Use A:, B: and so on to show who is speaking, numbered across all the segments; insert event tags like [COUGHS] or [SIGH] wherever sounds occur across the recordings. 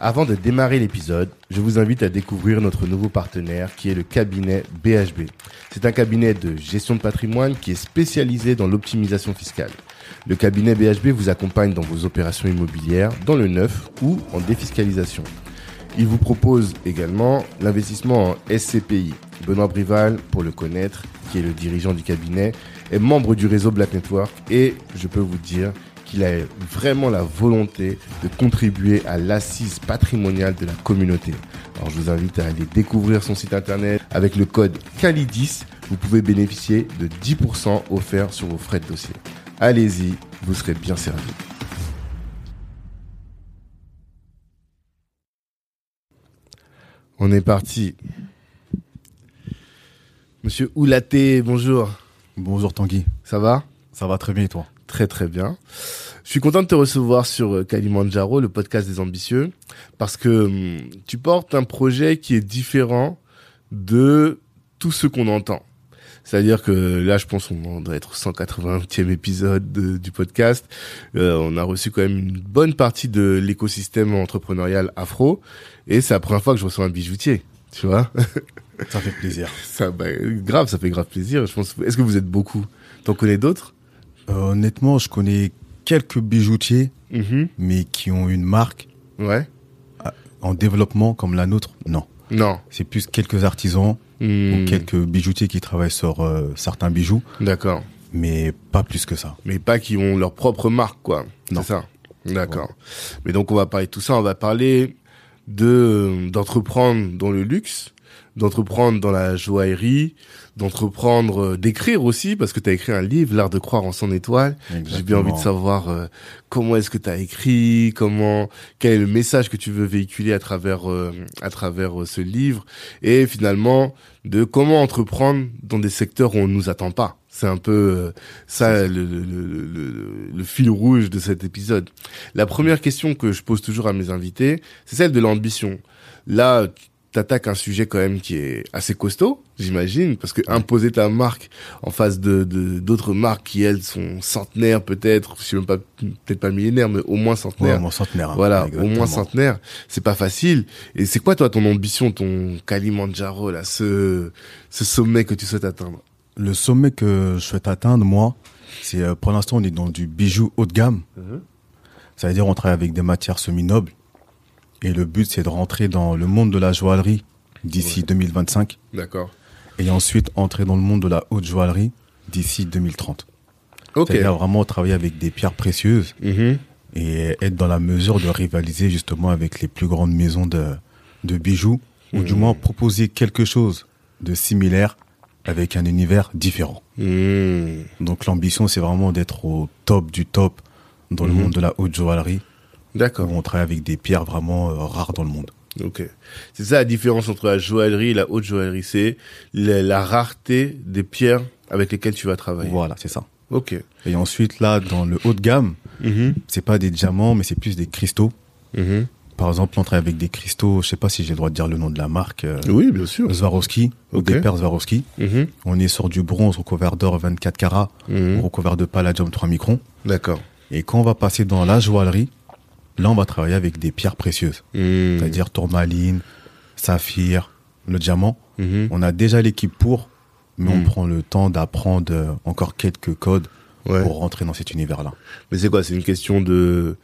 A: Avant de démarrer l'épisode, je vous invite à découvrir notre nouveau partenaire qui est le cabinet BHB. C'est un cabinet de gestion de patrimoine qui est spécialisé dans l'optimisation fiscale. Le cabinet BHB vous accompagne dans vos opérations immobilières, dans le neuf ou en défiscalisation. Il vous propose également l'investissement en SCPI. Benoît Brival, pour le connaître, qui est le dirigeant du cabinet, est membre du réseau Black Network et je peux vous dire qu'il a vraiment la volonté de contribuer à l'assise patrimoniale de la communauté. Alors je vous invite à aller découvrir son site internet avec le code CALIDIS. Vous pouvez bénéficier de 10% offerts sur vos frais de dossier. Allez-y, vous serez bien servi. On est parti. Monsieur Oulaté, bonjour.
B: Bonjour Tanguy.
A: Ça va?
B: Ça va très bien et toi?
A: Très très bien. Je suis content de te recevoir sur euh, Kalimandjaro, le podcast des ambitieux, parce que hum, tu portes un projet qui est différent de tout ce qu'on entend. C'est-à-dire que là, je pense qu'on doit être au 180e épisode de- du podcast. Euh, on a reçu quand même une bonne partie de l'écosystème entrepreneurial afro, et c'est la première fois que je reçois un bijoutier. Tu vois,
B: Ça fait plaisir. [LAUGHS]
A: ça, bah, grave, ça fait grave plaisir. Je pense. Est-ce que vous êtes beaucoup? T'en connais d'autres?
B: Euh, honnêtement, je connais quelques bijoutiers,
A: Mhm.
B: mais qui ont une marque
A: Ouais.
B: en développement comme la nôtre. Non.
A: Non.
B: C'est plus quelques artisans
A: Hmm.
B: ou quelques bijoutiers qui travaillent sur euh, certains bijoux,
A: D'accord.
B: mais pas plus que ça.
A: mais pas qui ont leur propre marque, quoi.
B: Non.
A: C'est ça. D'accord. Mais donc on va parler de tout ça. On va parler de d'entreprendre dans le luxe, d'entreprendre dans la joaillerie, d'entreprendre, euh, d'écrire aussi, parce que tu as écrit un livre, L'art de croire en son étoile. J'ai bien envie de savoir euh, comment est-ce que tu as écrit, comment, quel est le message que tu veux véhiculer à travers euh, à travers euh, ce livre, et finalement de comment entreprendre dans des secteurs où on nous attend pas. C'est un peu euh, ça le, le, le, le- le fil rouge de cet épisode. La première question que je pose toujours à mes invités, c'est celle de l'ambition. Là, t'attaques un sujet quand même qui est assez costaud, j'imagine, parce que imposer ta marque en face de de- d'autres marques qui elles sont centenaires peut-être, je sais même pas peut-être pas millénaires, mais au moins
B: Ouais,
A: centenaires.
B: mon centenaire. hein.
A: Voilà, au moins centenaire, c'est pas facile. Et c'est quoi toi ton ambition, ton Kalimandjaro là, ce ce sommet que tu souhaites atteindre?
B: Le sommet que je souhaite atteindre, moi, c'est euh, pour l'instant, on est dans du bijou haut de gamme. Ça veut dire on travaille avec des matières semi-nobles. Et le but, c'est de rentrer dans le monde de la joaillerie d'ici 2025.
A: D'accord.
B: et ensuite entrer dans le monde de la haute joaillerie d'ici 2030.
A: Ok.
B: C'est-à-dire vraiment travailler avec des pierres précieuses
A: Mhm.
B: et être dans la mesure de rivaliser justement avec les plus grandes maisons de, de bijoux, ou du
A: Mhm.
B: moins proposer quelque chose de similaire avec un univers différent.
A: Mhm.
B: Donc l'ambition, c'est vraiment d'être au top du top dans le
A: Mhm.
B: monde de la haute joaillerie,
A: D'accord.
B: on travaille avec des pierres vraiment euh, rares dans le monde.
A: Ok. C'est ça la différence entre la joaillerie et la haute joaillerie, c'est la, la rareté des pierres avec lesquelles tu vas travailler.
B: Voilà, c'est ça.
A: Ok.
B: Et ensuite, là, dans le haut de gamme,
A: Mhm.
B: c'est pas des diamants, mais c'est plus des cristaux.
A: Mhm.
B: Par exemple, on travaille avec des cristaux, je sais pas si j'ai le droit de dire le nom de la marque, euh,
A: Oui, bien sûr.
B: Swarovski, ou
A: Ok.
B: des paires Swarovski.
A: Mhm.
B: On est sur du bronze recouvert d'or 24 carats, recouvert de palladium 3 microns.
A: D'accord.
B: Et quand on va passer dans la joaillerie, là, on va travailler avec des pierres précieuses,
A: Mhm.
B: c'est-à-dire tourmaline, saphir, le diamant.
A: Mhm.
B: On a déjà l'équipe pour, mais on
A: Mhm.
B: prend le temps d'apprendre encore quelques codes
A: Ouais.
B: pour rentrer dans cet univers-là.
A: Mais c'est quoi? C'est une question de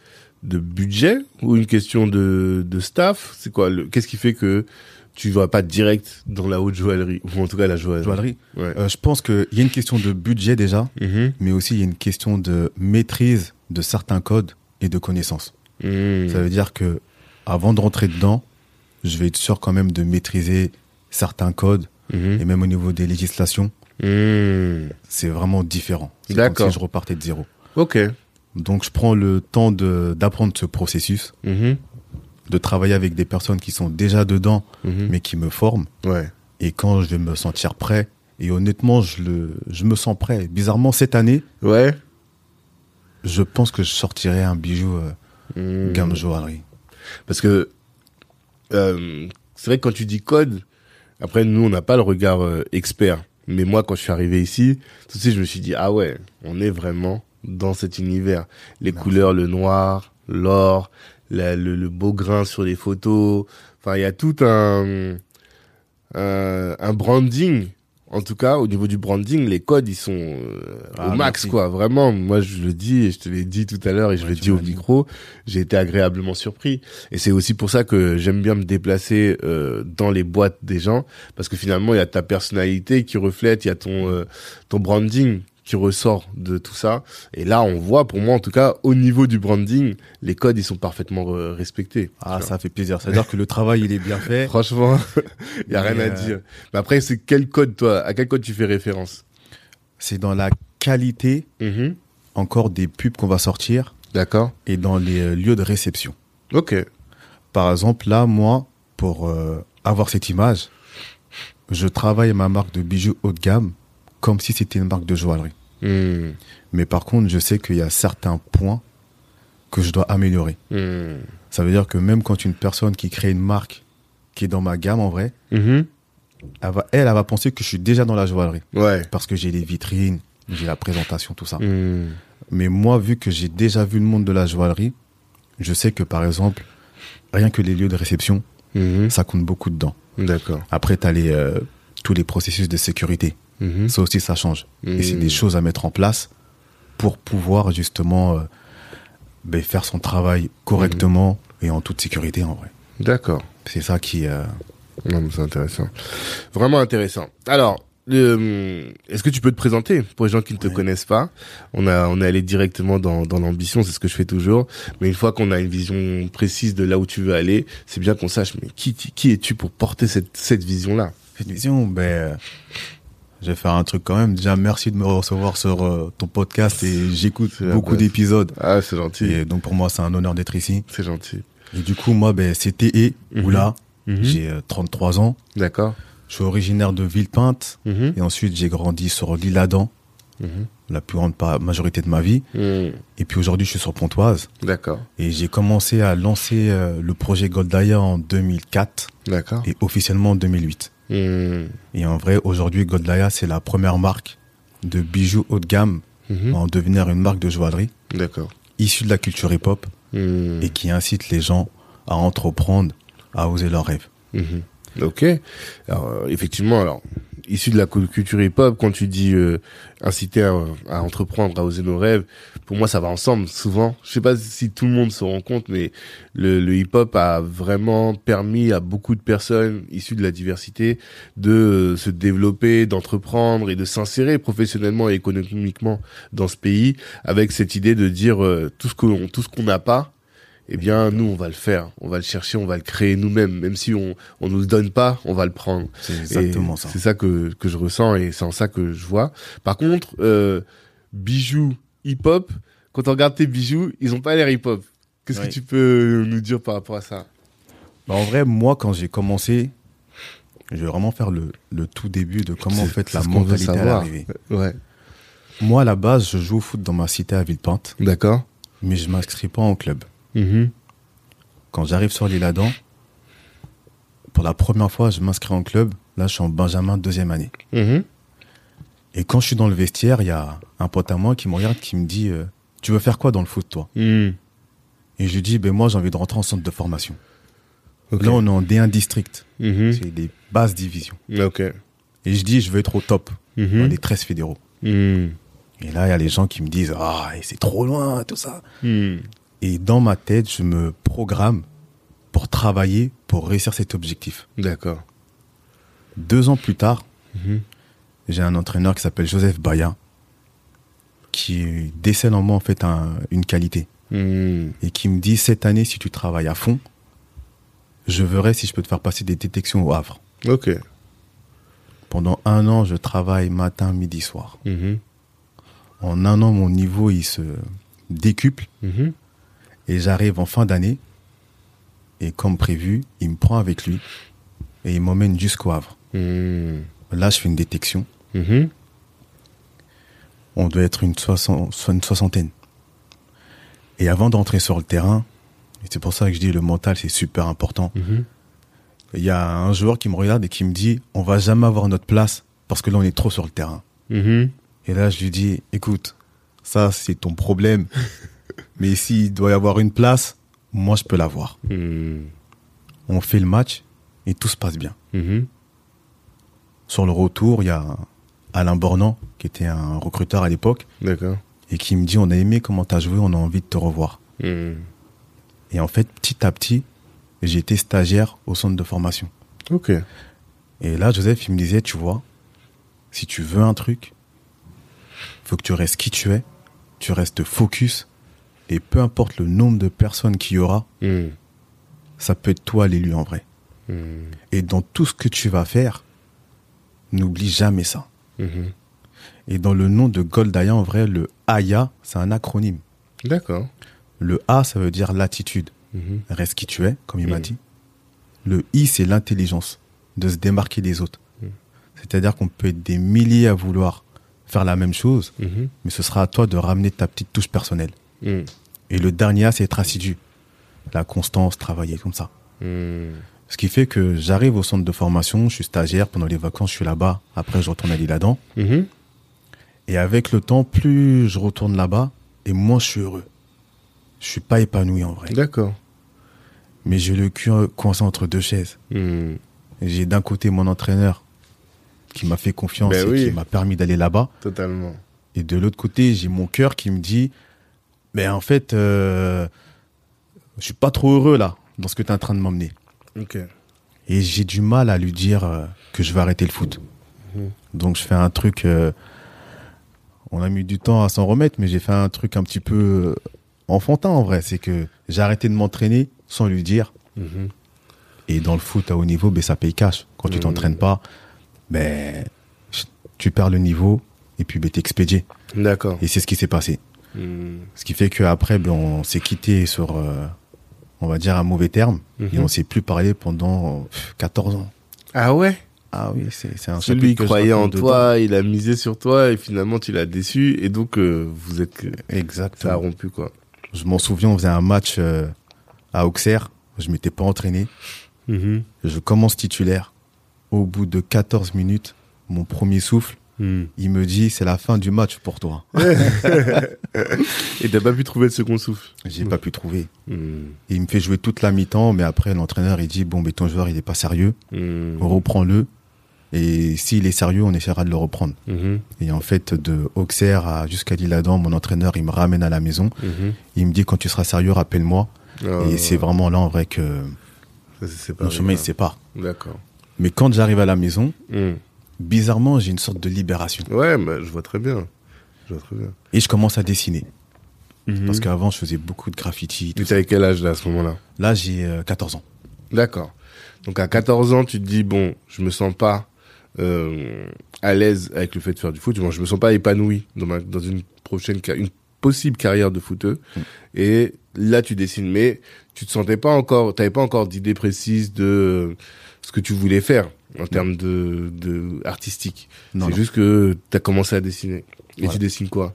A: de budget ou une question de de staff? C'est quoi Qu'est-ce qui fait que tu vas pas direct dans la haute joaillerie? Ou en tout cas la joaillerie
B: Joaillerie.
A: Ouais.
B: Euh, je pense qu'il y a une question de budget déjà,
A: Mhm.
B: mais aussi il y a une question de maîtrise de certains codes et de connaissances.
A: Mhm.
B: Ça veut dire que avant de rentrer dedans, je vais être sûr quand même de maîtriser certains codes
A: Mhm.
B: et même au niveau des législations,
A: Mhm.
B: c'est vraiment différent. C'est
A: D'accord.
B: comme si je repartais de zéro.
A: Ok.
B: Donc je prends le temps de d'apprendre ce processus de travailler avec des personnes qui sont déjà dedans, mais qui me forment.
A: Ouais.
B: Et quand je vais me sentir prêt, et honnêtement, je, le, je me sens prêt. Bizarrement, cette année,
A: Ouais.
B: je pense que je sortirai un bijou euh,
A: Mhm.
B: gamme joaillerie.
A: Parce que euh, c'est vrai que quand tu dis code, après nous on n'a pas le regard euh, expert. Mais moi quand je suis arrivé ici, tout de suite je me suis dit ah ouais, on est vraiment dans cet univers. Les
B: Merci.
A: couleurs, le noir, l'or, le, le beau grain sur les photos. Enfin il y a tout un un, un branding. En tout cas, au niveau du branding, les codes, ils sont euh,
B: Ah,
A: au max,
B: merci.
A: quoi. Vraiment, moi, je le dis, et je te l'ai dit tout à l'heure, et je
B: Ouais,
A: le dis au
B: dit.
A: micro, j'ai été agréablement surpris. Et c'est aussi pour ça que j'aime bien me déplacer euh, dans les boîtes des gens, parce que finalement, il y a ta personnalité qui reflète, il y a ton euh, ton branding qui ressort de tout ça. Et là, on voit, pour moi en tout cas, au niveau du branding, les codes, ils sont parfaitement euh, respectés.
B: Ah, ça fait plaisir. C'est-à-dire que le travail, il est bien fait. [LAUGHS]
A: Franchement, il y a rien à
B: euh,
A: dire. Mais après, c'est quel code, toi À quel code tu fais référence?
B: C'est dans la qualité
A: Mhm.
B: encore des pubs qu'on va sortir
A: D'accord.
B: et dans les euh, lieux de réception.
A: Ok.
B: Par exemple, là, moi, pour euh, avoir cette image, je travaille ma marque de bijoux haut de gamme comme si c'était une marque de joaillerie.
A: Hmm.
B: Mais par contre, je sais qu'il y a certains points que je dois améliorer.
A: Hmm.
B: Ça veut dire que même quand une personne qui crée une marque qui est dans ma gamme en vrai,
A: Mhm.
B: elle, va, elle, elle va penser que je suis déjà dans la joaillerie.
A: Ouais.
B: Parce que j'ai les vitrines, j'ai la présentation, tout ça.
A: Hmm.
B: Mais moi, vu que j'ai déjà vu le monde de la joaillerie, je sais que par exemple, rien que les lieux de réception,
A: Mhm.
B: ça compte beaucoup dedans.
A: D'accord.
B: Après, tu as les, euh, tous les processus de sécurité.
A: Mhm.
B: Ça aussi, ça change. Et c'est
A: Mhm.
B: des choses à mettre en place pour pouvoir justement euh, ben, faire son travail correctement et en toute sécurité en vrai.
A: D'accord.
B: C'est ça qui... euh,
A: Non, mais c'est intéressant. Vraiment intéressant. Alors, euh, est-ce que tu peux te présenter pour les gens qui ne te
B: Ouais.
A: connaissent pas? On a, on est allé directement dans, dans l'ambition, c'est ce que je fais toujours. Mais une fois qu'on a une vision précise de là où tu veux aller, c'est bien qu'on sache, mais qui, qui es-tu pour porter cette, cette vision-là?
B: Cette vision, ben, je vais faire un truc quand même. Déjà, merci de me recevoir sur euh, ton podcast et j'écoute beaucoup d'épisodes.
A: Ah, c'est gentil.
B: Et donc pour moi, c'est un honneur d'être ici.
A: C'est gentil.
B: Et du coup, moi, ben, c'est TE,
A: Mhm.
B: Oula.
A: Mhm.
B: J'ai euh, 33 ans.
A: D'accord.
B: Je suis originaire de Villepinte.
A: Mhm.
B: Et ensuite, j'ai grandi sur l'île Adam, la plus grande majorité de ma vie. Et puis aujourd'hui, je suis sur Pontoise.
A: D'accord.
B: Et j'ai commencé à lancer euh, le projet Goldaya en 2004
A: D'accord.
B: et officiellement en 2008.
A: Mhm.
B: Et en vrai, aujourd'hui, Goldaya, c'est la première marque de bijoux haut de gamme
A: Mhm.
B: à en devenir une marque de joaillerie
A: D'accord.
B: issue de la culture hip-hop
A: Mhm.
B: et qui incite les gens à entreprendre, à oser leurs rêves.
A: Ok. Alors, euh, effectivement, alors, issu de la cul- culture hip-hop, quand tu dis euh, inciter à, à entreprendre, à oser nos rêves, pour moi, ça va ensemble. Souvent, je sais pas si tout le monde se rend compte, mais le, le hip-hop a vraiment permis à beaucoup de personnes issues de la diversité de euh, se développer, d'entreprendre et de s'insérer professionnellement et économiquement dans ce pays, avec cette idée de dire euh, tout ce qu'on tout ce qu'on n'a pas. Eh bien, nous, on va le faire, on va le chercher, on va le créer nous-mêmes, même si on on nous le donne pas, on va le prendre.
B: C'est exactement
A: Et
B: ça.
A: C'est ça que, que je ressens et c'est en ça que je vois. Par contre, euh, bijoux hip-hop, quand on regarde tes bijoux, ils ont pas l'air hip-hop. Qu'est-ce
B: Oui.
A: que tu peux nous dire par rapport à ça?
B: Bah, en vrai, moi, quand j'ai commencé, je vais vraiment faire le, le tout début de comment en fait la mentalité est
A: savoir.
B: arrivée.
A: Ouais.
B: Moi, à la base, je joue au foot dans ma cité à Villepinte,
A: D'accord.
B: mais je m'inscris pas en club.
A: Mhm.
B: Quand j'arrive sur l'île Adam, pour la première fois, je m'inscris en club. Là, je suis en Benjamin deuxième année.
A: Mhm.
B: Et quand je suis dans le vestiaire, il y a un pote à moi qui me regarde, qui me dit euh, Tu veux faire quoi dans le foot, toi?
A: Mhm.
B: Et je lui dis Ben moi, j'ai envie de rentrer en centre de formation. Là, on est en D1 district. C'est des basses divisions. Et je dis Je veux être au top, dans les 13 fédéraux. Et là, il y a les gens qui me disent Ah, c'est trop loin, tout ça. Et dans ma tête, je me programme pour travailler pour réussir cet objectif.
A: D'accord.
B: Deux ans plus tard,
A: Mhm.
B: j'ai un entraîneur qui s'appelle Joseph Baya qui décèle en moi en fait un- une qualité
A: Mhm.
B: et qui me dit cette année si tu travailles à fond, je verrai si je peux te faire passer des détections au Havre.
A: Ok.
B: Pendant un an, je travaille matin, midi, soir.
A: Mhm.
B: En un an, mon niveau il se décuple
A: Mhm.
B: Et j'arrive en fin d'année Et comme prévu, il me prend avec lui et il m'emmène jusqu'au Havre.
A: Mhm.
B: Là, je fais une détection.
A: Mhm.
B: On doit être une, soixan- so- une soixantaine. Et avant d'entrer sur le terrain, et c'est pour ça que je dis le mental, c'est super important.
A: Mhm.
B: Il y a un joueur qui me regarde et qui me dit, on va jamais avoir notre place parce que là, on est trop sur le terrain.
A: Mhm.
B: Et là, je lui dis, écoute, ça, c'est ton problème. [LAUGHS] Mais s'il doit y avoir une place, moi, je peux l'avoir.
A: Mhm.
B: On fait le match et tout se passe bien.
A: Mhm.
B: Sur le retour, il y a Alain Bornand, qui était un recruteur à l'époque,
A: D'accord.
B: et qui me dit, on a aimé comment tu as joué, on a envie de te revoir.
A: Mhm.
B: Et en fait, petit à petit, j'ai été stagiaire au centre de formation.
A: Ok.
B: Et là, Joseph, il me disait, tu vois, si tu veux un truc, faut que tu restes qui tu es, tu restes focus, et peu importe le nombre de personnes qu'il y aura,
A: Mhm.
B: ça peut être toi l'élu en vrai.
A: Mhm.
B: Et dans tout ce que tu vas faire, n'oublie jamais ça.
A: Mhm.
B: Et dans le nom de Goldaya, en vrai, le AYA, c'est un acronyme.
A: D'accord.
B: Le A, ça veut dire l'attitude. Reste qui tu es, comme il m'a dit. Le I, c'est l'intelligence, de se démarquer des autres. C'est-à-dire qu'on peut être des milliers à vouloir faire la même chose, mais ce sera à toi de ramener ta petite touche personnelle.
A: Mhm.
B: Et le dernier A, c'est être assidu. La constance, travailler comme ça.
A: Mhm.
B: Ce qui fait que j'arrive au centre de formation, je suis stagiaire, pendant les vacances, je suis là-bas, après je retourne à l'Île-Adam.
A: Mhm.
B: Et avec le temps, plus je retourne là-bas, et moins je suis heureux. Je suis pas épanoui en vrai.
A: D'accord.
B: Mais j'ai le cul coincé entre deux chaises.
A: Mhm.
B: J'ai d'un côté mon entraîneur qui m'a fait confiance
A: Ben
B: et
A: oui.
B: qui m'a permis d'aller là-bas.
A: Totalement.
B: Et de l'autre côté, j'ai mon cœur qui me dit, mais en fait, euh, je suis pas trop heureux là, dans ce que tu es en train de m'emmener. Et j'ai du mal à lui dire euh, que je vais arrêter le foot.
A: Mhm.
B: Donc je fais un truc, euh, on a mis du temps à s'en remettre, mais j'ai fait un truc un petit peu euh, enfantin en vrai. C'est que j'ai arrêté de m'entraîner sans lui dire.
A: Mhm.
B: Et dans le foot à haut niveau, ben, ça paye cash. Quand tu
A: Mhm.
B: t'entraînes pas, ben, tu perds le niveau et puis ben, t'es expédié.
A: D'accord.
B: Et c'est ce qui s'est passé.
A: Mhm.
B: Ce qui fait qu'après, ben, on s'est quitté sur, euh, on va dire, un mauvais terme.
A: Mhm.
B: Et on s'est plus parlé pendant pff, 14 ans.
A: Ah ouais?
B: Ah oui, c'est c'est un
A: Celui
B: je
A: croyait en
B: dedans.
A: toi, il a misé sur toi et finalement tu l'as déçu et donc euh, vous êtes ça a
B: Exactement.
A: rompu quoi.
B: Je m'en souviens, on faisait un match euh, à Auxerre. Je m'étais pas entraîné. Je commence titulaire. Au bout de 14 minutes, mon premier souffle,
A: Mhm.
B: il me dit c'est la fin du match pour toi. [LAUGHS] [LAUGHS]
A: Et t'as pas pu trouver le second souffle?
B: J'ai pas pu trouver. Et il me fait jouer toute la mi-temps, mais après l'entraîneur il dit bon ben ton joueur il est pas sérieux,
A: Mhm.
B: reprends-le. Et s'il est sérieux, on essaiera de le reprendre. Et en fait, de Auxerre à jusqu'à Lille-Adam, mon entraîneur il me ramène à la maison. Il me dit quand tu seras sérieux, rappelle-moi.
A: Ah,
B: Et c'est vraiment là en vrai que
A: ça,
B: ils
A: quoi.
B: se séparent.
A: D'accord.
B: Mais quand j'arrive à la maison. Bizarrement, j'ai une sorte de libération.
A: Ouais, bah, je vois très bien. Je vois très bien.
B: Et je commence à dessiner.
A: Mhm.
B: Parce qu'avant, je faisais beaucoup de graffiti.
A: Tu
B: ça.
A: t'avais quel âge là à ce moment-là?
B: Là, j'ai euh, 14 ans.
A: D'accord. Donc à 14 ans, tu te dis bon, je me sens pas euh, à l'aise avec le fait de faire du foot. Bon, je me sens pas épanoui dans, ma, dans une prochaine, une possible carrière de footeux.
B: Mm.
A: Et là, tu dessines, mais tu te sentais pas encore, t'avais pas encore d'idée précise de ce que tu voulais faire en termes de, de artistique. C'est juste que t'as commencé à dessiner. Et
B: Voilà.
A: tu dessines quoi?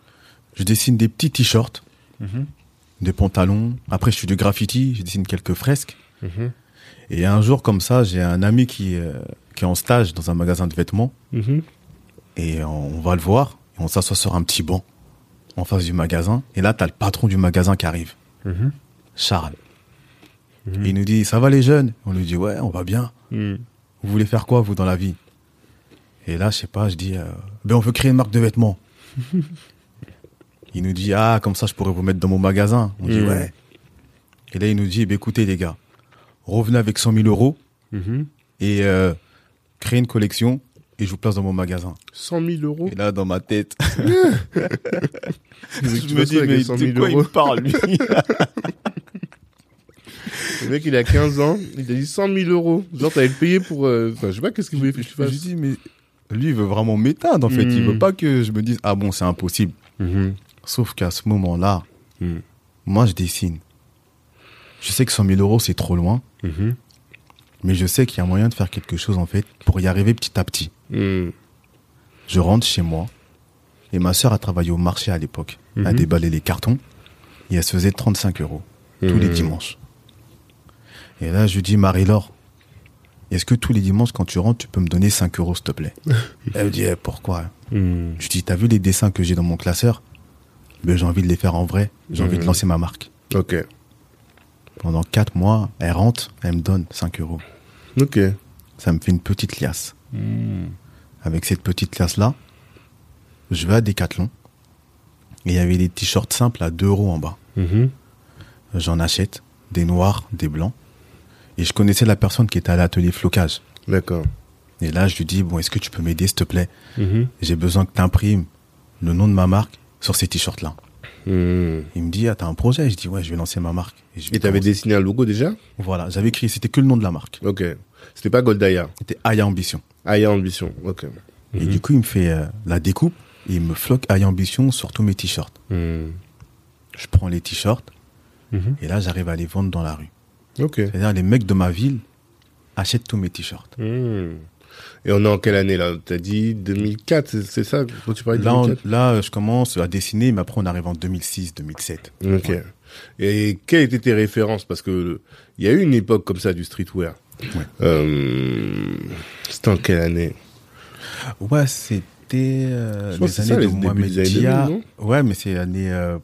B: Je dessine des petits t-shirts, des pantalons. Après, je suis du graffiti, je dessine quelques fresques.
A: Mhm.
B: Et un jour, comme ça, j'ai un ami qui, euh, qui est en stage dans un magasin de vêtements.
A: Mhm.
B: Et on va le voir. Et on s'assoit sur un petit banc en face du magasin. Et là, t'as le patron du magasin qui arrive,
A: Mhm.
B: Charles. Et il nous dit, ça va les jeunes? On lui dit, ouais, on va bien. Vous voulez faire quoi, vous, dans la vie? Et là, je sais pas, je dis, euh, ben, on veut créer une marque de vêtements. [LAUGHS] il nous dit, ah, comme ça, je pourrais vous mettre dans mon magasin. On dit, ouais. Et là, il nous dit, ben, écoutez, les gars, revenez avec 100 000 euros
A: Mhm.
B: et euh, créez une collection et je vous place dans mon magasin.
A: 100 000 euros
B: Et là, dans ma tête,
A: Tu [LAUGHS] [LAUGHS]
B: je me dis, mais
A: 100
B: de
A: 000
B: quoi il parle, lui
A: Le mec, il a 15 ans, il t'a dit 100 000 euros. Genre, t'allais le payer pour. euh, Enfin, je sais pas qu'est-ce qu'il voulait que je fasse?
B: lui dis, mais lui, il veut vraiment m'éteindre, en fait. Il
A: Mm.
B: veut pas que je me dise, ah bon, c'est impossible.
A: Mhm.
B: Sauf qu'à ce moment-là,
A: Mm.
B: moi, je dessine. Je sais que 100 000 euros, c'est trop loin,
A: Mhm.
B: mais je sais qu'il y a moyen de faire quelque chose, en fait, pour y arriver petit à petit.
A: Mhm.
B: Je rentre chez moi, et ma sœur a travaillé au marché à l'époque. Elle a
A: Mhm.
B: déballé les cartons, et elle se faisait 35 euros, tous les
A: Mhm.
B: dimanches. Et là, je lui dis, Marie-Laure, est-ce que tous les dimanches, quand tu rentres, tu peux me donner 5 euros, s'il te plaît [LAUGHS] Elle me dit, Eh, pourquoi?
A: Mhm.
B: Je dis, t'as vu les dessins que j'ai dans mon classeur? Ben, J'ai envie de les faire en vrai, j'ai envie de
A: Mhm.
B: lancer ma marque.
A: Ok.
B: Pendant 4 mois, elle rentre, elle me donne 5 euros.
A: Ok.
B: Ça me fait une petite liasse.
A: Mhm.
B: Avec cette petite liasse-là, je vais à Decathlon. Et il y avait des t-shirts simples à 2 euros en bas.
A: Mhm.
B: J'en achète, des noirs, des blancs. Et je connaissais la personne qui était à l'atelier flocage.
A: D'accord.
B: Et là, je lui dis, bon, est-ce que tu peux m'aider, s'il te plaît?
A: Mhm.
B: J'ai besoin que tu imprimes le nom de ma marque sur ces t-shirts-là.
A: Mhm.
B: Il me dit, ah, t'as un projet? Je dis, ouais, je vais lancer ma marque.
A: Et t'avais dessiné un logo déjà?
B: Voilà, j'avais écrit, c'était que le nom de la marque.
A: Ok. C'était pas Goldaya.
B: C'était Aya Ambition.
A: Aya Ambition. Ok.
B: Et du coup, il me fait euh, la découpe et il me floque Aya Ambition sur tous mes t-shirts.
A: Mhm.
B: Je prends les t-shirts
A: Mhm.
B: et là, j'arrive à les vendre dans la rue. C'est-à-dire, les mecs de ma ville achètent tous mes t-shirts.
A: Mhm. Et on est en quelle année là? T'as dit 2004, c'est- ça? Quand tu parlais de
B: Là, on-
A: 2004
B: là, je commence à dessiner, mais après, on arrive en 2006, 2007.
A: Ok. Et quelles étaient tes références? Parce que il y a eu une époque comme ça du streetwear.
B: Ouais.
A: Euh, C'était en quelle année?
B: Ouais, c'était euh, les
A: c'est ça,
B: années de Mohamed
A: années
B: Dia.
A: 2000,
B: ouais, mais c'est l'année euh,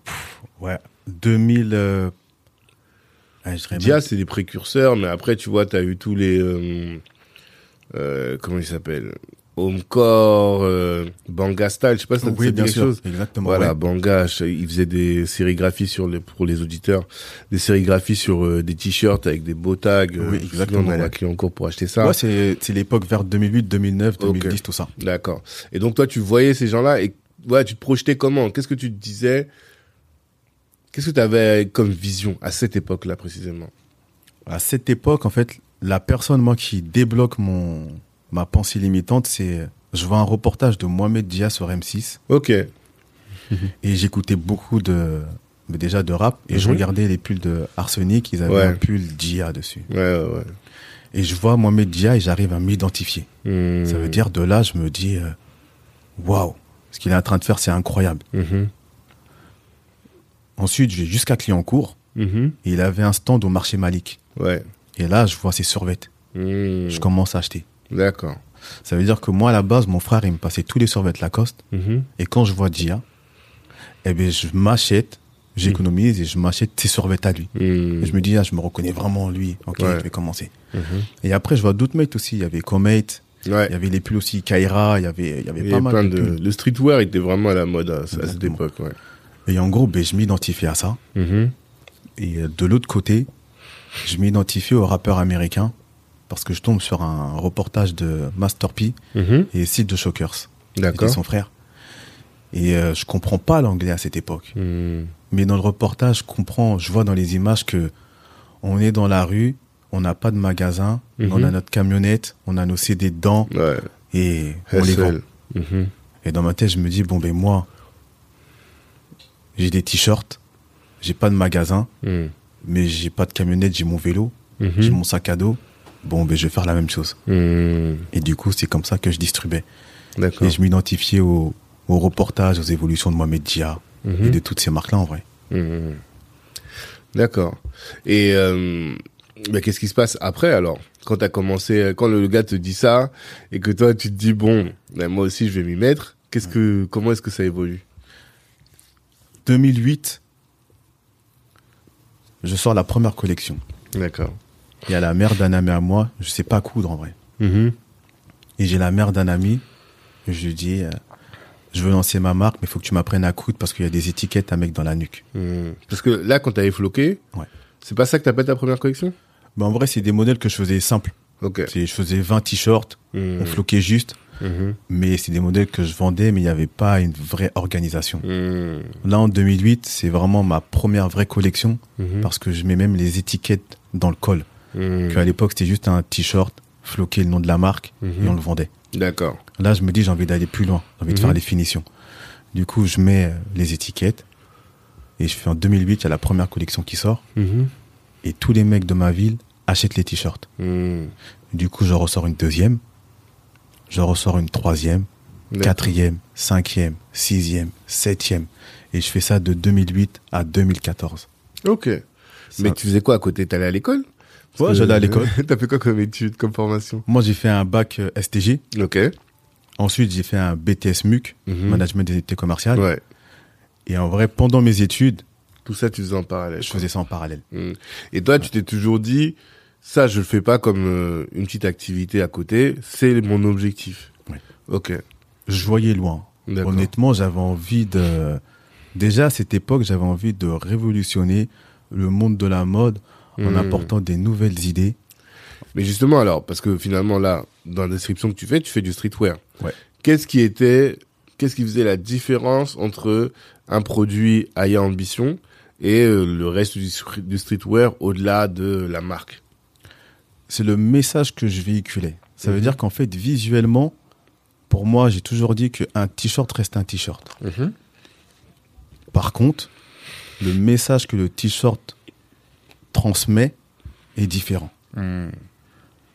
B: ouais, 2000. Dirais
A: Dia, c'est des précurseurs, mais après, tu vois, t'as eu tous les... euh, euh, comment ils s'appellent Homecore, euh, Banga Style, je sais pas si ça
B: Oui, bien
A: quelque
B: sûr,
A: chose.
B: exactement.
A: Voilà,
B: ouais.
A: Banga, il faisait des sérigraphies sur les, pour les auditeurs, des sérigraphies sur euh, des t-shirts avec des beaux tags.
B: Oui,
A: Euh, souviens,
B: exactement,
A: On à
B: ouais.
A: Clignancourt pour acheter ça.
B: Ouais, c'est c'est l'époque vers 2008, 2009,
A: Ok.
B: 2010, tout ça.
A: D'accord. Et donc toi, tu voyais ces gens-là et ouais, tu te projetais comment? Qu'est-ce que tu te disais? Qu'est-ce que tu avais comme vision à cette époque-là précisément?
B: À cette époque, en fait, la personne moi qui débloque mon ma pensée limitante, c'est je vois un reportage de Mohamed Dia sur M6
A: Ok.
B: et j'écoutais beaucoup de déjà de rap et je
A: Mhm.
B: regardais les pulls de Arsenic, ils avaient
A: Ouais.
B: un pull Dia dessus.
A: Ouais, ouais, ouais.
B: Et je vois Mohamed Dia et j'arrive à m'identifier.
A: Hmm.
B: Ça veut dire de là, je me dis euh, waouh, ce qu'il est en train de faire, c'est incroyable.
A: Mhm.
B: Ensuite, je vais jusqu'à Clignancourt
A: Mhm.
B: et il avait un stand au marché Malik.
A: Ouais.
B: Et là, je vois ses survêtements.
A: Hmm.
B: Je commence à acheter.
A: D'accord.
B: Ça veut dire que moi, à la base, mon frère, il me passait tous les survêtements Lacoste.
A: Mhm.
B: Et quand je vois Dia, eh ben, je m'achète, j'économise et je m'achète ses survêtements à lui.
A: Hmm.
B: Et je me dis, ah, je me reconnais vraiment en lui. Ok,
A: Ouais.
B: je vais commencer.
A: Mhm.
B: Et après, je vois d'autres mates aussi. Il y avait Comate,
A: Ouais.
B: il y avait les pulls aussi Kaira, il y avait, il y avait
A: Il y
B: pas mal
A: plein
B: de.
A: Le streetwear était vraiment à la mode à, à cette époque, ouais.
B: Et en gros, ben, je m'identifie à ça.
A: Mhm.
B: Et euh, de l'autre côté, je m'identifie aux rappeurs américains parce que je tombe sur un reportage de Master P
A: Mhm.
B: et Sid de Shockers.
A: D'accord.
B: son frère. Et euh, je comprends pas l'anglais à cette époque.
A: Hmm.
B: Mais dans le reportage, je comprends, je vois dans les images que on est dans la rue, on n'a pas de magasin,
A: Mhm.
B: on a notre camionnette, on a nos CD dedans
A: Ouais.
B: et on les vend.
A: Mhm.
B: Et dans ma tête, je me dis bon ben moi, j'ai des t-shirts, j'ai pas de magasin,
A: Hmm.
B: mais j'ai pas de camionnette, j'ai mon vélo,
A: Mhm.
B: j'ai mon sac à dos. Bon ben je vais faire la même chose.
A: Hmm.
B: Et du coup, c'est comme ça que je distribuais.
A: D'accord.
B: Et je m'identifiais au, au reportage, aux évolutions de Mohamed Dia
A: Mhm.
B: et de toutes ces marques-là en vrai.
A: Mhm. D'accord. Et euh, ben, qu'est-ce qui se passe après alors? Quand t'as commencé, quand le gars te dit ça et que toi tu te dis bon, ben, moi aussi je vais m'y mettre. Qu'est-ce que, comment est-ce que ça évolue?
B: 2008, je sors la première collection.
A: D'accord.
B: Il y a la mère d'un ami à moi, je sais pas coudre en vrai.
A: Mhm.
B: Et j'ai la mère d'un ami, je lui dis, euh, je veux lancer ma marque, mais il faut que tu m'apprennes à coudre parce qu'il y a des étiquettes à mettre dans la nuque.
A: Mhm. Parce que là, quand t'avais floqué,
B: Ouais.
A: c'est pas ça que t'appelles ta première collection?
B: Mais en vrai, c'est des modèles que je faisais simples. Je faisais 20 t-shirts,
A: Mhm.
B: on floquait juste,
A: Mhm.
B: mais c'est des modèles que je vendais, mais il n'y avait pas une vraie organisation.
A: Mhm.
B: Là, en 2008, c'est vraiment ma première vraie collection
A: Mhm.
B: parce que je mets même les étiquettes dans le col.
A: Mhm.
B: Qu'à l'époque, c'était juste un t-shirt, floqué le nom de la marque
A: Mhm.
B: et on le vendait.
A: D'accord.
B: Là, je me dis, j'ai envie d'aller plus loin. J'ai envie de faire les finitions. Du coup, je mets euh, les étiquettes. Et je fais en 2008, il y a la première collection qui sort. Et tous les mecs de ma ville achètent les t-shirts.
A: Hmm.
B: Du coup, je ressors une deuxième, je ressors une troisième, quatrième, cinquième, sixième, septième. Et je fais ça de 2008 à 2014.
A: Ok. Mais tu faisais quoi à côté? T'allais à l'école?
B: Ouais, j'allais à l'école. [LAUGHS]
A: T'as fait quoi comme études, comme formation?
B: Moi, j'ai fait un bac euh, STG.
A: Ok.
B: Ensuite, j'ai fait un BTS MUC,
A: Mhm.
B: Management des activités commerciales.
A: Ouais.
B: Et en vrai, pendant mes études,
A: Tout ça, tu faisais en parallèle.
B: je faisais ça en parallèle.
A: Hmm. Et toi, tu t'es toujours dit, ça, je le fais pas comme euh, une petite activité à côté, c'est mon objectif.
B: Oui.
A: Ok.
B: Je voyais loin. Honnêtement, j'avais envie de... Déjà, à cette époque, j'avais envie de révolutionner le monde de la mode en
A: Hmm.
B: apportant des nouvelles idées.
A: Mais justement, alors, parce que finalement, là, dans la description que tu fais, tu fais du streetwear.
B: Ouais.
A: Qu'est-ce qui était, qu'est-ce qui faisait la différence entre un produit Aya Ambition et euh, le reste du streetwear au-delà de la marque?
B: C'est le message que je véhiculais. Ça veut
A: Mhm.
B: dire qu'en fait, visuellement, pour moi, j'ai toujours dit qu'un t-shirt reste un t-shirt. Par contre, le message que le t-shirt transmet est différent.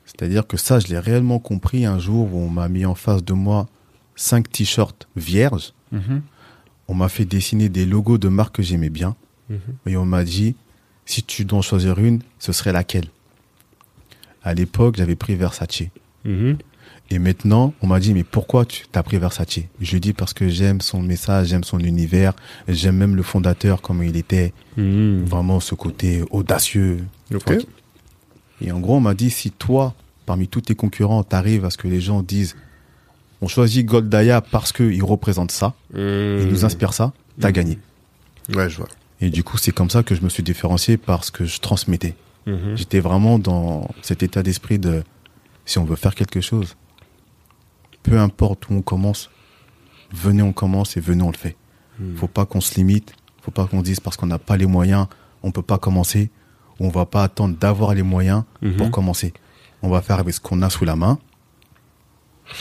B: C'est-à-dire que ça, je l'ai réellement compris un jour où on m'a mis en face de moi cinq t-shirts vierges. On m'a fait dessiner des logos de marques que j'aimais bien. Et on m'a dit, si tu dois en choisir une, ce serait laquelle? À l'époque, j'avais pris Versace. Et maintenant, on m'a dit, mais pourquoi tu t'as pris Versace? Je lui dis parce que j'aime son message, j'aime son univers, j'aime même le fondateur, comme il était, vraiment ce côté audacieux. Et en gros, on m'a dit, si toi, parmi tous tes concurrents, t'arrives à ce que les gens disent, on choisit Goldaya parce qu'il représente ça, il nous inspire ça, t'as
A: Mhm.
B: gagné.
A: Ouais, je vois.
B: Et du coup, c'est comme ça que je me suis différencié parce que je transmettais.
A: Mhm.
B: J'étais vraiment dans cet état d'esprit de si on veut faire quelque chose, peu importe où on commence, venez on commence et venez on le fait.
A: Mhm.
B: Faut pas qu'on se limite, faut pas qu'on dise parce qu'on n'a pas les moyens, on peut pas commencer, ou on va pas attendre d'avoir les moyens
A: Mhm.
B: pour commencer. On va faire avec ce qu'on a sous la main,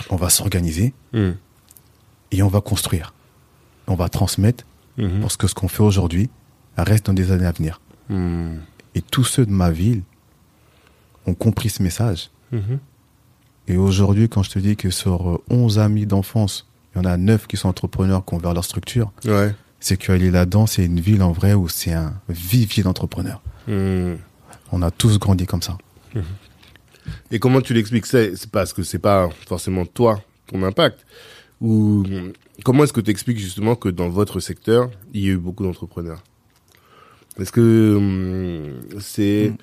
B: on va s'organiser
A: Mhm.
B: et on va construire. On va transmettre parce que ce qu'on fait aujourd'hui reste dans des années à venir.
A: Mhm.
B: Et tous ceux de ma ville ont compris ce message.
A: Mhm.
B: Et aujourd'hui, quand je te dis que sur euh, 11 amis d'enfance, il y en a 9 qui sont entrepreneurs, qui ont ouvert leur structure,
A: Ouais.
B: c'est qu'aller là-dedans, c'est une ville en vrai où c'est un vivier d'entrepreneurs.
A: Mhm.
B: On a tous grandi comme ça.
A: Et comment tu l'expliques? C'est c'est parce que c'est pas forcément toi, ton impact. Ou comment est-ce que tu expliques justement que dans votre secteur, il y a eu beaucoup d'entrepreneurs? Est-ce que hum, c'est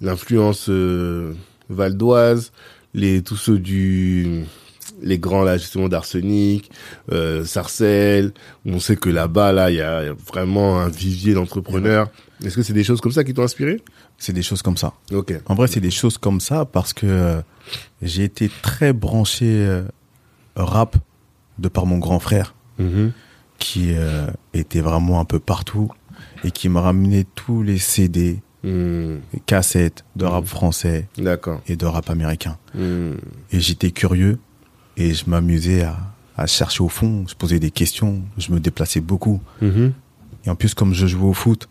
A: l'influence euh, valdoise, les tous ceux du les grands là justement d'Arsenic, euh, Sarcelles, où on sait que là-bas là il y a vraiment un vivier d'entrepreneurs. Est-ce que c'est des choses comme ça qui t'ont inspiré?
B: C'est des choses comme ça.
A: Ok.
B: En vrai, c'est des choses comme ça parce que euh, j'ai été très branché euh, rap de par mon grand frère
A: Mhm.
B: qui euh, était vraiment un peu partout et qui m'a ramené tous les CD,
A: Hmm.
B: cassettes de rap français
A: D'accord.
B: et de rap américain.
A: Hmm.
B: Et j'étais curieux et je m'amusais à, à chercher au fond, je posais des questions, je me déplaçais beaucoup. Et en plus, comme je jouais au foot,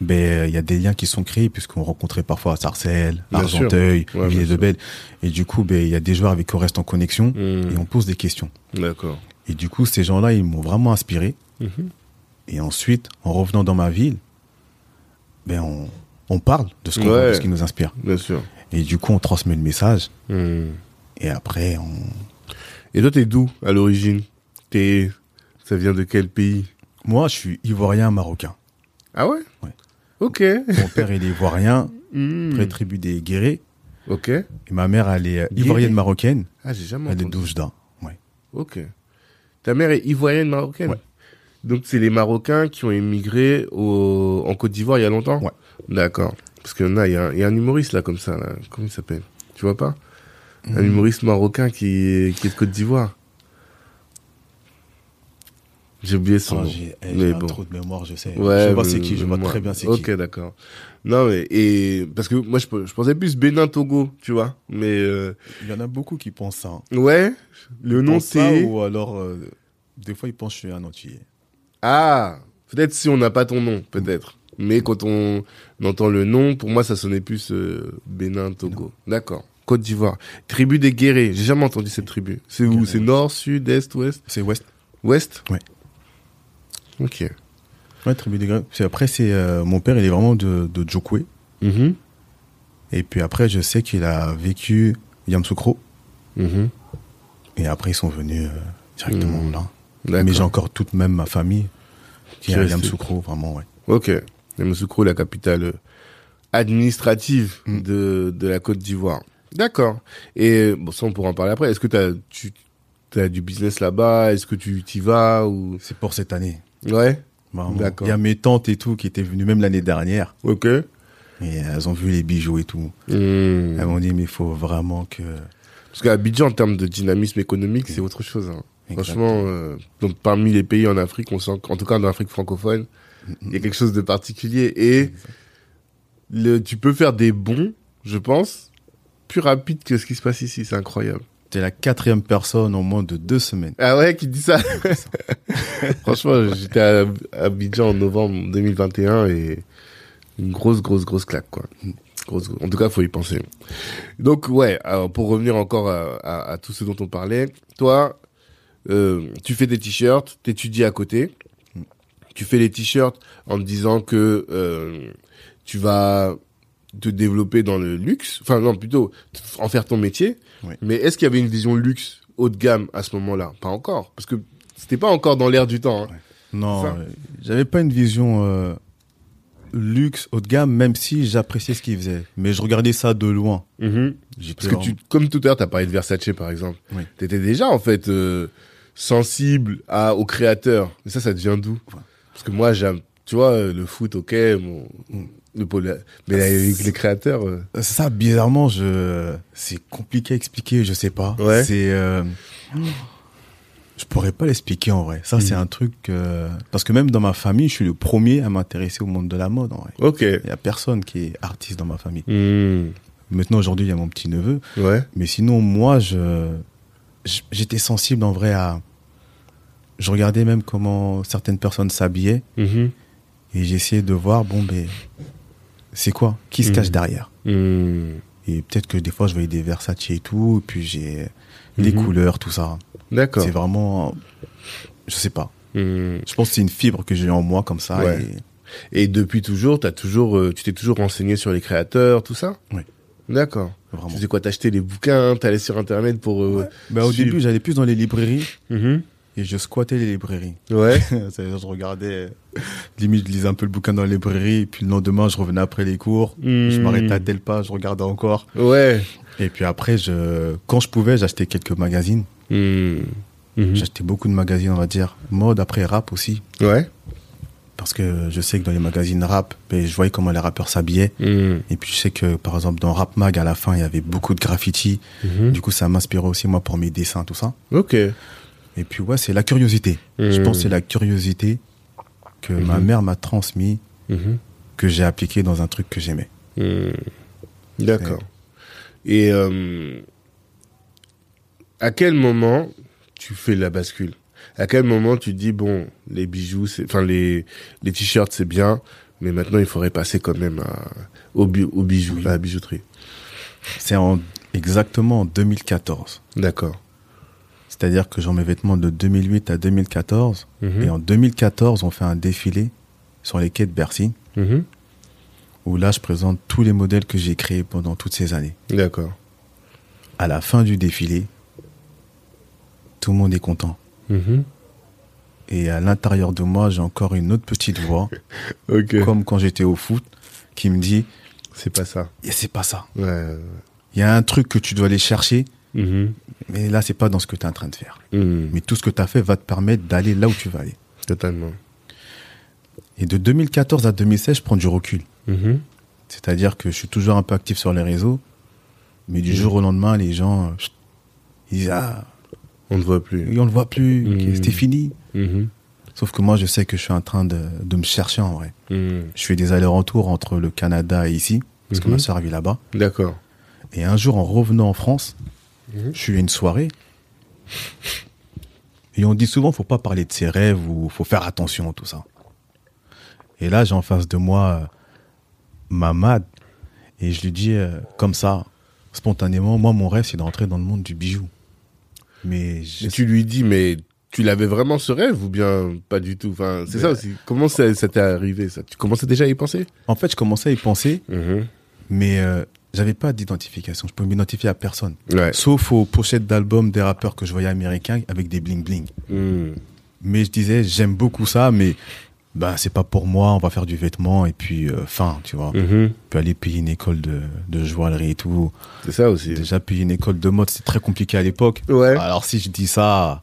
B: ben il y a des liens qui sont créés puisqu'on rencontrait parfois à Sarcelles,
A: Bien
B: Argenteuil.
A: Ouais, bien
B: de Belle. Et du coup, ben il y a des joueurs avec qui on reste en connexion
A: Hmm.
B: et on pose des questions.
A: D'accord.
B: Et du coup, ces gens-là, ils m'ont vraiment inspiré. Et ensuite, en revenant dans ma ville, ben on, on parle de ce qu'on
A: Ouais.
B: de ce qui nous inspire.
A: Bien sûr.
B: Et du coup, on transmet le message.
A: Hmm.
B: Et après, on,
A: Et toi, t'es d'où à l'origine? T'es, ça vient de quel pays?
B: Moi, je suis ivoirien marocain.
A: Ah ouais?
B: Ouais.
A: Ok.
B: Mon père, il est ivoirien, [LAUGHS]
A: Hmm.
B: près tribu des Guérés.
A: Ok.
B: Et ma mère, elle est
A: Guéré
B: ivoirienne marocaine.
A: Ah, j'ai jamais
B: Elle est
A: entendu.
B: d'Oujda. Ouais.
A: Ok. Ta mère est ivoirienne marocaine?
B: Ouais.
A: Donc c'est les Marocains qui ont émigré au... en Côte d'Ivoire il y a longtemps.
B: Ouais.
A: D'accord. Parce qu'il y en a, il y, a un- il y a un humoriste là comme ça. Là. Comment il s'appelle? Tu vois pas?
B: Hmm.
A: Un humoriste marocain qui est, qui est de Côte d'Ivoire. J'ai oublié son
B: Ah,
A: nom.
B: j'ai eh,
A: bon.
B: trou de mémoire, je sais.
A: Ouais,
B: je vois c'est qui, je vois très bien c'est
A: Ok,
B: qui.
A: d'accord. Non, mais, et, parce que moi, je, je pensais plus Bénin-Togo, tu vois. Mais, euh,
B: Il y en a beaucoup qui pensent ça. hein.
A: ouais, le
B: Ils
A: nom c'est...
B: Ou alors, euh, des fois, ils pensent que je suis un entier.
A: Ah, peut-être si on n'a pas ton nom, peut-être. mais quand on entend le nom, pour moi, ça sonnait plus euh, Bénin, Togo. D'accord. Côte d'Ivoire. Tribu des guerriers. J'ai jamais entendu cette tribu. C'est où? C'est nord, sud, est, ouest?
B: C'est West.
A: Ouest?
B: Ouais.
A: Ok.
B: Ouais, tribu des. C'est- Après, c'est euh, mon père, il est vraiment de, de Djokwe.
A: Mhm.
B: Et puis après, je sais qu'il a vécu Yamsoukro.
A: Mhm.
B: Et après, ils sont venus euh, directement
A: Mhm.
B: là. Mais j'ai encore toute même ma famille qui est à Yamsoukro, vraiment, ouais.
A: Ok. Yamoussoukro, la capitale euh, administrative
B: Mm.
A: de, de la Côte d'Ivoire. D'accord. Et bon, ça, on pourra en parler après. Est-ce que tu as du business là-bas? Est-ce que tu t'y vas ou?
B: C'est pour cette année.
A: Ouais. D'accord.
B: Il y a mes tantes et tout qui étaient venues même l'année dernière.
A: Ok.
B: Et elles ont vu les bijoux et tout.
A: Mm.
B: Elles m'ont dit, mais il faut vraiment que...
A: Parce qu'à Abidjan, en termes de dynamisme économique, c'est autre chose. hein. Franchement, euh, donc parmi les pays en Afrique, on sent qu'en tout cas dans l'Afrique francophone, il y a quelque chose de particulier et le, tu peux faire des bons, je pense, plus rapides que ce qui se passe ici. C'est incroyable.
B: T'es la quatrième personne en moins de deux semaines.
A: Ah ouais, qui dit ça? [LAUGHS] Franchement, j'étais à Abidjan en novembre 2021 et une grosse, grosse, grosse claque, quoi. Grosse, en tout cas, faut y penser. Donc, ouais, alors, pour revenir encore à, à- à tout ce dont on parlait, toi, tu fais des t-shirts, t'étudies à côté, tu fais les t-shirts en te disant que euh, tu vas te développer dans le luxe, enfin non, plutôt en faire ton métier.
B: Oui.
A: Mais est-ce qu'il y avait une vision luxe haut de gamme à ce moment-là? Pas encore, parce que c'était pas encore dans l'air du temps. hein.
B: Non, euh, j'avais pas une vision euh, luxe, haut de gamme, même si j'appréciais ce qu'ils faisaient. Mais je regardais ça de loin.
A: Mhm.
B: J'étais
A: Parce que tu, comme tout à l'heure, t'as parlé de Versace, par exemple.
B: Oui.
A: T'étais déjà, en fait, euh, sensible à, au créateur. Mais ça, ça devient d'où. Parce que moi, j'aime, tu vois, euh, le foot, ok, mon, le pôle- mais avec les créateurs, euh,
B: C'est ça, bizarrement, je... c'est compliqué à expliquer, je sais pas.
A: Ouais.
B: C'est, euh, je pourrais pas l'expliquer en vrai. Ça, c'est un truc euh, parce que même dans ma famille, je suis le premier à m'intéresser au monde de la mode. En vrai,
A: ok.
B: il y a personne qui est artiste dans ma famille.
A: Hmm.
B: Maintenant, aujourd'hui, il y a mon petit neveu,
A: Ouais.
B: mais sinon, moi, je, j'étais sensible en vrai à. Je regardais même comment certaines personnes s'habillaient
A: Mhm.
B: et j'essayais de voir, bon, ben, c'est quoi? Qui se
A: Mhm.
B: cache derrière?
A: Hmm.
B: Et peut-être que des fois, je voyais des Versace et tout, et puis j'ai les
A: Mhm.
B: couleurs, tout ça.
A: D'accord.
B: C'est vraiment, je sais pas. Je pense que c'est une fibre que j'ai en moi comme ça.
A: Ouais.
B: et
A: Et depuis toujours, t'as toujours, euh, tu t'es toujours renseigné sur les créateurs, tout ça?
B: Oui.
A: D'accord.
B: vraiment.
A: Tu faisais quoi? T'achetais les bouquins, t'allais sur Internet pour... euh,
B: Bah, au
A: suivre.
B: début, j'allais plus dans les librairies
A: Mhm.
B: Et je squattais les librairies.
A: Ouais. [LAUGHS]
B: C'est-à-dire, je regardais, limite, je lisais un peu le bouquin dans les librairies, et puis le lendemain, je revenais après les cours. Je
A: Hmm.
B: m'arrêtais à telle page, je regardais encore.
A: Ouais.
B: Et puis après, je, quand je pouvais, j'achetais quelques magazines.
A: Hmm. Mhm.
B: J'achetais beaucoup de magazines, on va dire. Mode, après rap aussi.
A: Ouais.
B: Parce que je sais que dans les magazines rap, ben, je voyais comment les rappeurs s'habillaient.
A: Hmm.
B: Et puis je sais que, par exemple, dans Rap Mag, à la fin, il y avait beaucoup de graffiti. Du coup, ça m'inspirait aussi, moi, pour mes dessins, tout ça.
A: Ok.
B: Et puis, ouais, c'est la curiosité. Je
A: Hmm.
B: pense que c'est la curiosité que ma
A: Mhm.
B: mère m'a transmis,
A: Mhm.
B: que j'ai appliqué dans un truc que j'aimais.
A: Hmm. D'accord. Et euh, à quel moment tu fais la bascule? À quel moment tu te dis bon, les bijoux, enfin les les t-shirts c'est bien, mais maintenant il faudrait passer quand même à, au, bi- au bijou,
B: Oui.
A: à la bijouterie?
B: C'est en, exactement en 2014.
A: D'accord.
B: C'est-à-dire que j'ai mes vêtements de 2008 à 2014.
A: Mhm.
B: Et en 2014, on fait un défilé sur les quais de Bercy,
A: Mhm.
B: où là, je présente tous les modèles que j'ai créés pendant toutes ces années.
A: D'accord.
B: À la fin du défilé, tout le monde est content.
A: Mhm.
B: Et à l'intérieur de moi, j'ai encore une autre petite voix, [LAUGHS] comme quand j'étais au foot, qui me dit
A: C'est pas ça.
B: Et c'est pas ça.
A: Ouais.
B: Il y a un truc que tu dois aller chercher,
A: Mhm.
B: mais là, c'est pas dans ce que tu es en train de faire.
A: Mhm.
B: Mais tout ce que tu as fait va te permettre d'aller là où tu vas aller.
A: Totalement.
B: Et de 2014 à 2016, je prends du recul.
A: Mhm.
B: C'est-à-dire que je suis toujours un peu actif sur les réseaux, mais du jour au lendemain, les gens, ils disent Ah,
A: On ne voit plus.
B: on le voit plus, c'était fini. Sauf que moi, je sais que je suis en train de, de me chercher en vrai. Je fais des allers-retours entre le Canada et ici, parce que ma soeur vit là-bas.
A: D'accord.
B: Et un jour, en revenant en France,
A: Mhm.
B: je suis à une soirée. Et on dit souvent, faut pas parler de ses rêves ou faut faire attention, tout ça. Et là, j'ai en face de moi euh, Mamad. Et je lui dis, euh, comme ça, spontanément, moi, mon rêve, c'est d'entrer dans le monde du bijou. Mais je-
A: tu lui dis, mais tu l'avais vraiment ce rêve ou bien pas du tout? Enfin, c'est ça aussi. Comment ça, ça t'est arrivé ça? Tu commençais déjà à y penser?
B: En fait, je commençais à y penser,
A: Mhm.
B: mais euh, j'avais pas d'identification. Je pouvais m'identifier à personne.
A: Ouais.
B: Sauf aux pochettes d'albums des rappeurs que je voyais américains avec des bling-bling.
A: Mhm.
B: Mais je disais, j'aime beaucoup ça, mais ben, c'est pas pour moi, on va faire du vêtement et puis euh, fin, tu vois.
A: Mhm.
B: On peut aller payer une école de, de joaillerie et tout.
A: C'est ça aussi.
B: Déjà, payer une école de mode, c'est très compliqué à l'époque.
A: Ouais.
B: Alors si je dis ça,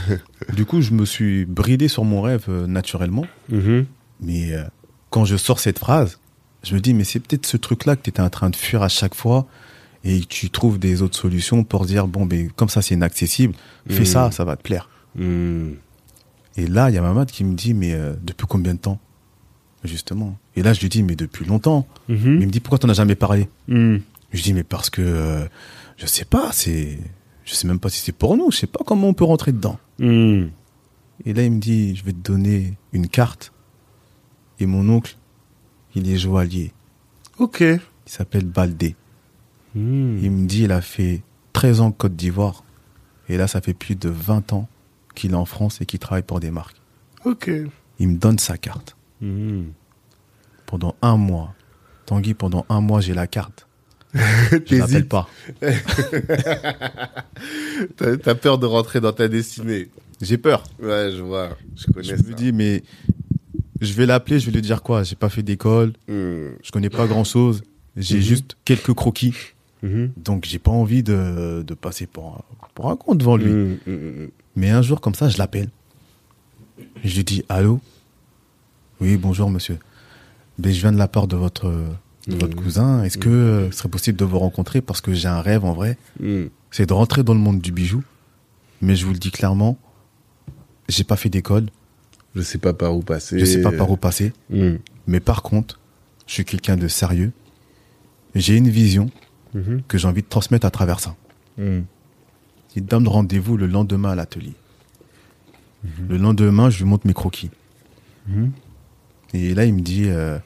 B: [LAUGHS] du coup, je me suis bridé sur mon rêve euh, naturellement.
A: Mhm.
B: Mais euh, quand je sors cette phrase, je me dis, mais c'est peut-être ce truc-là que tu étais en train de fuir à chaque fois et tu trouves des autres solutions pour dire, bon, ben, comme ça, c'est inaccessible, fais
A: Mhm.
B: ça, ça va te plaire.
A: Mhm.
B: Et là, il y a Mamad qui me dit, mais euh, depuis combien de temps? Justement. Et là, je lui dis, mais depuis longtemps. Il
A: Mhm.
B: me dit, pourquoi t'en as jamais parlé?
A: Mhm.
B: Je dis, mais parce que, euh, je sais pas, c'est, je sais même pas si c'est pour nous, je sais pas comment on peut rentrer dedans. Et là, il me dit, je vais te donner une carte. Et mon oncle, il est joaillier.
A: Ok.
B: Il s'appelle Baldé.
A: Mhm.
B: Il me dit, il a fait 13 ans Côte d'Ivoire. Et là, ça fait plus de 20 ans qu'il est en France et qu'il travaille pour des marques.
A: Ok.
B: Il me donne sa carte.
A: Mhm.
B: Pendant un mois. Tanguy, pendant un mois, j'ai la carte. [LAUGHS] Je pas. [LAUGHS]
A: T'as peur de rentrer dans ta destinée.
B: J'ai peur.
A: Ouais, je vois. Je connais
B: Je
A: ça.
B: me dis, mais je vais l'appeler, je vais lui dire quoi? J'ai pas fait d'école,
A: Mhm.
B: je connais pas grand chose, j'ai
A: Mhm.
B: juste quelques croquis.
A: Mhm.
B: Donc j'ai pas envie de, de passer pour un, pour un con devant lui.
A: Mhm.
B: Mais un jour comme ça, je l'appelle. Je lui dis allô? Oui, bonjour monsieur. Ben, je viens de la part de votre, de votre cousin. Est-ce que euh, ce serait possible de vous rencontrer? Parce que j'ai un rêve en vrai, c'est de rentrer dans le monde du bijou. Mais je vous le dis clairement, j'ai pas fait d'école,
A: Je sais pas par où passer.
B: je sais pas par où passer.
A: Mhm.
B: Mais par contre, je suis quelqu'un de sérieux. J'ai une vision
A: Mhm.
B: que j'ai envie de transmettre à travers ça.
A: Mhm.
B: Il donne rendez-vous le lendemain à l'atelier. Le lendemain, je lui montre mes croquis.
A: Mhm.
B: Et là, il me dit euh,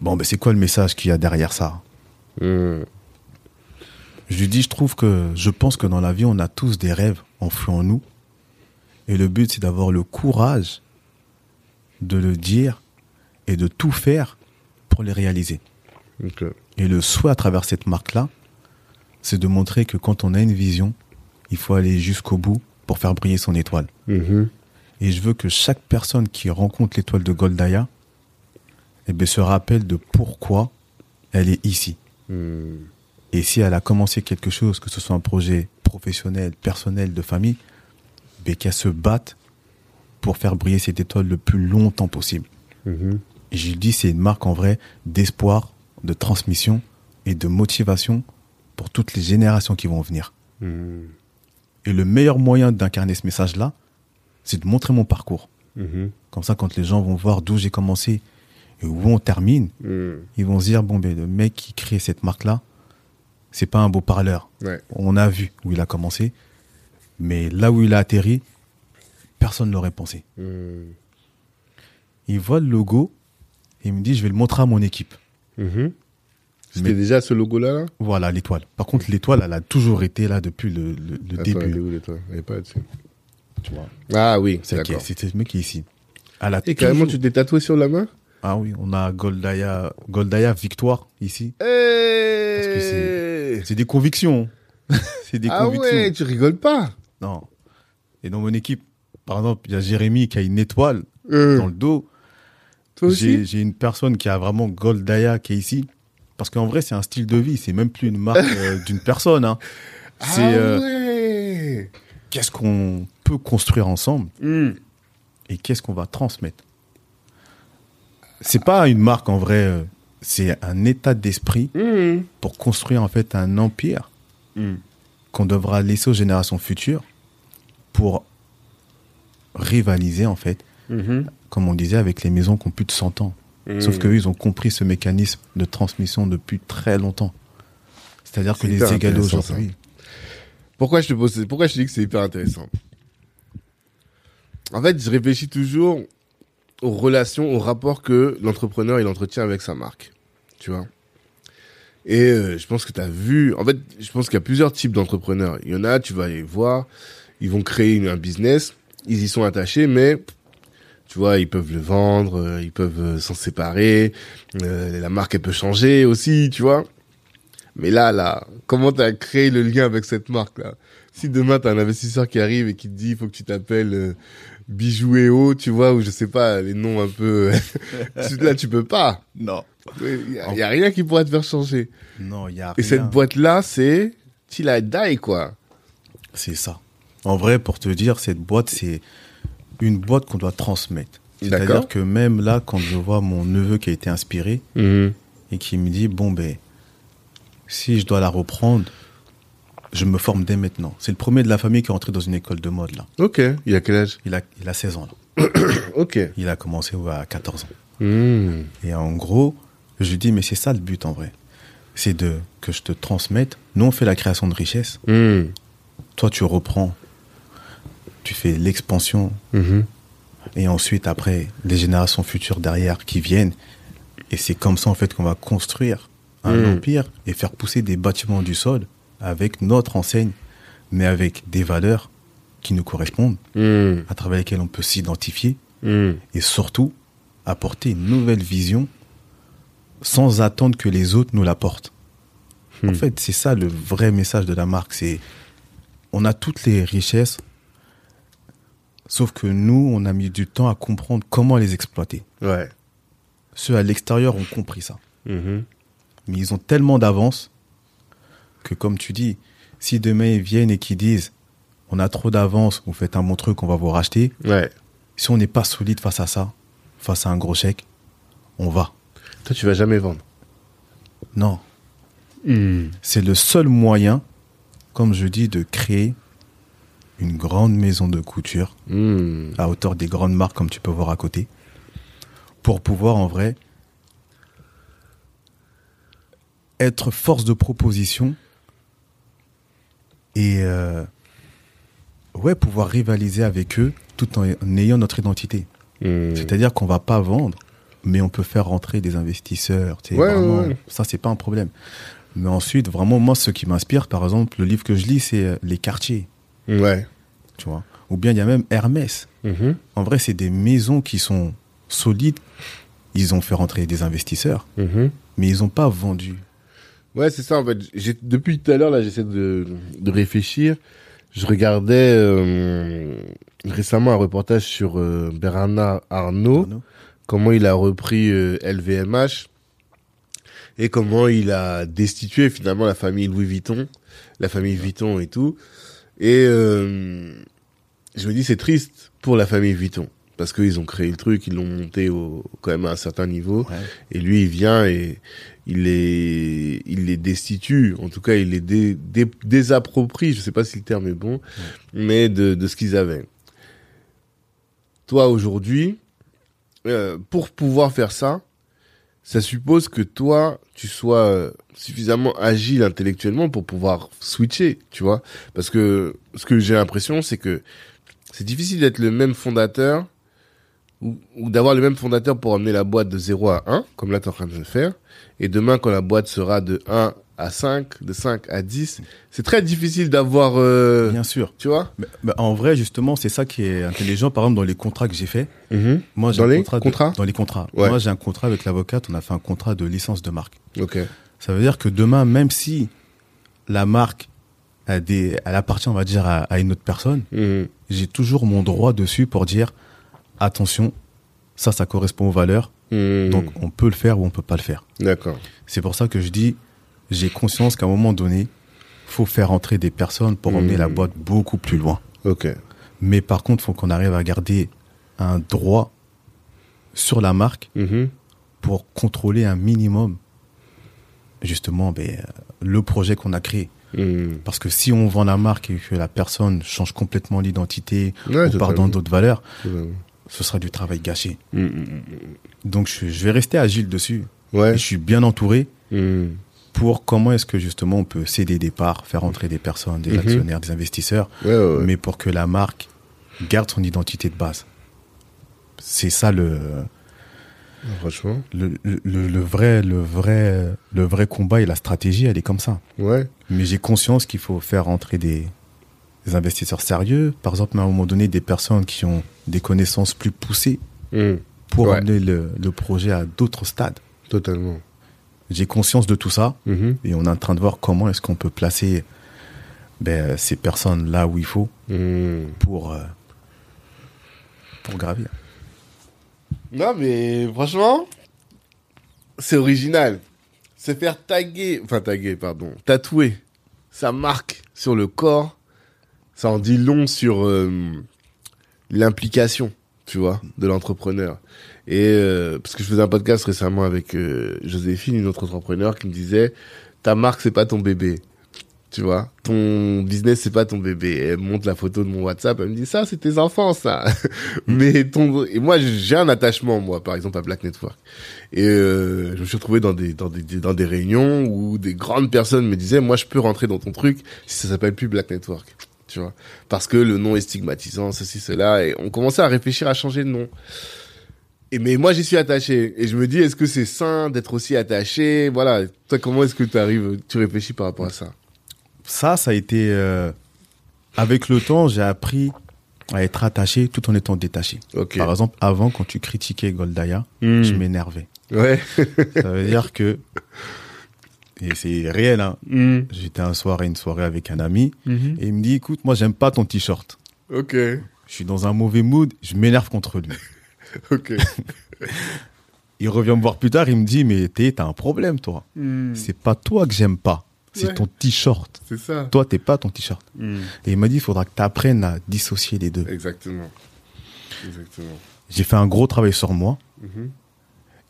B: Bon, ben c'est quoi le message qu'il y a derrière ça?
A: Mhm.
B: Je lui dis Je trouve que, je pense que dans la vie, on a tous des rêves enfouis en nous. Et le but, c'est d'avoir le courage de le dire et de tout faire pour les réaliser. Et le souhait à travers cette marque-là, c'est de montrer que quand on a une vision, il faut aller jusqu'au bout pour faire briller son étoile.
A: Mhm.
B: Et je veux que chaque personne qui rencontre l'étoile de Goldaya eh ben, se rappelle de pourquoi elle est ici.
A: Mhm.
B: Et si elle a commencé quelque chose, que ce soit un projet professionnel, personnel, de famille, ben, qu'elle se batte pour faire briller cette étoile le plus longtemps possible.
A: Mhm.
B: Et je dis, c'est une marque en vrai d'espoir, de transmission et de motivation pour toutes les générations qui vont venir.
A: Mhm.
B: Et le meilleur moyen d'incarner ce message-là, c'est de montrer mon parcours.
A: Mhm.
B: Comme ça, quand les gens vont voir d'où j'ai commencé et où on termine,
A: Mhm.
B: ils vont se dire, bon, ben, le mec qui crée cette marque-là, c'est pas un beau parleur.
A: Ouais.
B: On a vu où il a commencé, mais là où il a atterri, personne ne l'aurait pensé.
A: Mhm.
B: Il voit le logo et il me dit, je vais le montrer à mon équipe.
A: Mhm. C'était
B: Mais-
A: déjà ce logo-là, là?
B: Voilà, l'étoile. Par contre, l'étoile, elle a toujours été là depuis le, le- le
A: Attends, elle est
B: début.
A: où l'étoile? Elle est pas dessus.
B: Tu vois.
A: Ah oui,
B: C'est qui-
A: d'accord.
B: c'est ce mec qui est ici. Elle a
A: Et carrément,
B: toujours-
A: tu t'es tatoué sur la main?
B: Ah oui, on a Goldaya, Goldaya Victoire ici.
A: que
B: c'est- C'est des convictions. [LAUGHS] c'est des
A: Ah
B: convictions.
A: ouais, tu rigoles pas?
B: Non. Et dans mon équipe, par exemple, il y a Jérémy qui a une étoile
A: Euh,
B: dans le dos. J'ai une personne qui a vraiment Goldaya qui est ici. Parce qu'en vrai, c'est un style de vie. C'est même plus une marque [LAUGHS] euh, d'une personne. hein. C'est
A: Ah
B: euh,
A: ouais
B: qu'est-ce qu'on peut construire ensemble
A: Hmm.
B: et qu'est-ce qu'on va transmettre? C'est pas une marque en vrai. C'est un état d'esprit
A: Hmm.
B: pour construire en fait un empire
A: Hmm.
B: qu'on devra laisser aux générations futures pour rivaliser en fait,
A: Mhm.
B: comme on disait, avec les maisons qui ont plus de 100 ans. Sauf
A: Hmm.
B: qu'eux, ils ont compris ce mécanisme de transmission depuis très longtemps. C'est-à-dire que les
A: intéressant,
B: aujourd'hui.
A: Pourquoi je te pose, pourquoi je te dis que c'est hyper intéressant? En fait, je réfléchis toujours aux relations, au rapport que l'entrepreneur il entretient avec sa marque. Tu vois? Et euh, je pense que tu as vu, en fait, je pense qu'il y a plusieurs types d'entrepreneurs. Il y en a, tu vas les voir, ils vont créer une- un business, ils y sont attachés, mais tu vois, ils peuvent le vendre, euh, ils peuvent euh, s'en séparer, euh, la marque elle peut changer aussi, tu vois. Mais là, là, comment tu as créé le lien avec cette marque là? Si demain tu as un investisseur qui arrive et qui te dit il faut que tu t'appelles euh, Bijou et O, tu vois, ou je sais pas, les noms un peu [LAUGHS] là tu peux pas.
B: Non.
A: Il y, a- y a rien qui pourrait te faire changer.
B: Non, il y a
A: Et
B: rien.
A: cette boîte là, c'est till I die quoi.
B: C'est ça. En vrai, pour te dire, cette boîte, c'est une boîte qu'on doit transmettre. C'est-à-dire que même là, quand je vois mon neveu qui a été inspiré et qui me dit, bon, ben, si je dois la reprendre, je me forme dès maintenant. C'est le premier de la famille qui est entré dans une école de mode, là.
A: Ok. Il a quel âge?
B: Il a, il a 16 ans, là. [COUGHS]
A: Ok.
B: Il a commencé ouais, à 14 ans.
A: Hmm.
B: Et en gros, je lui dis, mais c'est ça le but, en vrai. C'est de, que je te transmette. Nous, on fait la création de richesse.
A: Hmm.
B: Toi, tu reprends. Tu fais l'expansion,
A: Mhm.
B: et ensuite après les générations futures derrière qui viennent et c'est comme ça en fait qu'on va construire un
A: Mm.
B: empire et faire pousser des bâtiments du sol avec notre enseigne mais avec des valeurs qui nous correspondent
A: Hmm.
B: à travers lesquelles on peut s'identifier et surtout apporter une nouvelle vision sans attendre que les autres nous l'apportent. En
A: Hmm.
B: fait, c'est ça le vrai message de la marque, c'est on a toutes les richesses sauf que nous, on a mis du temps à comprendre comment les exploiter.
A: Ouais.
B: Ceux à l'extérieur ont compris ça.
A: Mhm.
B: Mais ils ont tellement d'avance que, comme tu dis, si demain ils viennent et qu'ils disent on a trop d'avance, vous faites un bon truc, on va vous racheter.
A: Ouais.
B: Si on n'est pas solide face à ça, face à un gros chèque, on va.
A: Toi, tu vas jamais vendre.
B: Non.
A: Hmm.
B: C'est le seul moyen, comme je dis, de créer une grande maison de couture
A: Hmm.
B: à hauteur des grandes marques comme tu peux voir à côté, pour pouvoir en vrai être force de proposition et euh, ouais pouvoir rivaliser avec eux tout en, en ayant notre identité.
A: Hmm.
B: C'est-à-dire qu'on va pas vendre, mais on peut faire rentrer des investisseurs. tu sais,
A: Ouais,
B: vraiment,
A: ouais, ouais.
B: Ça c'est pas un problème. Mais ensuite, vraiment, moi, ce qui m'inspire, par exemple, le livre que je lis, c'est euh, Les Quartiers,
A: Ouais.
B: tu vois. Ou bien il y a même Hermès.
A: Mhm.
B: En vrai, c'est des maisons qui sont solides. Ils ont fait rentrer des investisseurs,
A: Mhm.
B: mais ils n'ont pas vendu.
A: Ouais, c'est ça, en fait. Depuis tout à l'heure, là, j'essaie de, de réfléchir. Je regardais euh, récemment un reportage sur euh, Bernard Arnault,
B: Arnaud.
A: comment il a repris euh, LVMH et comment il a destitué finalement la famille Louis Vuitton, la famille Vuitton et tout. Et euh, je me dis, c'est triste pour la famille Vuitton. Parce qu'ils ont créé le truc, ils l'ont monté au, quand même à un certain niveau.
B: Ouais.
A: Et lui, il vient et il les, il les destitue. En tout cas, il les dé, dé- désapproprie. Je sais pas si le terme est bon, mais de, de ce qu'ils avaient. Toi, aujourd'hui, euh, pour pouvoir faire ça, ça suppose que toi, tu sois euh, suffisamment agile intellectuellement pour pouvoir switcher, tu vois. Parce que ce que j'ai l'impression, c'est que c'est difficile d'être le même fondateur ou, d'avoir le même fondateur pour emmener la boîte de 0 à 1, comme là tu es en train de le faire. Et demain, quand la boîte sera de 1 à 5, de 5 à 10, c'est très difficile d'avoir... euh,
B: Bien sûr.
A: tu vois?
B: Mais, mais en vrai, justement, c'est ça qui est intelligent. Par exemple, dans les contrats que j'ai faits, moi, j'ai
A: Dans les
B: contrat de-
A: contrats?
B: Dans les contrats.
A: Ouais.
B: Moi, j'ai un contrat avec l'avocate. On a fait un contrat de licence de marque.
A: Ok.
B: Ça veut dire que demain, même si la marque a des, elle appartient, on va dire, à, à une autre personne,
A: Mhm.
B: j'ai toujours mon droit dessus pour dire attention, ça, ça correspond aux valeurs,
A: Mhm.
B: donc on peut le faire ou on peut pas le faire.
A: D'accord.
B: C'est pour ça que je dis, j'ai conscience qu'à un moment donné, faut faire entrer des personnes pour emmener
A: Mhm.
B: la boîte beaucoup plus loin.
A: Ok.
B: Mais par contre, faut qu'on arrive à garder un droit sur la marque
A: Mhm.
B: pour contrôler un minimum, justement, ben, le projet qu'on a créé.
A: Mhm.
B: Parce que si on vend la marque et que la personne change complètement l'identité,
A: Ouais,
B: ou part dans d'autres valeurs,
A: Totalement.
B: ce sera du travail gâché.
A: Mhm.
B: Donc je, je vais rester agile dessus.
A: Ouais.
B: Et je suis bien entouré. Pour comment est-ce que justement on peut céder des parts, faire entrer des personnes, des
A: Mhm.
B: actionnaires, des investisseurs,
A: Ouais, ouais, ouais.
B: mais pour que la marque garde son identité de base. c'est ça le,
A: Franchement.
B: le, le, le vrai, le vrai, le vrai combat et la stratégie, elle est comme ça.
A: Ouais.
B: Mais j'ai conscience qu'il faut faire entrer des, des investisseurs sérieux. Par exemple, à un moment donné, des personnes qui ont des connaissances plus poussées
A: Hmm.
B: pour
A: Ouais.
B: amener le, le projet à d'autres stades.
A: Totalement.
B: J'ai conscience de tout ça
A: Mhm.
B: et on est en train de voir comment est-ce qu'on peut placer ben, ces personnes là où il faut
A: Hmm.
B: pour, euh, pour gravir.
A: Non, mais franchement, c'est original. Se faire taguer, enfin taguer, pardon, tatouer sa marque sur le corps, ça en dit long sur euh, l'implication, tu vois, de l'entrepreneur. Et euh, parce que je faisais un podcast récemment avec euh, Joséphine, une autre entrepreneur, qui me disait ta marque c'est pas ton bébé. Tu vois, ton business c'est pas ton bébé. Elle me montre la photo de mon WhatsApp, elle me dit ça c'est tes enfants ça. [LAUGHS] Mais ton et moi j'ai un attachement moi par exemple à Black Network. Et euh, je me suis retrouvé dans des dans des dans des réunions où des grandes personnes me disaient moi je peux rentrer dans ton truc si ça s'appelle plus Black Network. Tu vois, parce que le nom est stigmatisant, ceci cela et on commençait à réfléchir à changer de nom. Et mais moi j'y suis attaché et je me dis est-ce que c'est sain d'être aussi attaché? Voilà, toi comment est-ce que tu arrives tu réfléchis par rapport à ça?
B: Ça, ça a été euh, avec le temps, j'ai appris à être attaché tout en étant détaché. Par exemple, avant, quand tu critiquais Goldaya,
A: Hmm.
B: je m'énervais.
A: Ouais.
B: Ça veut dire que et c'est réel. Hein.
A: Hmm.
B: J'étais un soir une soirée avec un ami
A: Mhm.
B: et il me dit écoute, moi j'aime pas ton t-shirt.
A: OK.
B: Je suis dans un mauvais mood, je m'énerve contre lui. [LAUGHS]
A: OK. [LAUGHS]
B: Il revient me voir plus tard, il me dit mais t'es t'as un problème toi.
A: Hmm.
B: C'est pas toi que j'aime pas, c'est
A: Ouais.
B: ton t-shirt.
A: C'est ça.
B: Toi t'es pas ton t-shirt.
A: Hmm.
B: Et il m'a dit il faudra que tu apprennes à dissocier les deux.
A: Exactement. Exactement.
B: J'ai fait un gros travail sur moi
A: Mhm.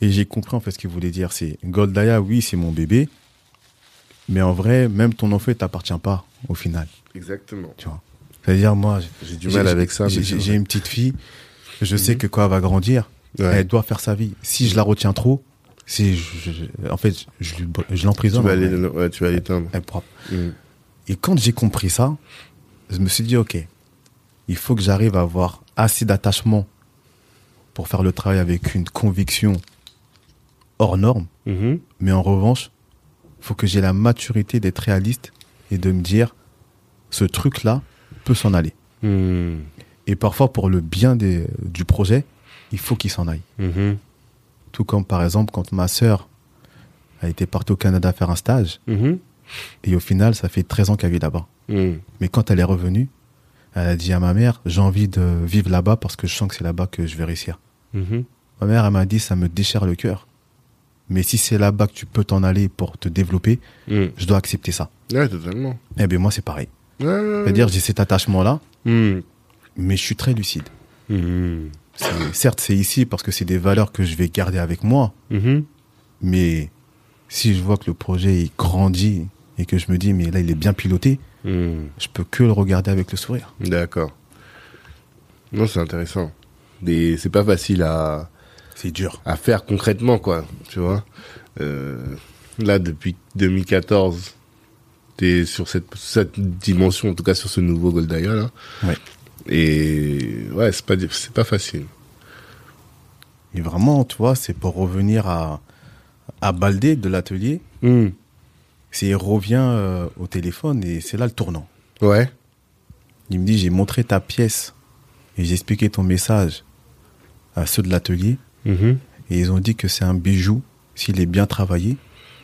B: et j'ai compris en fait ce qu'il voulait dire. C'est Goldaya, oui c'est mon bébé, mais en vrai même ton enfant il t'appartient pas au final.
A: Exactement.
B: Tu vois. C'est-à-dire moi
A: J'ai du mal avec ça.
B: J'ai une petite fille, je sais
A: Mhm.
B: que quand elle va grandir,
A: Ouais.
B: elle doit faire sa vie. Si je la retiens trop, c'est je- je- en fait je, je
A: Tu
B: l'emprisonne.
A: vas
B: en
A: aller,
B: vrai.
A: ouais, tu vas aller teindre.
B: Elle propre.
A: Hmm.
B: Et quand j'ai compris ça, je me suis dit ok, il faut que j'arrive à avoir assez d'attachement pour faire le travail avec une conviction hors norme,
A: Mhm.
B: mais en revanche, faut que j'ai la maturité d'être réaliste et de me dire ce truc-là peut s'en aller.
A: Hmm.
B: Et parfois, pour le bien des- du projet, il faut qu'il s'en aille.
A: Mhm.
B: Tout comme par exemple quand ma sœur a été partie au Canada faire un stage,
A: Mhm.
B: et au final, ça fait 13 ans qu'elle vit là-bas.
A: Hmm.
B: Mais quand elle est revenue, elle a dit à ma mère, j'ai envie de vivre là-bas parce que je sens que c'est là-bas que je vais réussir.
A: Mhm.
B: Ma mère, elle m'a dit, ça me déchire le cœur. Mais si c'est là-bas que tu peux t'en aller pour te développer, je dois accepter ça.
A: Ouais, totalement.
B: Eh bien, moi, c'est pareil.
A: Ouais, ouais.
B: C'est-à-dire, j'ai cet attachement-là. Mais je suis très lucide. C'est- Certes, c'est ici parce que c'est des valeurs que je vais garder avec moi,
A: Mhm.
B: mais si je vois que le projet il grandit et que je me dis, mais là, il est bien piloté,
A: Hmm.
B: je peux que le regarder avec le sourire.
A: D'accord. Non, c'est intéressant. Et c'est pas facile à,
B: C'est dur.
A: à faire concrètement, quoi. Tu vois. Euh, là, depuis 2014, t'es sur cette, cette dimension, en tout cas sur ce nouveau Goldaya, là.
B: Ouais.
A: Et ouais, c'est pas, c'est pas facile.
B: Et vraiment, tu vois, c'est pour revenir à, à Baldé de l'atelier.
A: Hmm.
B: C'est il revient euh, au téléphone et c'est là le tournant.
A: Ouais.
B: Il me dit j'ai montré ta pièce et j'ai expliqué ton message à ceux de l'atelier
A: Mhm.
B: et ils ont dit que c'est un bijou s'il est bien travaillé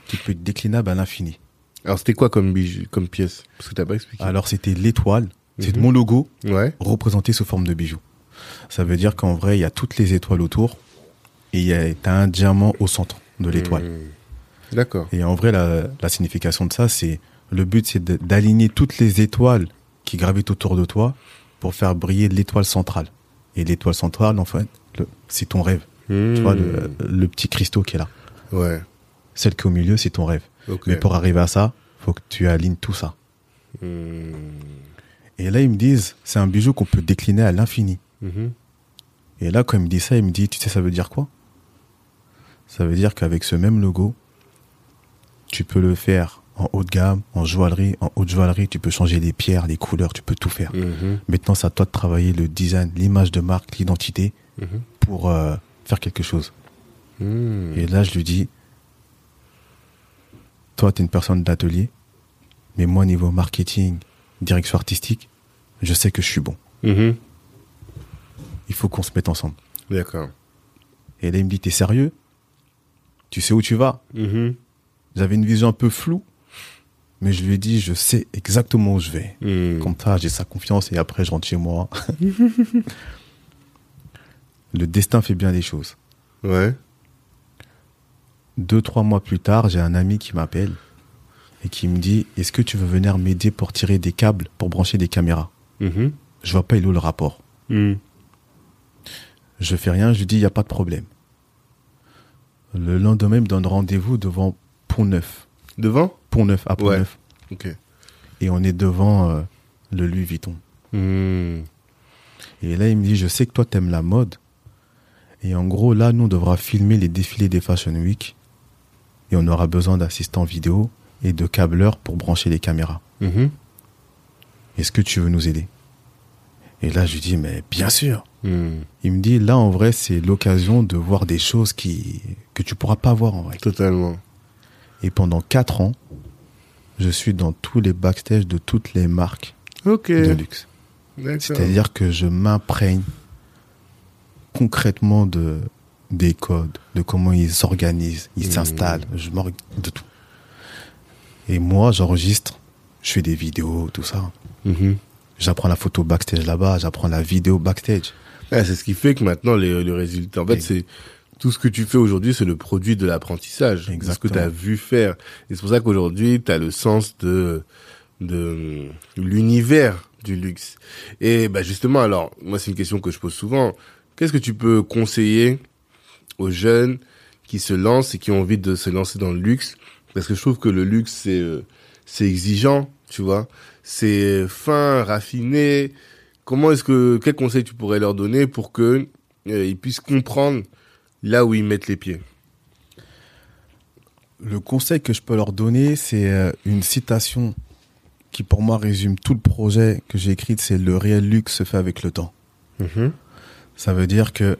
B: qui peut être déclinable à l'infini.
A: Alors, c'était quoi comme bijou, comme pièce? Parce que t'as pas expliqué.
B: Alors c'était l'étoile, c'est
A: Mhm.
B: mon logo
A: Ouais.
B: représenté sous forme de bijou. Ça veut dire qu'en vrai il y a toutes les étoiles autour et il y a t'as un diamant au centre de l'étoile.
A: Hmm. D'accord.
B: Et en vrai, la, la signification de ça, c'est le but, c'est d'aligner toutes les étoiles qui gravitent autour de toi pour faire briller l'étoile centrale. Et l'étoile centrale, en fait, c'est ton rêve. Tu vois, le, le petit cristaux qui est là.
A: Ouais.
B: Celle qui est au milieu, c'est ton rêve. Mais pour arriver à ça, faut que tu alignes tout ça. Et là, ils me disent, c'est un bijou qu'on peut décliner à l'infini.
A: Mhm.
B: Et là, quand il me dit ça, il me dit, tu sais, ça veut dire quoi? Ça veut dire qu'avec ce même logo, tu peux le faire en haut de gamme, en joaillerie, en haute joaillerie, tu peux changer les pierres, les couleurs, tu peux tout faire.
A: Mhm.
B: Maintenant, c'est à toi de travailler le design, l'image de marque, l'identité Mhm. pour euh, faire quelque chose. Et là, je lui dis, toi, tu es une personne d'atelier, mais moi, niveau marketing, direction artistique, je sais que je suis bon.
A: Mhm.
B: Il faut qu'on se mette ensemble.
A: D'accord.
B: Et là, il me dit, t'es sérieux? Tu sais où tu vas?
A: Mhm.
B: J'avais une vision un peu floue, mais je lui ai dit, je sais exactement où je vais.
A: Hmm.
B: Comme ça, j'ai sa confiance et après, je rentre chez moi. [LAUGHS] Le destin fait bien des choses.
A: Ouais.
B: Deux, trois mois plus tard, j'ai un ami qui m'appelle et qui me dit Est-ce que tu veux venir m'aider pour tirer des câbles pour brancher des caméras?
A: Mhm.
B: Je vois pas il est où le rapport.
A: Hmm.
B: Je fais rien, je lui dis Il n'y a pas de problème. Le lendemain, il me donne rendez-vous devant Pont Neuf.
A: Devant?
B: Pont Neuf, à Pont
A: Ouais.
B: Neuf.
A: Ok.
B: Et on est devant euh, le Louis Vuitton.
A: Hmm.
B: Et là, il me dit Je sais que toi, t'aimes la mode. Et en gros, là, nous, on devra filmer les défilés des Fashion Week. Et on aura besoin d'assistants vidéo et de câbleurs pour brancher les caméras.
A: Mhm.
B: Est-ce que tu veux nous aider? Et là, je lui dis, mais bien sûr.
A: Hmm.
B: Il me dit, là, en vrai, c'est l'occasion de voir des choses qui, que tu pourras pas voir en vrai.
A: Totalement.
B: Et pendant quatre ans, je suis dans tous les backstage de toutes les marques
A: Ok.
B: de luxe. C'est-à-dire que je m'imprègne concrètement de, des codes, de comment ils s'organisent, ils
A: Mmh.
B: s'installent, je de tout. Et moi, j'enregistre, je fais des vidéos, tout ça.
A: Mhm.
B: J'apprends la photo backstage là-bas, j'apprends la vidéo backstage.
A: C'est ce qui fait que maintenant, les, le résultat, en fait, c'est tout ce que tu fais aujourd'hui, c'est le produit de l'apprentissage. Ce que tu as vu faire. Et c'est pour ça qu'aujourd'hui, tu as le sens de, de l'univers du luxe. Et bah, justement, alors, moi, c'est une question que je pose souvent. Qu'est-ce que tu peux conseiller aux jeunes qui se lancent et qui ont envie de se lancer dans le luxe? Parce que je trouve que le luxe, c'est euh, c'est exigeant, tu vois. C'est fin, raffiné. Comment est-ce que quel conseil tu pourrais leur donner pour que euh, ils puissent comprendre là où ils mettent les pieds?
B: Le conseil que je peux leur donner, c'est euh, une citation qui pour moi résume tout le projet que j'ai écrit, c'est le réel luxe se fait avec le temps. Ça veut dire que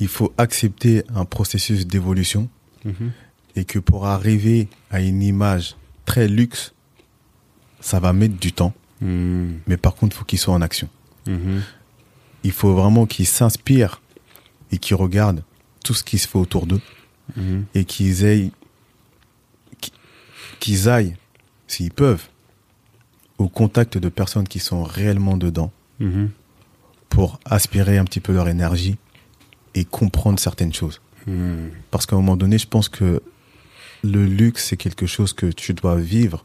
B: il faut accepter un processus d'évolution et que pour arriver à une image très luxe, ça va mettre du temps.
A: Mhm.
B: Mais par contre, il faut qu'ils soient en action.
A: Mhm.
B: Il faut vraiment qu'ils s'inspirent et qu'ils regardent tout ce qui se fait autour d'eux
A: Mhm.
B: et qu'ils aillent, qu'- qu'ils aillent, s'ils peuvent, au contact de personnes qui sont réellement dedans pour aspirer un petit peu leur énergie et comprendre certaines choses. Parce qu'à un moment donné, je pense que le luxe, c'est quelque chose que tu dois vivre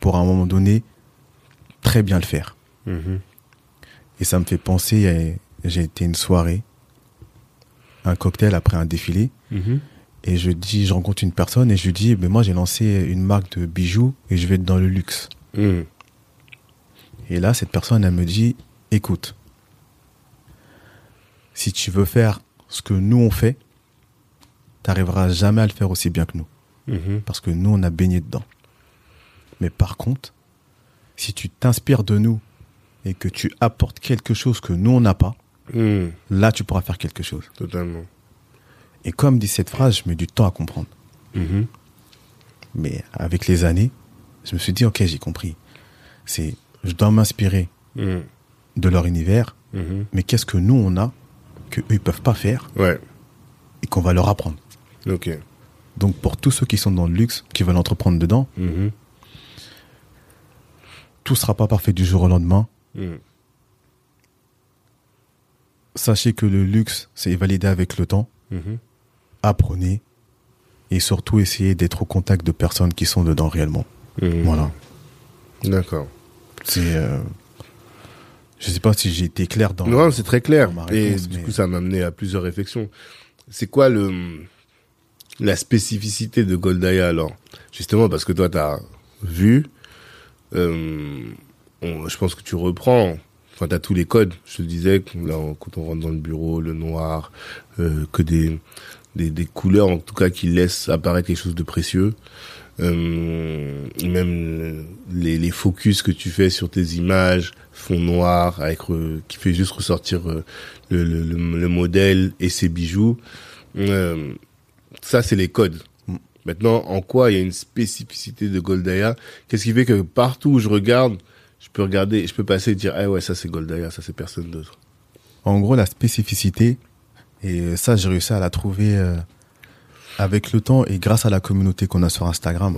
B: pour à un moment donné très bien le faire.
A: Mhm.
B: Et ça me fait penser, j'ai été une soirée, un cocktail après un défilé,
A: Mhm.
B: et je dis, je rencontre une personne et je lui dis, ben moi j'ai lancé une marque de bijoux et je vais être dans le luxe.
A: Mhm.
B: Et là, cette personne, elle me dit, écoute, si tu veux faire ce que nous on fait, t'arriveras jamais à le faire aussi bien que nous.
A: Mhm.
B: Parce que nous, on a baigné dedans. Mais par contre, si tu t'inspires de nous et que tu apportes quelque chose que nous, on n'a pas,
A: Mhm.
B: là, tu pourras faire quelque chose.
A: Totalement.
B: Et comme dit cette phrase, je mets du temps à comprendre.
A: Mhm.
B: Mais avec les années, je me suis dit, ok, j'ai compris. C'est, je dois m'inspirer de leur univers, mais qu'est-ce que nous, on a que eux, ils peuvent pas faire
A: Ouais.
B: et qu'on va leur apprendre.
A: Ok.
B: Donc, pour tous ceux qui sont dans le luxe, qui veulent entreprendre dedans,
A: Mhm.
B: tout sera pas parfait du jour au lendemain.
A: Mhm.
B: Sachez que le luxe, c'est validé avec le temps.
A: Mhm.
B: Apprenez et surtout essayez d'être au contact de personnes qui sont dedans réellement.
A: Mhm.
B: Voilà.
A: D'accord.
B: C'est, euh, je sais pas si j'ai été clair dans.
A: Non, c'est très clair. Et du
B: mais-
A: coup, ça m'a amené à plusieurs réflexions. C'est quoi le la spécificité de Goldaya alors Justement parce que toi, tu as vu, euh, je pense que tu reprends enfin, t'as tous les codes. Je te disais, là, quand on rentre dans le bureau, le noir, euh, que des, des, des couleurs, en tout cas, qui laissent apparaître quelque chose de précieux. Euh, même les, les focus que tu fais sur tes images, fond noir, avec euh, qui fait juste ressortir euh, le, le, le, le modèle et ses bijoux. Euh, ça, c'est les codes. Maintenant, en quoi il y a une spécificité de Goldaya Qu'est-ce qui fait que partout où je regarde, je peux regarder, je peux passer et dire ah ouais ça c'est Goldaya, ça c'est personne d'autre.
B: En gros, la spécificité, et ça, j'ai réussi à la trouver euh, avec le temps et grâce à la communauté qu'on a sur Instagram,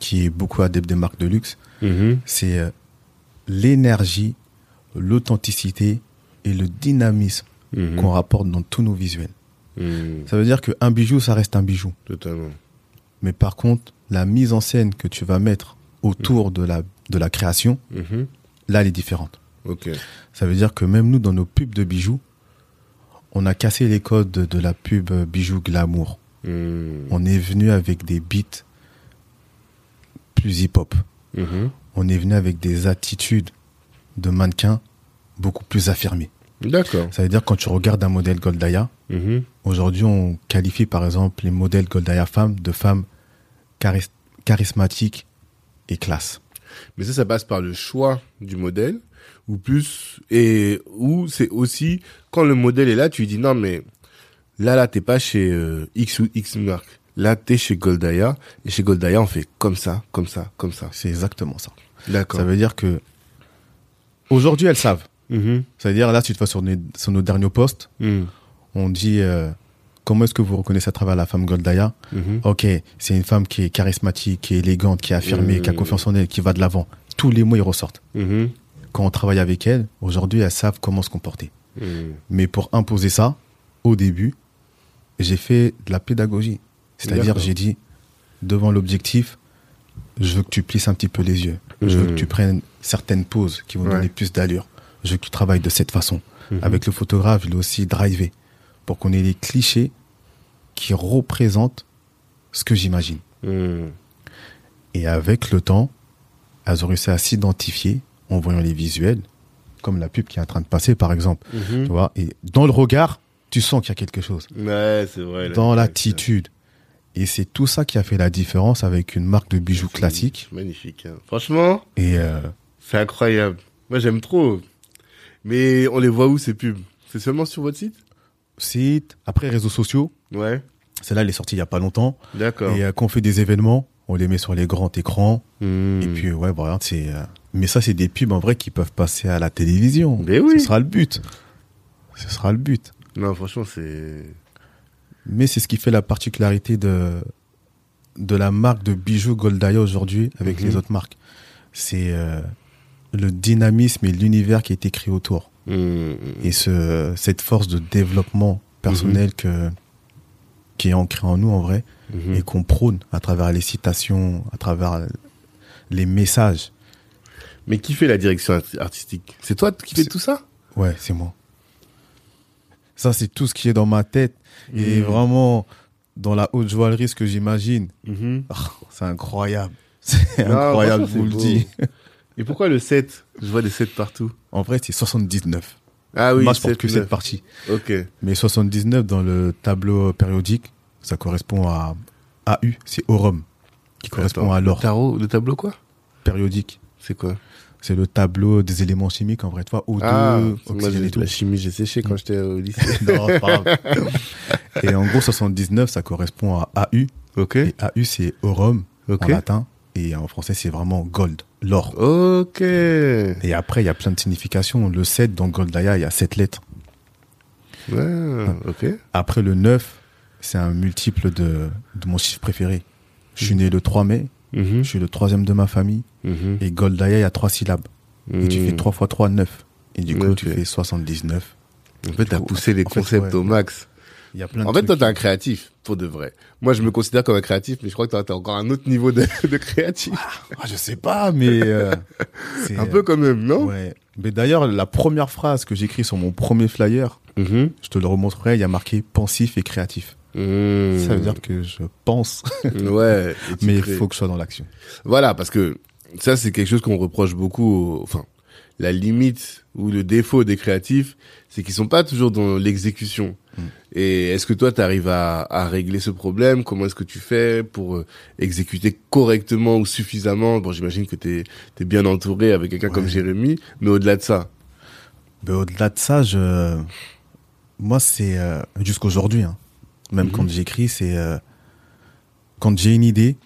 B: qui est beaucoup adepte des marques de luxe,
A: Mhm.
B: c'est euh, l'énergie, l'authenticité et le dynamisme
A: Mhm.
B: qu'on rapporte dans tous nos visuels.
A: Mhm.
B: Ça veut dire qu'un bijou, ça reste un bijou.
A: Totalement.
B: Mais par contre, la mise en scène que tu vas mettre autour de la, de la création,
A: Mhm.
B: là, elle est différente. Ça veut dire que même nous, dans nos pubs de bijoux, on a cassé les codes de, de la pub bijoux glamour.
A: Mhm.
B: On est venu avec des beats plus hip-hop.
A: Mhm.
B: On est venu avec des attitudes de mannequin beaucoup plus affirmées.
A: D'accord.
B: Ça veut dire quand tu regardes un modèle Goldaya,
A: Mhm.
B: aujourd'hui on qualifie par exemple les modèles Goldaya femmes de femmes charis- charismatiques et classe.
A: Mais ça, ça passe par le choix du modèle, ou plus, et ou c'est aussi quand le modèle est là, tu lui dis non mais là là t'es pas chez euh, X ou X marque, là t'es chez Goldaya, et chez Goldaya on fait comme ça, comme ça, comme ça.
B: C'est exactement ça.
A: D'accord.
B: Ça veut dire que aujourd'hui elles savent.
A: Mhm.
B: Ça veut dire là tu vas sur, nos- sur nos derniers posts,
A: Mhm.
B: On dit euh, comment est-ce que vous reconnaissez à travers la femme Goldaya
A: Mhm.
B: Ok, c'est une femme qui est charismatique, qui est élégante, qui est affirmée, qui a
A: Mhm.
B: confiance en elle, qui va de l'avant. Tous les mots ils ressortent.
A: Mhm.
B: Quand on travaille avec elles, aujourd'hui elles savent comment se comporter.
A: Mhm.
B: Mais pour imposer ça, au début, j'ai fait de la pédagogie. C'est-à-dire, j'ai dit, devant l'objectif, je veux que tu plisses un petit peu les yeux. Je veux que tu prennes certaines pauses qui vont
A: Ouais.
B: donner plus d'allure. Je veux que tu travailles de cette façon. Avec le photographe, il est aussi drivé pour qu'on ait les clichés qui représentent ce que j'imagine.
A: Mhm.
B: Et avec le temps, elles ont réussi à s'identifier en voyant les visuels, comme la pub qui est en train de passer, par exemple.
A: Mhm.
B: Tu vois, et dans le regard, tu sens qu'il y a quelque chose.
A: Ouais, c'est vrai.
B: Dans l'attitude. Et c'est tout ça qui a fait la différence avec une marque de bijoux classique.
A: Magnifique. hein. Franchement,
B: Et euh,
A: c'est incroyable. Moi j'aime trop. Mais on les voit où ces pubs? C'est seulement sur votre site?
B: Site, après réseaux sociaux,
A: Ouais.
B: celle-là elle est sortie il y a pas longtemps.
A: D'accord.
B: Et euh, quand on fait des événements, on les met sur les grands écrans.
A: Mhm.
B: Et puis ouais, voilà, c'est. euh, Mais ça, c'est des pubs en vrai qui peuvent passer à la télévision.
A: Mais oui.
B: Ce sera le but. Ce sera le but.
A: Non, franchement, c'est.
B: Mais c'est ce qui fait la particularité de de la marque de bijoux Goldaya aujourd'hui avec
A: Mhm.
B: les autres marques. C'est euh, le dynamisme et l'univers qui est écrit autour.
A: Mhm.
B: Et ce, cette force de développement personnel que, qui est ancrée en nous en vrai
A: Mhm.
B: et qu'on prône à travers les citations, à travers les messages.
A: Mais qui fait la direction art- artistique? C'est toi qui fais tout ça?
B: Ouais, c'est moi. Ça, c'est tout ce qui est dans ma tête. Et
A: Mhm.
B: vraiment, dans la haute joaillerie, ce que j'imagine,
A: Mhm.
B: ah, c'est incroyable. [LAUGHS] C'est incroyable, je vous le dis.
A: Et pourquoi le 7 Je vois des 7 partout.
B: En vrai, c'est 79.
A: Ah oui,
B: Moi, je porte
A: 7,
B: que cette partie.
A: Ok.
B: Mais 79 dans le tableau périodique, ça correspond à AU, c'est Aurum, qui correspond
A: Attends,
B: à
A: Le
B: l'or
A: tarot, le tableau quoi?
B: Périodique.
A: C'est quoi?
B: C'est le tableau des éléments chimiques, en vrai, toi, O2,
A: Ah,
B: oxygène et tout.
A: la chimie, j'ai séché quand j'étais au lycée. [LAUGHS]
B: Non, c'est pas grave. Et en gros, 79, ça correspond à AU.
A: ok.
B: Et AU, c'est Aurum
A: Ok.
B: en latin. Et en français, c'est vraiment gold, l'or.
A: Ok.
B: Et après, il y a plein de significations. Le 7, dans Goldaya, il y a 7 lettres.
A: Ouais, ok.
B: Après, le 9, c'est un multiple de, de mon chiffre préféré. Je suis né le 3 mai,
A: Mhm.
B: je suis le troisième de ma famille.
A: Mhm.
B: Et Goldaya, il y a 3 syllabes. Et tu
A: Mhm.
B: fais 3 fois 3, 9. Et du coup,
A: Ok.
B: tu fais 79.
A: En fait, t'as poussé les
B: en fait,
A: concepts
B: ouais.
A: au max.
B: Y a plein de
A: En fait, toi, t'es un créatif, pour de vrai. Moi, je me considère comme un créatif, mais je crois que t'as encore un autre niveau de, de créatif.
B: Ah, je sais pas, mais. euh, [LAUGHS] c'est,
A: Un peu quand même, non?
B: Ouais. Mais d'ailleurs, la première phrase que j'écris sur mon premier flyer,
A: Mhm.
B: je te le remontrerai, il y a marqué pensif et créatif.
A: Mhm.
B: Ça veut dire que je pense, [LAUGHS]
A: Ouais.
B: mais il faut que je sois dans l'action.
A: Voilà, parce que ça, c'est quelque chose qu'on reproche beaucoup. aux- Enfin, la limite ou le défaut des créatifs, c'est qu'ils sont pas toujours dans l'exécution.
B: Mm.
A: Et est-ce que toi, tu arrives à, à régler ce problème? Comment est-ce que tu fais pour euh, exécuter correctement ou suffisamment? Bon, j'imagine que tu es, bien entouré avec quelqu'un comme. Jérémy, mais au-delà de ça.
B: Ben, au-delà de ça, je, moi, c'est euh, jusqu'aujourd'hui, hein. même
A: Mhm.
B: quand j'écris, c'est euh, quand j'ai une idée,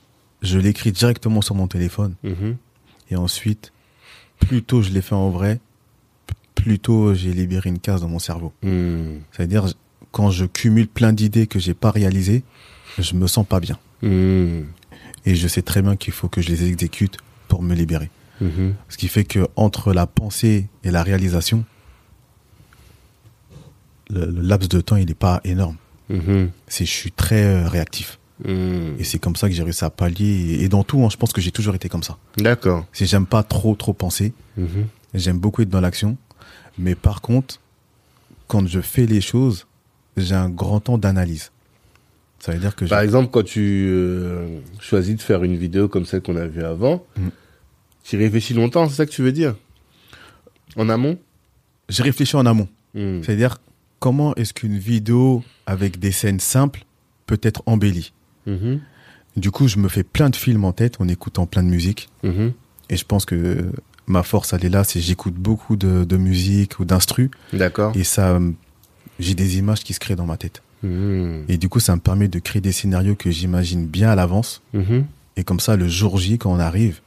B: je l'écris directement sur mon téléphone.
A: Mhm.
B: Et ensuite, plus tôt je l'ai fait en vrai, plus tôt j'ai libéré une case dans mon cerveau.
A: Mhm.
B: C'est-à-dire, quand je cumule plein d'idées que j'ai pas réalisées, je me sens pas bien.
A: Mhm.
B: Et je sais très bien qu'il faut que je les exécute pour me libérer.
A: Mhm.
B: Ce qui fait que entre la pensée et la réalisation, le, le laps de temps, il n'est pas énorme.
A: Mhm.
B: C'est, je suis très euh, réactif.
A: Mhm.
B: Et c'est comme ça que j'ai réussi à pallier. Et, dans tout, hein, je pense que j'ai toujours été comme ça.
A: D'accord.
B: Si j'aime pas trop, trop penser,
A: Mhm.
B: j'aime beaucoup être dans l'action. Mais par contre, quand je fais les choses, j'ai un grand temps d'analyse. Ça veut dire que
A: Par exemple, quand tu euh, choisis de faire une vidéo comme celle qu'on a vue avant,
B: Mhm.
A: tu réfléchis longtemps, c'est ça que tu veux dire? En amont?
B: J'ai réfléchi en amont.
A: Mhm.
B: C'est-à-dire, comment est-ce qu'une vidéo avec des scènes simples peut être embellie?
A: Mhm.
B: Du coup, je me fais plein de films en tête en écoutant plein de musique.
A: Mhm.
B: Et je pense que ma force, elle est là, c'est j'écoute beaucoup de, de musique ou d'instru.
A: D'accord.
B: Et ça, j'ai des images qui se créent dans ma tête.
A: Mhm.
B: Et du coup, ça me permet de créer des scénarios que j'imagine bien à l'avance. Et comme ça, le jour J, quand on arrive,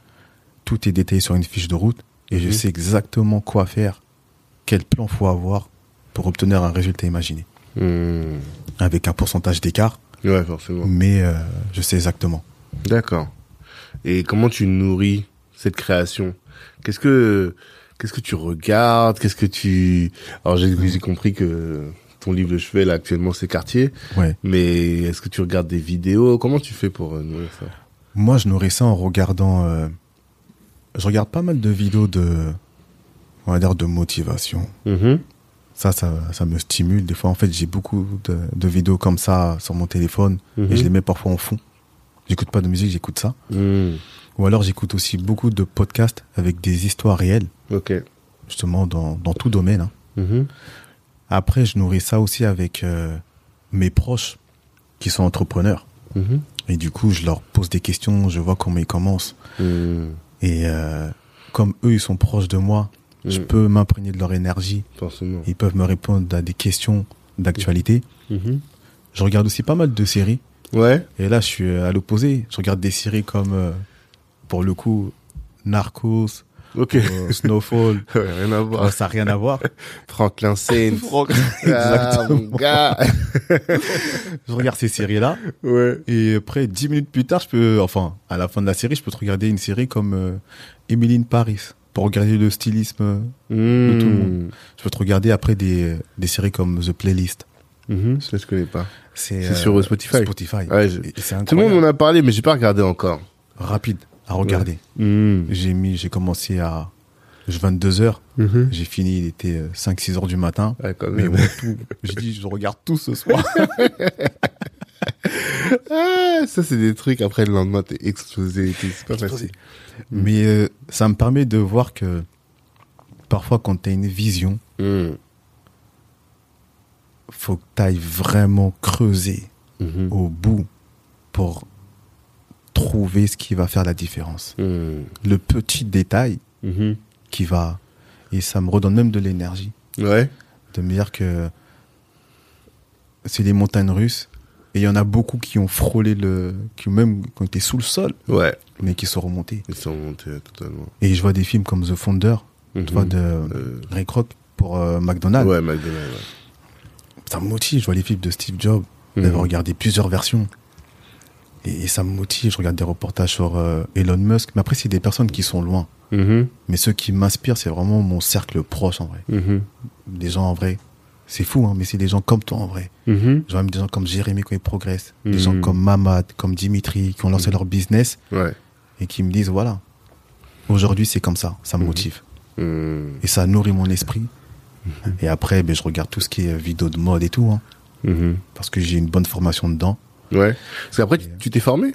B: tout est détaillé sur une fiche de route. Et je sais exactement quoi faire, quel plan faut avoir pour obtenir un résultat imaginé.
A: Mhm.
B: Avec un pourcentage d'écart,
A: Ouais, forcément.
B: mais euh, je sais exactement.
A: D'accord. Et comment tu nourris cette création? Qu'est-ce que qu'est-ce que tu regardes? Qu'est-ce que tu Alors j'ai compris que ton livre de chevet là actuellement c'est Quartier,
B: Ouais.
A: mais est-ce que tu regardes des vidéos? Comment tu fais pour euh, nourrir ça?
B: Moi, je nourris ça en regardant. euh, je regarde pas mal de vidéos de, on va dire, de motivation.
A: Mhm.
B: Ça, ça, ça me stimule. Des fois, en fait, j'ai beaucoup de, de vidéos comme ça sur mon téléphone
A: Mhm.
B: et je les mets parfois en fond. J'écoute pas de musique, j'écoute ça.
A: Mhm.
B: Ou alors, j'écoute aussi beaucoup de podcasts avec des histoires réelles,
A: Ok.
B: justement dans, dans tout domaine. hein.
A: Mhm.
B: Après, je nourris ça aussi avec euh, mes proches qui sont entrepreneurs.
A: Mhm.
B: Et du coup, je leur pose des questions, je vois comment ils commencent.
A: Mhm.
B: Et euh, comme eux, ils sont proches de moi, je
A: Mhm.
B: peux m'imprégner de leur énergie.
A: Forcément.
B: Ils peuvent me répondre à des questions d'actualité.
A: Mhm.
B: Je regarde aussi pas mal de séries.
A: Ouais.
B: Et là, je suis à l'opposé. Je regarde des séries comme, euh, pour le coup, Narcos, euh, Snowfall. [LAUGHS]
A: Ouais, rien à voir.
B: Euh, ça n'a rien à voir. [LAUGHS]
A: Franklin Saint. [LAUGHS] Ah,
B: Exactement. Je regarde ces séries-là.
A: ouais.
B: Et après, dix minutes plus tard, je peux, enfin, à la fin de la série, je peux te regarder une série comme euh, Emily in Paris pour regarder le stylisme.
A: Mhm.
B: tout le monde. Je peux te regarder après des, des séries comme The Playlist.
A: Mhm. Ça je connais pas.
B: C'est
A: sur Spotify.
B: Spotify.
A: Ouais, je-
B: Et c'est
A: Tout le monde m'en a parlé, mais j'ai pas regardé encore.
B: Rapide à regarder.
A: Mhm.
B: J'ai mis, j'ai commencé à 22 heures.
A: Mhm.
B: J'ai fini, il était 5-6 heures du matin.
A: Ouais, quand
B: Mais bon, j'ai dit, je regarde tout ce soir. [LAUGHS]
A: Ah, ça c'est des trucs après le lendemain t'es explosé c'est pas facile.
B: Mais euh, ça me permet de voir que parfois, quand tu as une vision,
A: Mhm.
B: faut que tu ailles vraiment creuser
A: Mhm.
B: au bout pour trouver ce qui va faire la différence.
A: Mhm.
B: Le petit détail
A: Mhm.
B: qui va... Et ça me redonne même de l'énergie.
A: Ouais.
B: De me dire que c'est les montagnes russes. Et il y en a beaucoup qui ont frôlé le... qui ont même ont été sous le sol,
A: Ouais.
B: mais qui sont remontés.
A: Ils sont montés totalement.
B: Et je vois des films comme The Founder, tu
A: Mhm.
B: vois, de
A: Euh,
B: Ray Kroc pour euh, McDonald's.
A: ouais, McDonald's. ouais.
B: Ça me motive. Je vois les films de Steve Jobs.
A: Mhm.
B: J'avais regardé plusieurs versions. Et, et ça me motive. Je regarde des reportages sur euh, Elon Musk. Mais après, c'est des personnes qui sont loin.
A: Mhm.
B: Mais ceux qui m'inspirent, c'est vraiment mon cercle proche en vrai.
A: Mhm.
B: Des gens en vrai. C'est fou, hein, mais c'est des gens comme toi en vrai.
A: Mhm.
B: Je vois même des gens comme Jérémy quand ils progressent.
A: Mhm.
B: Des gens comme Mamad, comme Dimitri, qui ont lancé
A: Mhm.
B: leur business
A: Ouais.
B: et qui me disent voilà, aujourd'hui c'est comme ça. Ça me
A: Mhm.
B: motive.
A: Mhm.
B: Et ça nourrit mon esprit. Et après, ben, je regarde tout ce qui est vidéo de mode et tout. Hein,
A: Mhm.
B: parce que j'ai une bonne formation dedans.
A: Ouais. Parce qu'après, tu- tu t'es formé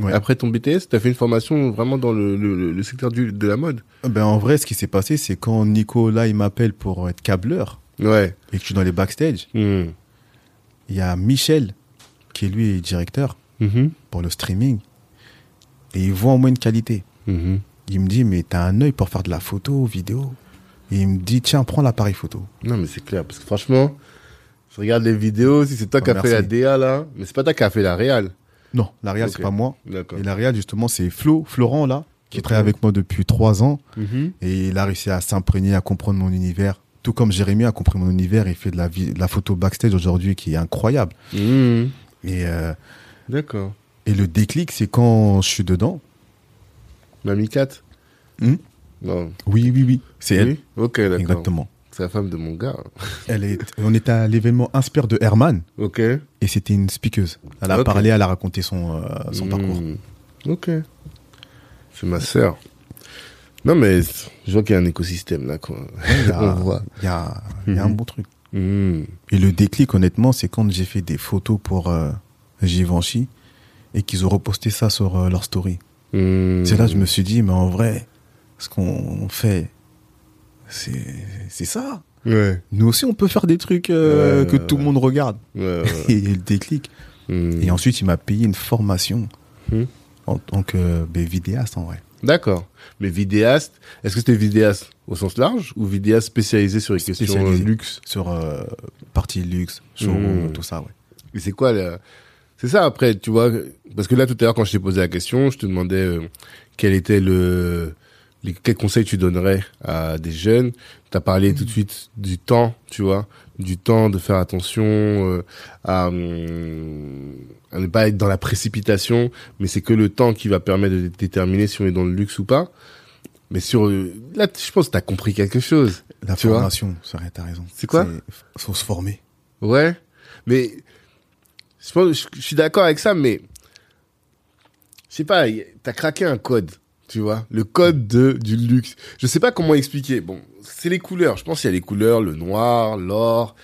A: Ouais. Après ton BTS, tu as fait une formation vraiment dans le, le, le secteur du, de la mode.
B: Ben, en vrai, ce qui s'est passé, c'est quand Nico, là, il m'appelle pour être câbleur
A: Ouais.
B: et que je suis dans les backstage,
A: Hmm.
B: il y a Michel, qui est lui directeur
A: Mhm.
B: pour le streaming, et il voit en moi une qualité.
A: Mhm.
B: Il me dit, mais t'as un œil pour faire de la photo, vidéo. Et il me dit, tiens, prends l'appareil photo.
A: Non, mais c'est clair, parce que franchement, je regarde les vidéos, si c'est toi
B: Oh,
A: qui as fait la. DA là, mais c'est pas toi qui as fait la réal.
B: Non, la Real,
A: Ok.
B: c'est pas moi. Et la Real, justement, c'est Flo, Florent, là, qui
A: Ok.
B: travaille avec moi depuis trois ans.
A: Mhm.
B: Et il a réussi à s'imprégner, à comprendre mon univers. Tout comme Jérémy a compris mon univers et fait de la, vi- de la photo backstage aujourd'hui qui est incroyable.
A: Mhm.
B: Et, euh,
A: D'accord.
B: et le déclic, c'est quand je suis dedans.
A: Mamie Cat
B: Hmm
A: Non.
B: Oui, oui, oui. C'est elle.
A: Oui Ok, d'accord.
B: Exactement.
A: C'est la femme de mon gars.
B: Elle est, on était à l'événement Inspire de Herman
A: Ok.
B: et c'était une speakeuse. Elle a parlé, elle a raconté son, euh, son
A: Hmm.
B: parcours.
A: Ok. C'est ma sœur. Non, mais je vois qu'il y a un écosystème là, quoi.
B: Il y a,
A: On voit.
B: il y a- il y a un
A: Mhm.
B: bon truc.
A: Mhm.
B: Et le déclic, honnêtement, c'est quand j'ai fait des photos pour euh, Givenchy et qu'ils ont reposté ça sur euh, leur story.
A: Mhm.
B: C'est là que je me suis dit, mais en vrai, ce qu'on fait, c'est ça.
A: Ouais.
B: Nous aussi, on peut faire des trucs euh,
A: Ouais,
B: que
A: ouais,
B: tout le monde regarde. [LAUGHS] Et le déclic. Et ensuite, il m'a payé une formation
A: Hmm.
B: en tant que ben, vidéaste, en vrai.
A: D'accord. Mais vidéaste, est-ce que c'était vidéaste au sens large ou vidéaste spécialisé sur les questions euh, luxe
B: Sur euh, partie luxe, showroom,
A: Hmm.
B: tout ça, ouais.
A: Et c'est quoi la... C'est ça après, tu vois, parce que là tout à l'heure quand je t'ai posé la question, je te demandais euh, quel était le... Les, quels conseils tu donnerais à des jeunes Tu as parlé tout de suite du temps, tu vois, du temps de faire attention euh, à, hum, à ne pas être dans la précipitation, mais c'est que le temps qui va permettre de déterminer si on est dans le luxe ou pas. Mais sur euh, là, je pense que t'as compris quelque chose.
B: La
A: Tu
B: formation, ça t'as raison.
A: C'est quoi
B: Faut se former.
A: Ouais, mais je, pense, je, je suis d'accord avec ça, mais je sais pas, t'as craqué un code, tu vois, le code de du luxe. Je sais pas comment expliquer. Bon, c'est les couleurs. Je pense qu'il y a les couleurs, le noir, l'or,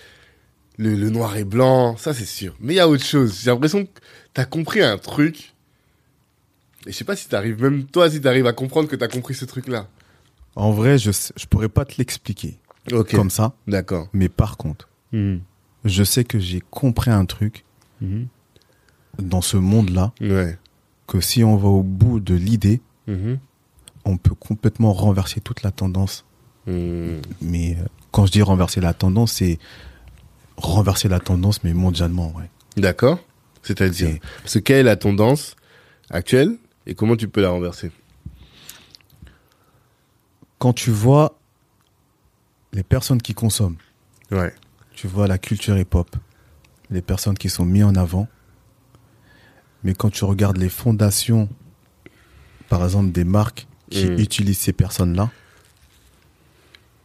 A: le, le noir et blanc, ça c'est sûr. Mais il y a autre chose. J'ai l'impression que t'as compris un truc. Et je sais pas si t'arrives, même toi, si t'arrives à comprendre que t'as compris ce truc-là.
B: En vrai, je, je pourrais pas te l'expliquer comme ça.
A: D'accord.
B: Mais par contre,
A: Mhm.
B: je sais que j'ai compris un truc
A: Mhm.
B: dans ce monde-là,
A: Ouais.
B: que si on va au bout de l'idée,
A: Mhm.
B: on peut complètement renverser toute la tendance. Mais euh, quand je dis renverser la tendance, c'est renverser la tendance, mais mondialement, ouais.
A: D'accord. C'est-à-dire,
B: C'est-
A: parce que quelle est la tendance actuelle et comment tu peux la renverser?
B: Quand tu vois les personnes qui consomment,
A: Ouais.
B: tu vois la culture hip-hop, les personnes qui sont mises en avant, mais quand tu regardes les fondations, par exemple des marques qui
A: Mm.
B: utilisent ces personnes-là,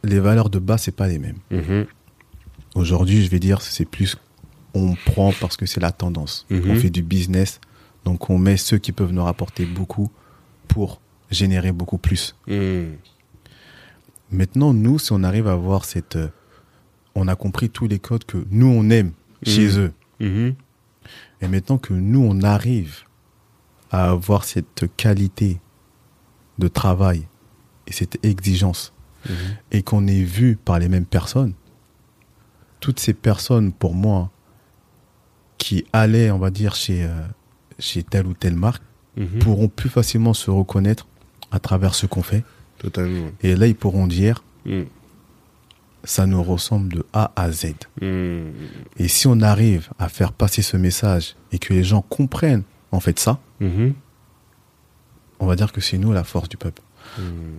B: les valeurs de base, c'est pas les mêmes.
A: Mhm.
B: Aujourd'hui, je vais dire, c'est plus on prend parce que c'est la tendance.
A: Mhm.
B: On fait du business, donc on met ceux qui peuvent nous rapporter beaucoup pour générer beaucoup plus.
A: Mhm.
B: Maintenant, nous, si on arrive à voir cette... euh, on a compris tous les codes que nous, on aime chez
A: Mhm.
B: eux. Et maintenant que nous, on arrive à avoir cette qualité de travail et cette exigence, et qu'on est vu par les mêmes personnes, toutes ces personnes, pour moi, qui allaient, on va dire, chez, euh, chez telle ou telle marque,
A: Mhm.
B: pourront plus facilement se reconnaître à travers ce qu'on fait.
A: Totalement.
B: Et là, ils pourront dire,
A: Mhm.
B: ça nous ressemble de A à Z.
A: Mhm.
B: Et si on arrive à faire passer ce message et que les gens comprennent en fait ça, on va dire que c'est nous la force du peuple.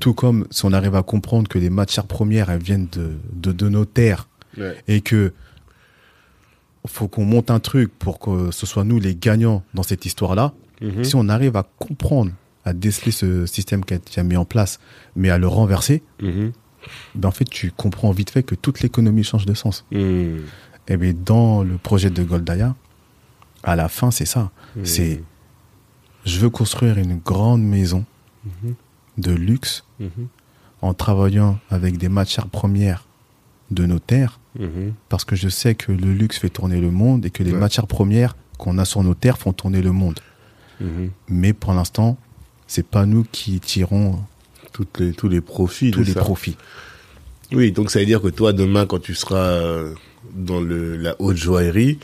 B: Tout comme si on arrive à comprendre que les matières premières, elles viennent de, de, de nos terres
A: Ouais.
B: et que faut qu'on monte un truc pour que ce soit nous les gagnants dans cette histoire-là.
A: Mhm.
B: Si on arrive à comprendre, à déceler ce système qui a été mis en place, mais à le renverser,
A: Mhm.
B: ben en fait, tu comprends vite fait que toute l'économie change de sens.
A: Mhm.
B: Et bien, dans le projet de Goldaya, à la fin, c'est ça. C'est, je veux construire une grande maison de luxe en travaillant avec des matières premières de nos terres,
A: Mhm.
B: parce que je sais que le luxe fait tourner le monde et que les
A: Ouais.
B: matières premières qu'on a sur nos terres font tourner le monde.
A: Mhm.
B: Mais pour l'instant, c'est pas nous qui tirons
A: Toutes les, tous les profits
B: tous
A: de
B: les
A: ça.
B: profits.
A: Oui, donc ça veut dire que toi, demain, quand tu seras euh, dans le, la haute joaillerie,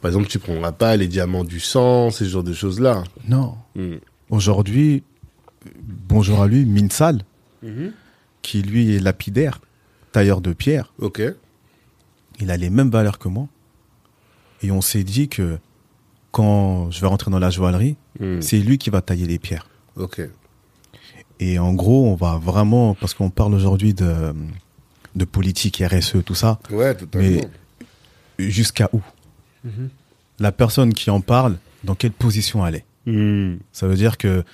A: par exemple, tu prendras pas les diamants du sang, ces genres de choses-là.
B: Non.
A: Mm.
B: Aujourd'hui, bonjour à lui, Minsal,
A: Mhm.
B: qui lui est lapidaire, tailleur de pierre.
A: Ok.
B: Il a les mêmes valeurs que moi. Et on s'est dit que quand je vais rentrer dans la joaillerie,
A: Mm.
B: c'est lui qui va tailler les pierres.
A: Ok.
B: Et en gros, on va vraiment, parce qu'on parle aujourd'hui de, de politique, RSE, tout ça,
A: Ouais.
B: Mais- jusqu'à où?
A: Mhm.
B: La personne qui en parle, dans quelle position elle est?
A: Mm.
B: Ça veut dire que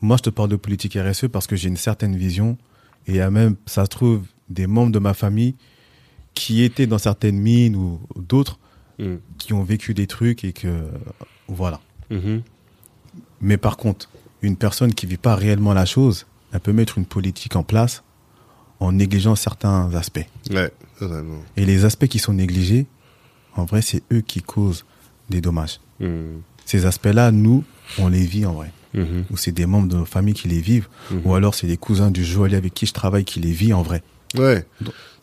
B: moi, je te parle de politique RSE parce que j'ai une certaine vision. Et il y a même, ça se trouve, des membres de ma famille qui étaient dans certaines mines ou d'autres
A: Mm.
B: qui ont vécu des trucs et que, voilà.
A: Mhm.
B: Mais par contre, une personne qui vit pas réellement la chose, elle peut mettre une politique en place en négligeant certains aspects.
A: Ouais, totalement.
B: Et les aspects qui sont négligés, en vrai, c'est eux qui causent des dommages.
A: Mm.
B: Ces aspects-là, nous, on les vit en vrai.
A: Mhm.
B: Ou c'est des membres de nos familles qui les vivent.
A: Mhm.
B: Ou alors c'est des cousins du joaillier avec qui je travaille qui les vit en vrai.
A: Ouais.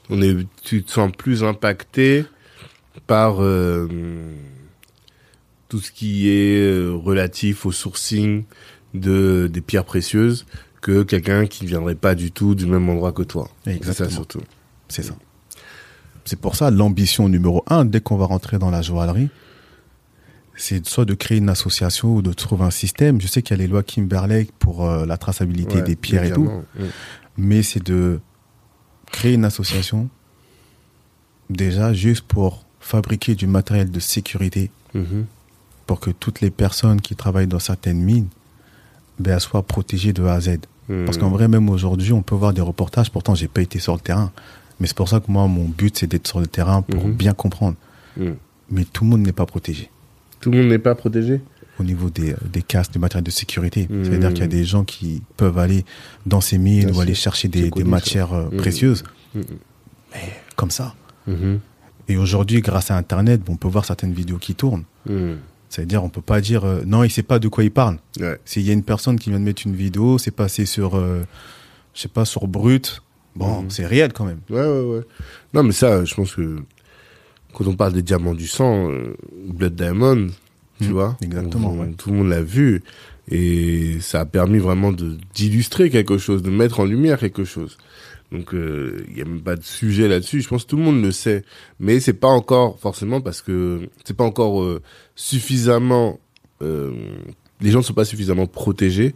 A: On est, tu te sens plus impacté par euh, tout ce qui est euh, relatif au sourcing de des pierres précieuses que quelqu'un qui viendrait pas du tout du même endroit que toi. C'est ça surtout.
B: C'est ça. C'est pour ça l'ambition numéro un, dès qu'on va rentrer dans la joaillerie, c'est soit de créer une association ou de trouver un système. Je sais qu'il y a les lois Kimberley pour euh, la traçabilité
A: Ouais,
B: des pierres et tout. mais c'est de créer une association déjà juste pour fabriquer du matériel de sécurité
A: Mhm.
B: pour que toutes les personnes qui travaillent dans certaines mines ben, soient protégées de A à Z. Parce
A: Mm.
B: qu'en vrai, même aujourd'hui, on peut voir des reportages. Pourtant, j'ai pas été sur le terrain. Mais c'est pour ça que moi, mon but, c'est d'être sur le terrain pour
A: Mhm.
B: bien comprendre. Mais tout le monde n'est pas protégé
A: Tout le monde n'est pas protégé?
B: Au niveau des, des casques, du matériel de sécurité.
A: Mhm.
B: C'est-à-dire qu'il y a des gens qui peuvent aller dans ces mines ou aller chercher des, matières euh,
A: Mhm.
B: précieuses
A: Mhm.
B: comme ça.
A: Mhm.
B: Et aujourd'hui, grâce à Internet, on peut voir certaines vidéos qui tournent. C'est-à-dire, on peut pas dire euh, non, il sait pas de quoi il parle.
A: Ouais.
B: S'il y a une personne qui vient de mettre une vidéo, c'est passé sur, euh, je sais pas, sur Brut. Bon, c'est réel quand même.
A: Ouais, ouais, ouais. Non, mais ça, je pense que quand on parle des diamants du sang, euh, Blood Diamond, tu
B: Mm,
A: vois,
B: exactement,
A: on- tout le monde l'a vu. Et ça a permis vraiment de d'illustrer quelque chose, de mettre en lumière quelque chose. Donc, il n'y a même pas de sujet là-dessus. Je pense que tout le monde le sait. Mais c'est pas encore, forcément, parce que c'est pas encore euh, suffisamment... euh, les gens ne sont pas suffisamment protégés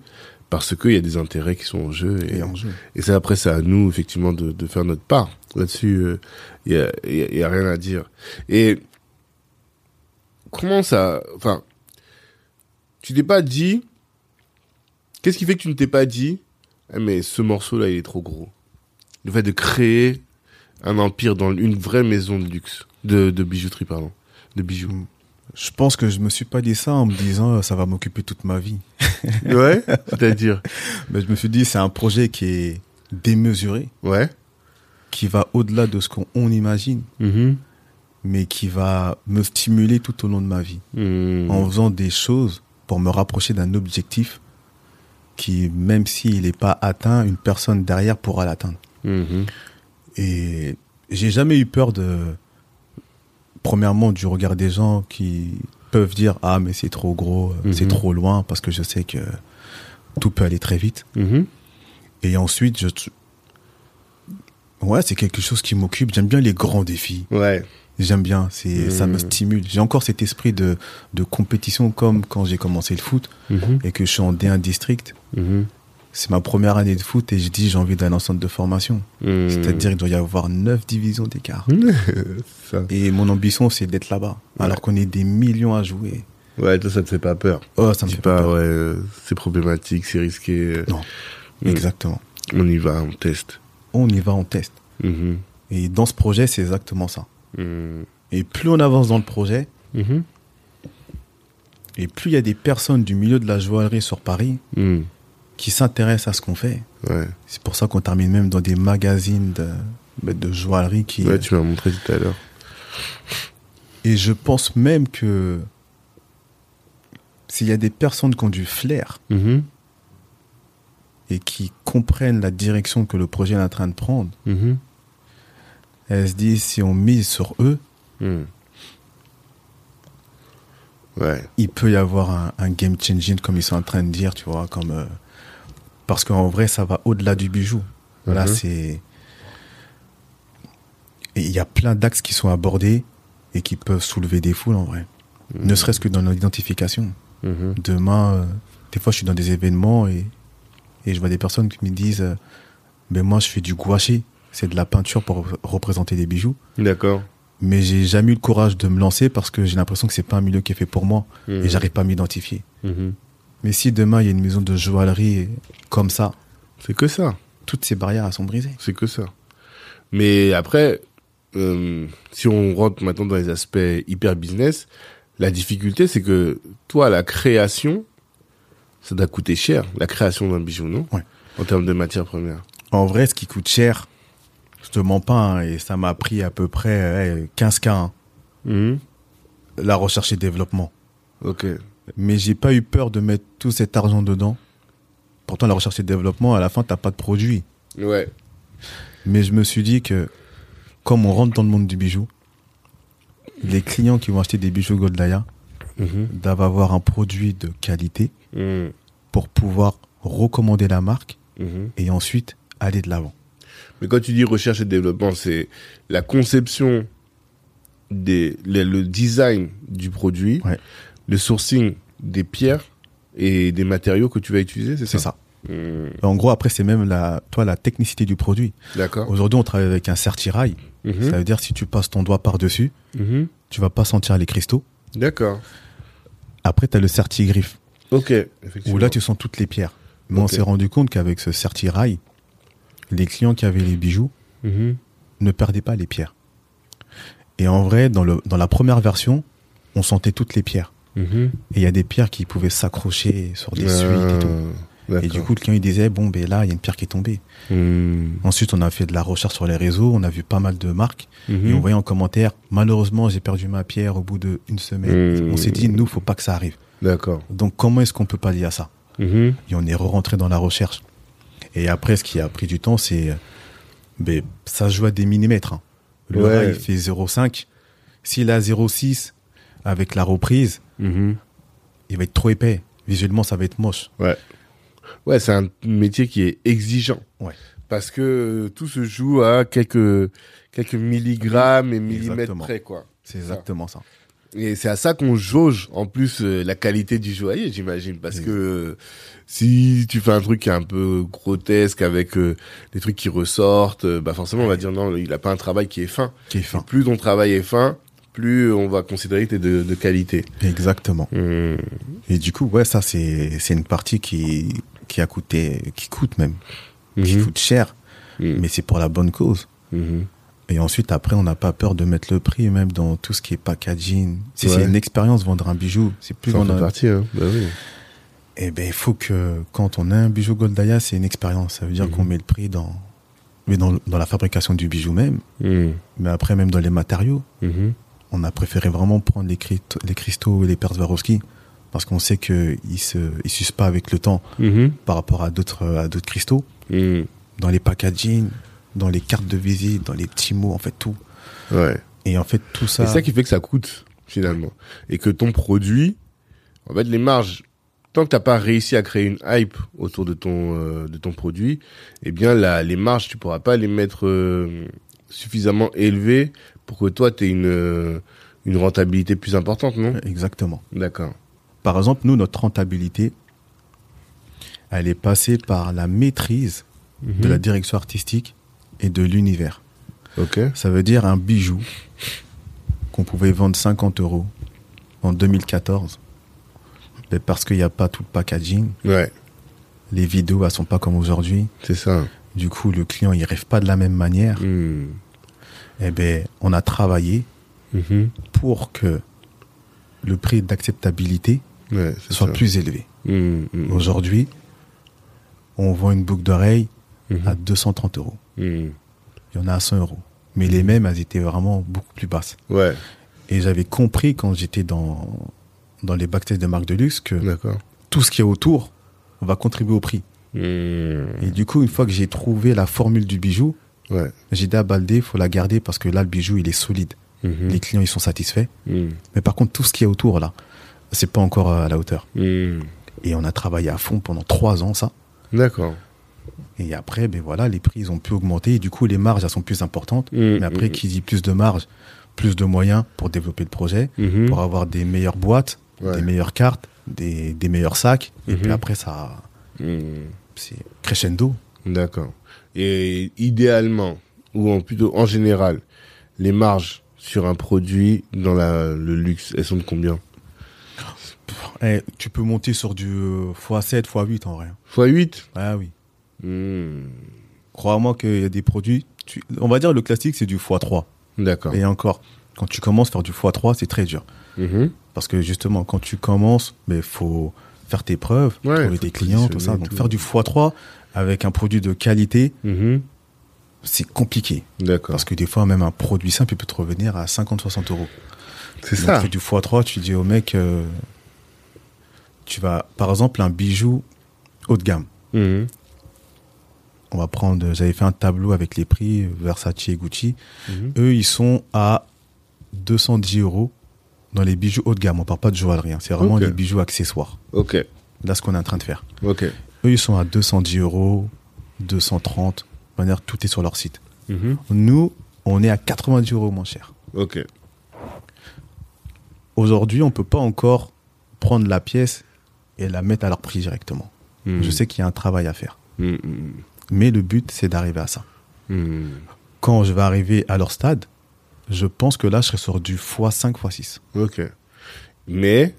A: parce qu'il y a des intérêts qui sont en jeu. Et,
B: Et en jeu.
A: et ça, après, c'est à nous, effectivement, de, de faire notre part. Là-dessus, il y, a, y a- y a rien à dire. Et comment ça... Enfin, tu t'es pas dit... Qu'est-ce qui fait que tu ne t'es pas dit Ah, mais ce morceau-là, il est trop gros. Le fait de créer un empire dans une vraie maison de luxe, de, de bijouterie, pardon, de bijoux.
B: Je pense que je me suis pas dit ça en me disant ça va m'occuper toute ma vie. [LAUGHS]
A: ouais, c'est-à-dire, [LAUGHS]
B: Mais je me suis dit c'est un projet qui est démesuré,
A: ouais.
B: qui va au-delà de ce qu'on on imagine,
A: Mhm.
B: Mais qui va me stimuler tout au long de ma vie
A: Mhm.
B: en faisant des choses pour me rapprocher d'un objectif qui, même s'il n'est pas atteint, une personne derrière pourra l'atteindre.
A: Mhm.
B: Et j'ai jamais eu peur de, premièrement, du regard des gens qui peuvent dire ah mais c'est trop gros, euh, c'est trop loin, parce que je sais que tout peut aller très vite. Et ensuite, je, ouais, c'est quelque chose qui m'occupe. J'aime bien les grands défis.
A: Ouais.
B: J'aime bien, c'est, ça me stimule. J'ai encore cet esprit de, de compétition comme quand j'ai commencé le foot
A: Mhm.
B: et que je suis en D1 district.
A: Mhm.
B: C'est ma première année de foot et je dis j'ai envie d'aller en centre de formation.
A: Mhm.
B: C'est-à-dire il doit y avoir neuf divisions d'écart. [LAUGHS]
A: ça.
B: Et mon ambition c'est d'être là-bas.
A: Ouais.
B: Alors qu'on est des millions à jouer.
A: Ouais, toi, ça te fait pas peur.
B: Oh, ça me
A: Dis
B: fait
A: pas,
B: pas peur.
A: ouais, euh, c'est problématique, c'est risqué. euh,
B: Non,
A: Mm.
B: exactement.
A: On y va, on teste.
B: On y va, on teste.
A: Mhm.
B: Et dans ce projet, c'est exactement ça.
A: Mhm.
B: Et plus on avance dans le projet,
A: Mhm.
B: et plus il y a des personnes du milieu de la joaillerie sur Paris
A: Mhm.
B: qui s'intéressent à ce qu'on fait.
A: Ouais.
B: C'est pour ça qu'on termine même dans des magazines de, bah, de joaillerie qui.
A: ouais, tu m'as montré tout à l'heure.
B: Et je pense même que s'il y a des personnes qui ont du flair
A: Mhm.
B: Et qui comprennent la direction que le projet est en train de prendre,
A: Mhm.
B: elles se disent si on mise sur eux,
A: Mhm. Ouais.
B: il peut y avoir un, un game changing comme ils sont en train de dire, tu vois, comme euh, parce qu'en vrai ça va au-delà du bijou. Là
A: Mhm.
B: c'est il y a plein d'axes qui sont abordés et qui peuvent soulever des foules en vrai. Ne serait-ce que dans l'identification.
A: Mhm.
B: Demain, euh, des fois je suis dans des événements et et je vois des personnes qui me disent euh, ben moi je fais du gouache, c'est de la peinture pour représenter des bijoux.
A: D'accord.
B: Mais j'ai jamais eu le courage de me lancer parce que j'ai l'impression que c'est pas un milieu qui est fait pour moi
A: Mhm.
B: et j'arrive pas à m'identifier.
A: Mhm.
B: Mais si demain il y a une maison de joaillerie comme ça,
A: C'est que ça.
B: toutes ces barrières elles sont brisées.
A: C'est que ça. Mais après, euh, si on rentre maintenant dans les aspects hyper business, la difficulté, c'est que toi, la création, ça doit coûter cher, la création d'un bijou, non
B: Ouais.
A: En termes de matières premières.
B: En vrai, ce qui coûte cher, je te mens pas, hein, et ça m'a pris à peu près eh, 15K, hein,
A: Mhm.
B: la recherche et développement.
A: Ok.
B: Mais j'ai pas eu peur de mettre tout cet argent dedans. Pourtant, la recherche et développement, à la fin, t'as pas de produit.
A: Ouais.
B: Mais je me suis dit que, comme on rentre dans le monde du bijou, les clients qui vont acheter des bijoux Goldaya
A: Mhm.
B: doivent avoir un produit de qualité
A: Mhm.
B: pour pouvoir recommander la marque
A: Mhm.
B: et ensuite aller de l'avant.
A: Mais quand tu dis recherche et développement, c'est la conception des, le, le design du produit,
B: Ouais.
A: le sourcing des pierres et des matériaux que tu vas utiliser, c'est ça
B: C'est ça. En gros, après, c'est même la, toi, la technicité du produit.
A: D'accord.
B: Aujourd'hui, on travaille avec un certirail.
A: Mhm.
B: Ça veut dire si tu passes ton doigt par-dessus,
A: Mhm.
B: tu vas pas sentir les cristaux.
A: D'accord.
B: Après, tu as le certigriffe,
A: Ok, effectivement.
B: où là, tu sens toutes les pierres. Mais on s'est rendu compte qu'avec ce certirail, les clients qui avaient les bijoux
A: Mhm.
B: ne perdaient pas les pierres. Et en vrai, dans, le, dans la première version, on sentait toutes les pierres.
A: Mhm.
B: Et il y a des pierres qui pouvaient s'accrocher sur des suites et tout. Et du coup, le client, il disait, bon, ben là, il y a une pierre qui est tombée.
A: Mhm.
B: Ensuite, on a fait de la recherche sur les réseaux, on a vu pas mal de marques.
A: Mhm.
B: Et on voyait en commentaire, malheureusement, j'ai perdu ma pierre au bout d'une semaine.
A: Mmh.
B: On s'est dit, nous, faut pas que ça arrive.
A: D'accord.
B: Donc, comment est-ce qu'on peut pallier à ça
A: Mhm.
B: Et on est rentré dans la recherche. Et après, ce qui a pris du temps, c'est, ben, ça se joue à des millimètres. hein. Le
A: Ouais.
B: il fait 0,5. S'il a 0,6 avec la reprise,
A: Mhm.
B: il va être trop épais. Visuellement, ça va être moche.
A: Ouais. Ouais, c'est un métier qui est exigeant.
B: Ouais.
A: Parce que euh, tout se joue à quelques, quelques milligrammes et millimètres
B: Exactement.
A: près, quoi.
B: C'est exactement ça.
A: Et c'est à ça qu'on jauge en plus euh, la qualité du joaillier, j'imagine, parce
B: Oui.
A: que euh, si tu fais un truc qui est un peu grotesque avec euh, des trucs qui ressortent, bah forcément on va dire non, il a pas un travail qui est fin.
B: Qui est
A: Et
B: fin.
A: plus ton travail est fin, plus on va considérer que t'es de, de qualité.
B: Exactement.
A: Mmh.
B: Et du coup, ouais, ça, c'est, c'est une partie qui, qui a coûté, qui coûte même, qui
A: Mhm.
B: coûte cher,
A: Mhm.
B: mais c'est pour la bonne cause.
A: Mhm.
B: Et ensuite, après, on n'a pas peur de mettre le prix, même dans tout ce qui est packaging.
A: Ouais.
B: c'est une expérience, vendre un bijou, c'est plus vendre
A: partie, hein. Bah oui.
B: Eh ben, il faut que, quand on a un bijou Goldaya, c'est une expérience. Ça veut dire qu'on met le prix dans, mais dans, dans la fabrication du bijou même, mais après, même dans les matériaux. On a préféré vraiment prendre les, les cristaux et les perles Swarovski, parce qu'on sait qu'ils se, ils s'usent pas avec le temps
A: Mhm.
B: par rapport à d'autres, à d'autres cristaux.
A: Mhm.
B: Dans les packaging, dans les cartes de visite, dans les petits mots, en fait, tout.
A: Ouais.
B: Et en fait, tout ça.
A: C'est ça qui fait que ça coûte, finalement. Et que ton produit, en fait, les marges, tant que t'as pas réussi à créer une hype autour de ton, euh, de ton produit, eh bien, la, les marges, tu pourras pas les mettre euh, suffisamment élevées pour que toi, tu aies une, euh, une rentabilité plus importante, non?
B: Exactement.
A: D'accord.
B: Par exemple, nous, notre rentabilité, elle est passée par la maîtrise de la direction artistique et de l'univers.
A: Ok.
B: Ça veut dire un bijou qu'on pouvait vendre 50 euros en 2014. Mais parce qu'il n'y a pas tout le packaging,
A: Ouais,
B: les vidéos, elles sont pas comme aujourd'hui.
A: c'est ça.
B: Du coup, le client, il rêve pas de la même manière.
A: Mhm.
B: Eh ben, on a travaillé
A: Mhm.
B: pour que le prix d'acceptabilité
A: Ouais,
B: soit
A: ça.
B: plus élevé.
A: Mhm. Mhm.
B: Aujourd'hui, on vend une boucle d'oreille
A: Mhm.
B: à 230 euros. Il y en a à 100 euros. Mais les mêmes, elles étaient vraiment beaucoup plus basses.
A: Ouais.
B: Et j'avais compris quand j'étais dans, dans les backstage des marques de luxe que tout ce qui est autour va contribuer au prix. Et du coup, une fois que j'ai trouvé la formule du bijou,
A: Ouais.
B: j'ai dit à Baldé, faut la garder parce que là, le bijou, il est solide. Les clients, ils sont satisfaits. Mais par contre, tout ce qui est autour, là, c'est pas encore à la hauteur.
A: Hmm.
B: Et on a travaillé à fond pendant trois ans, ça.
A: D'accord.
B: Et après, ben voilà, les prix, ils ont pu augmenter. Et du coup, les marges, elles sont plus importantes.
A: Hmm.
B: Mais après,
A: Hmm.
B: qui dit plus de marge, plus de moyens pour développer le projet,
A: Mhm.
B: pour avoir des meilleures boîtes,
A: Ouais.
B: des meilleures cartes, des, des meilleurs sacs. Et
A: Mhm.
B: puis après, ça, c'est crescendo.
A: D'accord. Et idéalement, ou en plutôt en général, les marges sur un produit dans la, le luxe, elles sont de combien?
B: Eh, tu peux monter sur du euh, x7, x8 en vrai.
A: Fois 8
B: Ah oui.
A: Hmm.
B: Crois-moi qu'il y a des produits. tu- on va dire le classique, c'est du x3.
A: D'accord.
B: Et encore, quand tu commences à faire du x3, c'est très dur.
A: Mhm.
B: Parce que justement, quand tu commences, il faut faire tes preuves,
A: Ouais,
B: trouver des clients, tout ça. Donc
A: tout.
B: faire du x3 avec un produit de qualité,
A: Mhm.
B: c'est compliqué.
A: D'accord.
B: Parce que des fois, même un produit simple, il peut te revenir à 50-60 euros.
A: C'est ça.
B: Tu fais du x3, tu dis au mec, euh, tu vas, par exemple, un bijou haut de gamme.
A: Mhm.
B: On va prendre, j'avais fait un tableau avec les prix Versace et Gucci.
A: Mhm.
B: Eux, ils sont à 210 euros dans les bijoux haut de gamme. On parle pas de joaillerie, hein. c'est vraiment les bijoux accessoires.
A: Ok.
B: Là, ce qu'on est en train de faire.
A: Ok.
B: Eux, ils sont à 210 euros, 230. De manière, tout est sur leur site.
A: Mhm.
B: Nous, on est à 90 euros moins cher.
A: Ok.
B: Aujourd'hui, on peut pas encore prendre la pièce et la mettre à leur prix directement.
A: Mhm.
B: Je sais qu'il y a un travail à faire.
A: Mhm. Mhm.
B: Mais le but, c'est d'arriver à ça. Quand je vais arriver à leur stade, je pense que là, je serai sur du x5, x6.
A: Ok. Mais,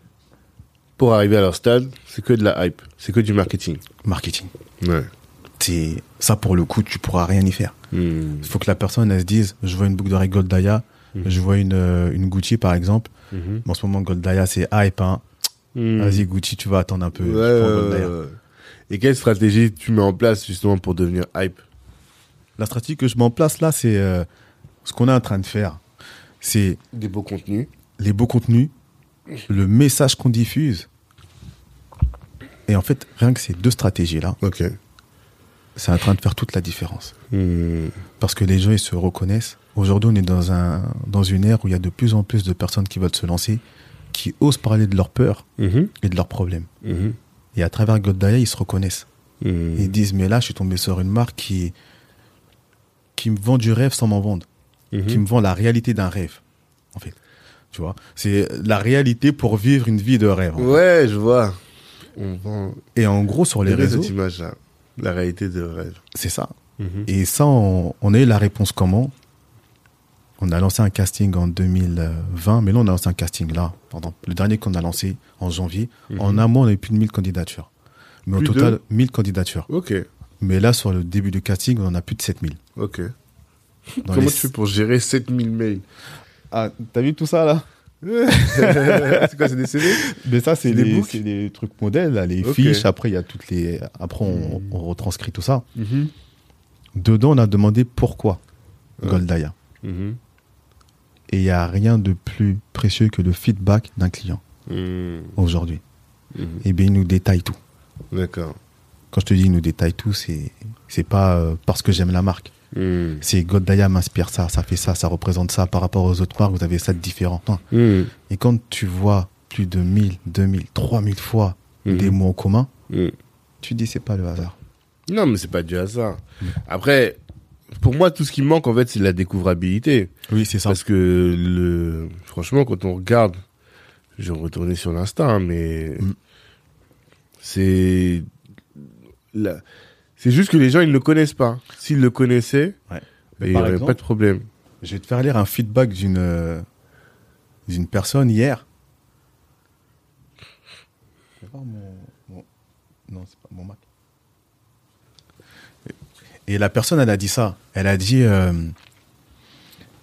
A: pour arriver à leur stade, c'est que de la hype. C'est que du marketing.
B: Marketing.
A: Ouais.
B: C'est ça pour le coup, tu pourras rien y faire. Il faut que la personne elle se dise, je vois une boucle d'oreille Goldaya, je vois une, euh, une Gucci par exemple. En ce moment, Goldaya c'est hype. Hein.
A: Mhm.
B: Vas-y Gucci, tu vas attendre un peu.
A: Ouais. Et quelle stratégie tu mets en place justement pour devenir hype
B: La stratégie que je mets en place là, c'est euh, ce qu'on est en train de faire. C'est
A: Des beaux contenus.
B: les beaux contenus, le message qu'on diffuse. Et en fait, rien que ces deux stratégies-là, c'est en train de faire toute la différence.
A: Mhm.
B: Parce que les gens, ils se reconnaissent. Aujourd'hui, on est dans, un, dans une ère où il y a de plus en plus de personnes qui veulent se lancer, qui osent parler de leurs peurs
A: Mhm.
B: et de leurs problèmes.
A: Mhm.
B: Et à travers Goldaya, ils se reconnaissent.
A: Mhm.
B: Ils disent, mais là, je suis tombé sur une marque qui, qui me vend du rêve sans m'en vendre.
A: Mhm.
B: Qui me vend la réalité d'un rêve, en fait. Tu vois? C'est la réalité pour vivre une vie de rêve. fait.
A: Ouais, je vois. On vend
B: Et en gros, sur les réseaux,
A: cette image-là. La réalité de rêve.
B: c'est ça. Et ça, on, on a eu la réponse comment? On a lancé un casting en 2020, mais là, on a lancé un casting là, pardon, le dernier qu'on a lancé en janvier.
A: Mhm.
B: En un mois, on a eu plus de 1000 candidatures. Mais
A: Plus
B: au total,
A: de
B: 1000 candidatures.
A: Ok,
B: Mais là, sur le début du casting, on en a plus de 7000.
A: ok.
B: Dans
A: Comment
B: les-
A: tu fais pour gérer 7000 mails
B: Ah, t'as vu tout ça là? [LAUGHS]
A: C'est quoi, c'est des CV
B: Mais ça, c'est
A: des
B: les,
A: books?
B: les trucs modèles, là, les fiches. Après, il y a toutes les. Après, on, on retranscrit tout ça.
A: Mhm.
B: Dedans, on a demandé pourquoi
A: Ouais.
B: Goldaya.
A: Mhm.
B: Et il n'y a rien de plus précieux que le feedback d'un client
A: Mhm.
B: aujourd'hui.
A: Mhm.
B: Eh bien, il nous détaille tout.
A: D'accord.
B: Quand je te dis il nous détaille tout, c'est c'est pas euh, parce que j'aime la marque.
A: Mhm.
B: C'est Goldaya m'inspire ça, ça fait ça, ça représente ça par rapport aux autres marques, vous avez ça de différent.
A: Mhm.
B: Et quand tu vois plus de 1000, 2000, 3000 fois des mots en commun, tu dis c'est pas le hasard.
A: Non, mais c'est pas du hasard. Après, pour moi, tout ce qui manque, en fait, c'est la découvrabilité.
B: Oui, c'est ça.
A: Parce que, le, franchement, quand on regarde, je vais retourner sur l'Insta, hein, mais
B: Mm.
A: c'est, la- c'est juste que les gens, ils ne le connaissent pas. S'ils le connaissaient,
B: Ouais.
A: ben, il n'y aurait
B: exemple,
A: pas de problème.
B: Je vais te faire lire un feedback d'une euh, d'une personne hier. Je vais voir mon, mon- Non, c'est pas mon Mac. Et la personne, elle a dit ça. Elle a dit, euh,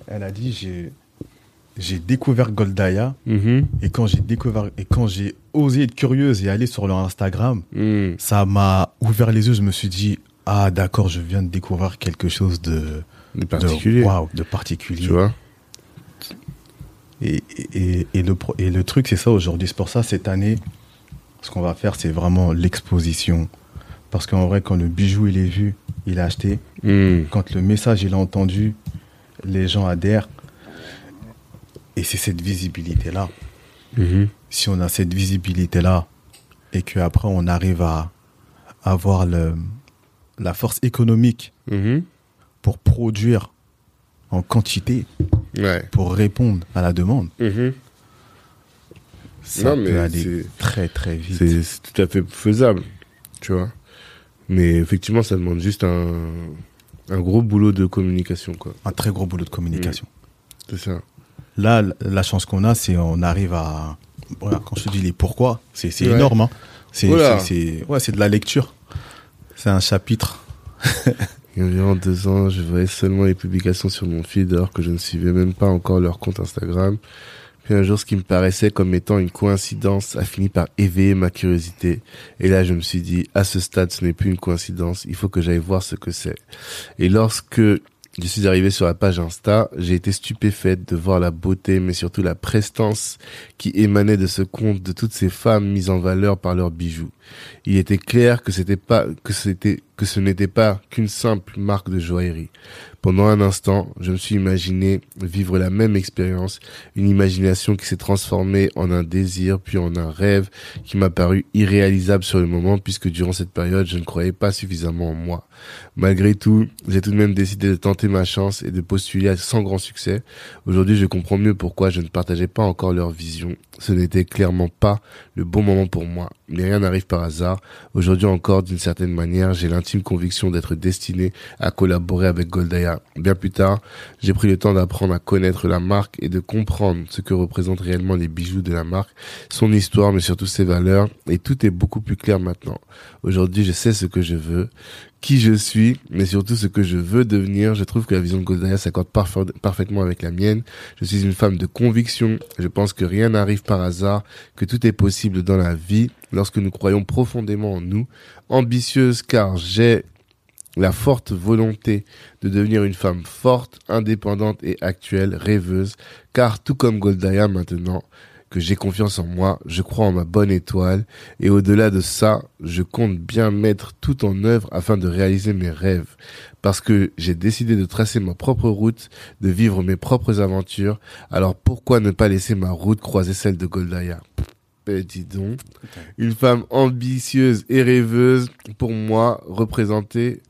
B: elle a dit, j'ai j'ai découvert Goldaya
A: Mhm.
B: et quand j'ai découvert et quand j'ai osé être curieuse et aller sur leur Instagram,
A: Mm.
B: ça m'a ouvert les yeux. Je me suis dit, ah d'accord, je viens de découvrir quelque chose de
A: De particulier.
B: de, particulier.
A: Tu vois
B: Et, et, et, le, et le truc, c'est ça aujourd'hui. C'est pour ça, cette année, ce qu'on va faire, c'est vraiment l'exposition. Parce qu'en vrai, quand le bijou, il est vu, il est acheté.
A: Hmm.
B: Quand le message, il est entendu, les gens adhèrent. Et c'est cette visibilité-là.
A: Mhm.
B: Si on a cette visibilité-là et qu'après, on arrive à avoir le, la force économique
A: Mhm.
B: pour produire en quantité,
A: Ouais.
B: pour répondre à la demande, ça
A: Non, mais
B: peut aller très très vite.
A: C'est tout à fait faisable, tu vois. Mais effectivement, ça demande juste un, un gros boulot de communication, quoi.
B: Un très gros boulot de communication.
A: C'est ça.
B: Là, la chance qu'on a, c'est on arrive à. Voilà, quand je te dis les pourquoi, c'est
A: Ouais.
B: énorme. Hein. C'est
A: Voilà.
B: ouais, c'est de la lecture. C'est un chapitre. [LAUGHS]
A: Il y a environ deux ans, je voyais seulement les publications sur mon feed alors que je ne suivais même pas encore leur compte Instagram. Un jour, ce qui me paraissait comme étant une coïncidence a fini par éveiller ma curiosité. Et là, je me suis dit, à ce stade, ce n'est plus une coïncidence, il faut que j'aille voir ce que c'est. Et lorsque je suis arrivé sur la page Insta, j'ai été stupéfaite de voir la beauté, mais surtout la prestance qui émanait de ce compte de toutes ces femmes mises en valeur par leurs bijoux. Il était clair que c'était pas, que c'était, que ce n'était pas qu'une simple marque de joaillerie. Pendant un instant, je me suis imaginé vivre la même expérience, une imagination qui s'est transformée en un désir, puis en un rêve qui m'a paru irréalisable sur le moment, puisque durant cette période, je ne croyais pas suffisamment en moi. Malgré tout, j'ai tout de même décidé de tenter ma chance et de postuler sans grand succès. Aujourd'hui, je comprends mieux pourquoi je ne partageais pas encore leur vision. Ce n'était clairement pas le bon moment pour moi. Mais rien n'arrive par hasard. Aujourd'hui encore, d'une certaine manière, j'ai l'intime conviction d'être destiné à collaborer avec Goldaya. Bien plus tard, j'ai pris le temps d'apprendre à connaître la marque et de comprendre ce que représentent réellement les bijoux de la marque, son histoire, mais surtout ses valeurs. Et tout est beaucoup plus clair maintenant. Aujourd'hui, je sais ce que je veux, qui je suis, mais surtout ce que je veux devenir. Je trouve que la vision de Goldaya s'accorde parfa- parfaitement avec la mienne. Je suis une femme de conviction. Je pense que rien n'arrive par hasard, que tout est possible dans la vie lorsque nous croyons profondément en nous. Ambitieuse car j'ai la forte volonté de devenir une femme forte, indépendante et actuelle, rêveuse, car tout comme Goldaya maintenant, que j'ai confiance en moi, je crois en ma bonne étoile, et au-delà de ça, je compte bien mettre tout en œuvre afin de réaliser mes rêves, parce que j'ai décidé de tracer ma propre route, de vivre mes propres aventures, alors pourquoi ne pas laisser ma route croiser celle de Goldaya? Eh, dis donc, une femme ambitieuse et rêveuse, pour moi, représentée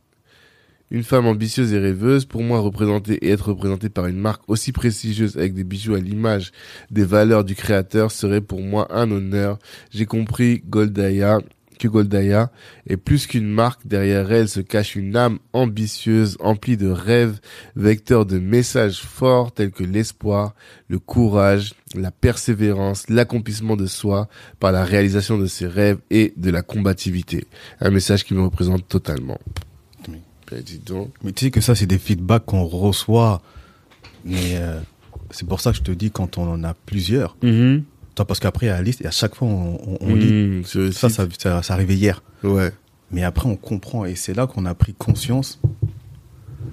A: une femme ambitieuse et rêveuse, pour moi, représenter et être représentée par une marque aussi prestigieuse avec des bijoux à l'image des valeurs du créateur serait pour moi un honneur. J'ai compris Goldaya, que Goldaya est plus qu'une marque. Derrière elle se cache une âme ambitieuse, emplie de rêves, vecteur de messages forts tels que l'espoir, le courage, la persévérance, l'accomplissement de soi par la réalisation de ses rêves et de la combativité. Un message qui me représente totalement.
B: Oui.
A: Ben, dis donc.
B: Mais tu sais que ça, c'est des feedbacks qu'on reçoit. Mais euh, c'est pour ça que je te dis quand on en a plusieurs. Toi, parce qu'après, à la liste, et à chaque fois, on, on- on lit.
A: Le
B: Ça, ça, ça, ça arrivait hier.
A: Ouais.
B: Mais après, on comprend. Et c'est là qu'on a pris conscience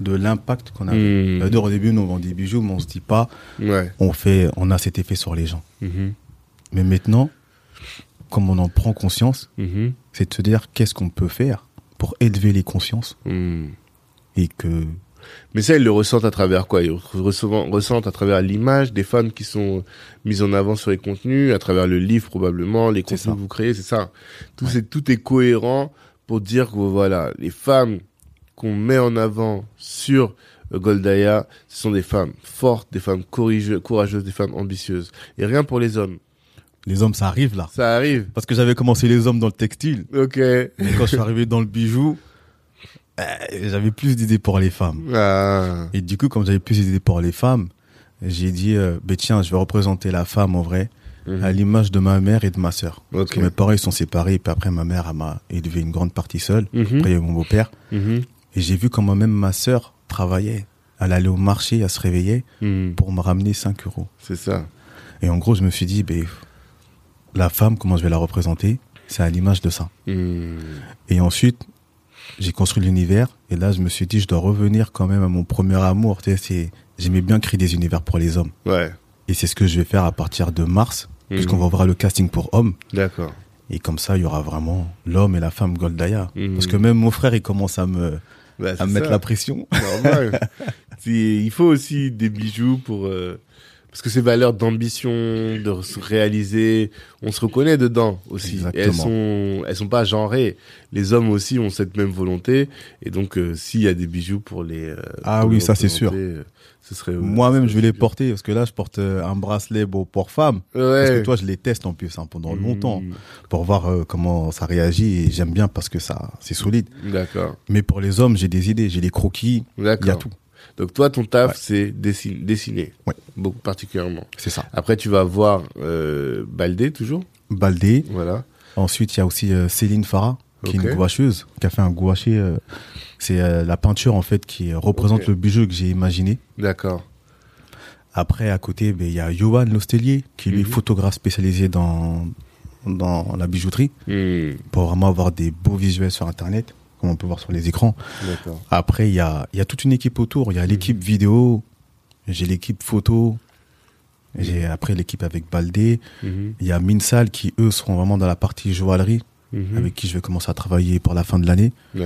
B: de l'impact qu'on avait.
A: Mmh.
B: C'est-à-dire, Au début, nous, on vend des bijoux, mais on se dit pas,
A: Ouais.
B: on, fait, on a cet effet sur les gens.
A: Mhm.
B: Mais maintenant, comme on en prend conscience,
A: Mhm.
B: c'est de se dire qu'est-ce qu'on peut faire pour élever les consciences
A: Mmh.
B: et que
A: Mais ça, ils le ressentent à travers quoi? Ils ressentent, à travers l'image des femmes qui sont mises en avant sur les contenus, à travers le livre probablement, les contenus
B: ça.
A: que vous créez, c'est ça. Tout,
B: Ouais.
A: c'est, tout est cohérent pour dire que voilà, les femmes qu'on met en avant sur euh, Goldaya, ce sont des femmes fortes, des femmes courageuses, des femmes ambitieuses. Et rien pour les hommes.
B: Les hommes, ça arrive là.
A: Ça arrive.
B: Parce que j'avais commencé les hommes dans le textile.
A: Ok.
B: Mais quand je suis arrivé dans le bijou, euh, j'avais plus d'idées pour les femmes.
A: Ah.
B: Et du coup, comme j'avais plus d'idées pour les femmes, j'ai dit, euh, ben tiens, je vais représenter la femme en vrai,
A: Mhm.
B: à l'image de ma mère et de ma sœur. Parce
A: Ok.
B: que mes parents, ils sont séparés, et puis après, ma mère, elle m'a élevé une grande partie seule.
A: Mhm.
B: Après, il y a mon beau-père.
A: Mhm.
B: Et j'ai vu comment même ma sœur travaillait. Elle allait au marché, elle se réveillait pour me ramener 5 euros.
A: C'est ça.
B: Et en gros, je me suis dit, ben, la femme, comment je vais la représenter C'est à l'image de ça.
A: Mhm.
B: Et ensuite, j'ai construit l'univers. Et là, je me suis dit, je dois revenir quand même à mon premier amour. Tu sais, j'aimais bien créer des univers pour les hommes.
A: Ouais.
B: Et c'est ce que je vais faire à partir de mars, puisqu'on va ouvrir le casting pour hommes.
A: D'accord.
B: Et comme ça, il y aura vraiment l'homme et la femme Goldaya.
A: Mhm.
B: Parce que même mon frère, il commence à me,
A: Bah,
B: à mettre
A: ça.
B: la pression.
A: Normal. [LAUGHS] Il faut aussi des bijoux pour euh, parce que ces valeurs d'ambition, de se réaliser, on se reconnaît dedans aussi. Et elles
B: Exactement.
A: sont elles sont pas genrées. Les hommes aussi ont cette même volonté et donc euh, s'il y a des bijoux pour les euh,
B: Ah
A: pour
B: oui,
A: les
B: ça, c'est sûr.
A: euh, Ce serait
B: Moi-même, je vais les porter, parce que là, je porte euh, un bracelet beau pour femme.
A: Ouais.
B: Parce que toi, je les teste en plus hein, pendant longtemps
A: Mmh,
B: pour voir comment ça réagit. Et j'aime bien parce que ça, c'est solide.
A: D'accord.
B: Mais pour les hommes, j'ai des idées, j'ai les croquis, il y a tout.
A: Donc toi, ton taf,
B: Ouais.
A: c'est dessiner, dessiner.
B: Ouais.
A: Beaucoup particulièrement.
B: C'est ça.
A: Après, tu vas voir euh, Baldé toujours?
B: Baldé.
A: Voilà.
B: Ensuite, il y a aussi euh, Céline Farah, qui est une gouacheuse, qui a fait un gouaché. euh, c'est euh, la peinture en fait qui représente le bijou que j'ai imaginé.
A: D'accord.
B: Après, à côté, ben, il y a Johan Lostelier, qui lui est
A: Mhm.
B: photographe spécialisé dans dans la bijouterie,
A: Hmm,
B: pour vraiment avoir des beaux visuels sur Internet, comme on peut voir sur les écrans. Après, il y a, il y a toute une équipe autour. Il y a l'équipe vidéo, j'ai l'équipe photo, j'ai après l'équipe avec Baldé.
A: Mhm.
B: Il y a Minsal qui, eux, seront vraiment dans la partie joaillerie,
A: Mhm.
B: avec qui je vais commencer à travailler pour la fin de l'année. Il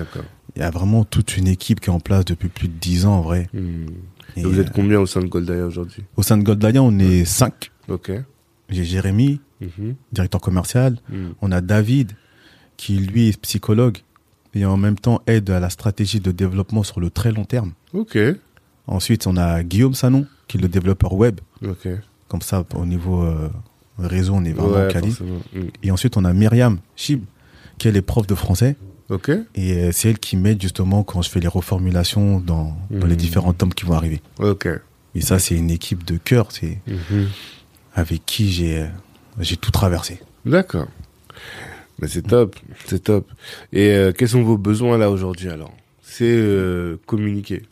B: y a vraiment toute une équipe qui est en place depuis plus de 10 ans, en vrai. Et,
A: vous êtes combien au sein de Goldaya aujourd'hui?
B: Au sein de Goldaya, on est 5.
A: Ok.
B: J'ai Jérémy,
A: Mhm.
B: directeur commercial. On a David, qui lui est psychologue et en même temps aide à la stratégie de développement sur le très long terme.
A: Ok.
B: Ensuite, on a Guillaume Sanon, qui est le développeur web.
A: Ok.
B: Comme ça, au niveau euh, réseau, on est vraiment
A: Ouais,
B: quali.
A: Hmm.
B: Et ensuite, on a Myriam Chib, qui est prof de français.
A: Ok.
B: Et euh, c'est elle qui m'aide justement quand je fais les reformulations dans, dans les
A: Mhm.
B: différents tomes qui vont arriver.
A: Ok.
B: Et ça, c'est une équipe de cœur, c'est
A: Mhm.
B: avec qui j'ai euh, j'ai tout traversé.
A: D'accord. Mais c'est top. C'est top. Et euh, quels sont vos besoins là aujourd'hui alors? C'est euh, communiquer.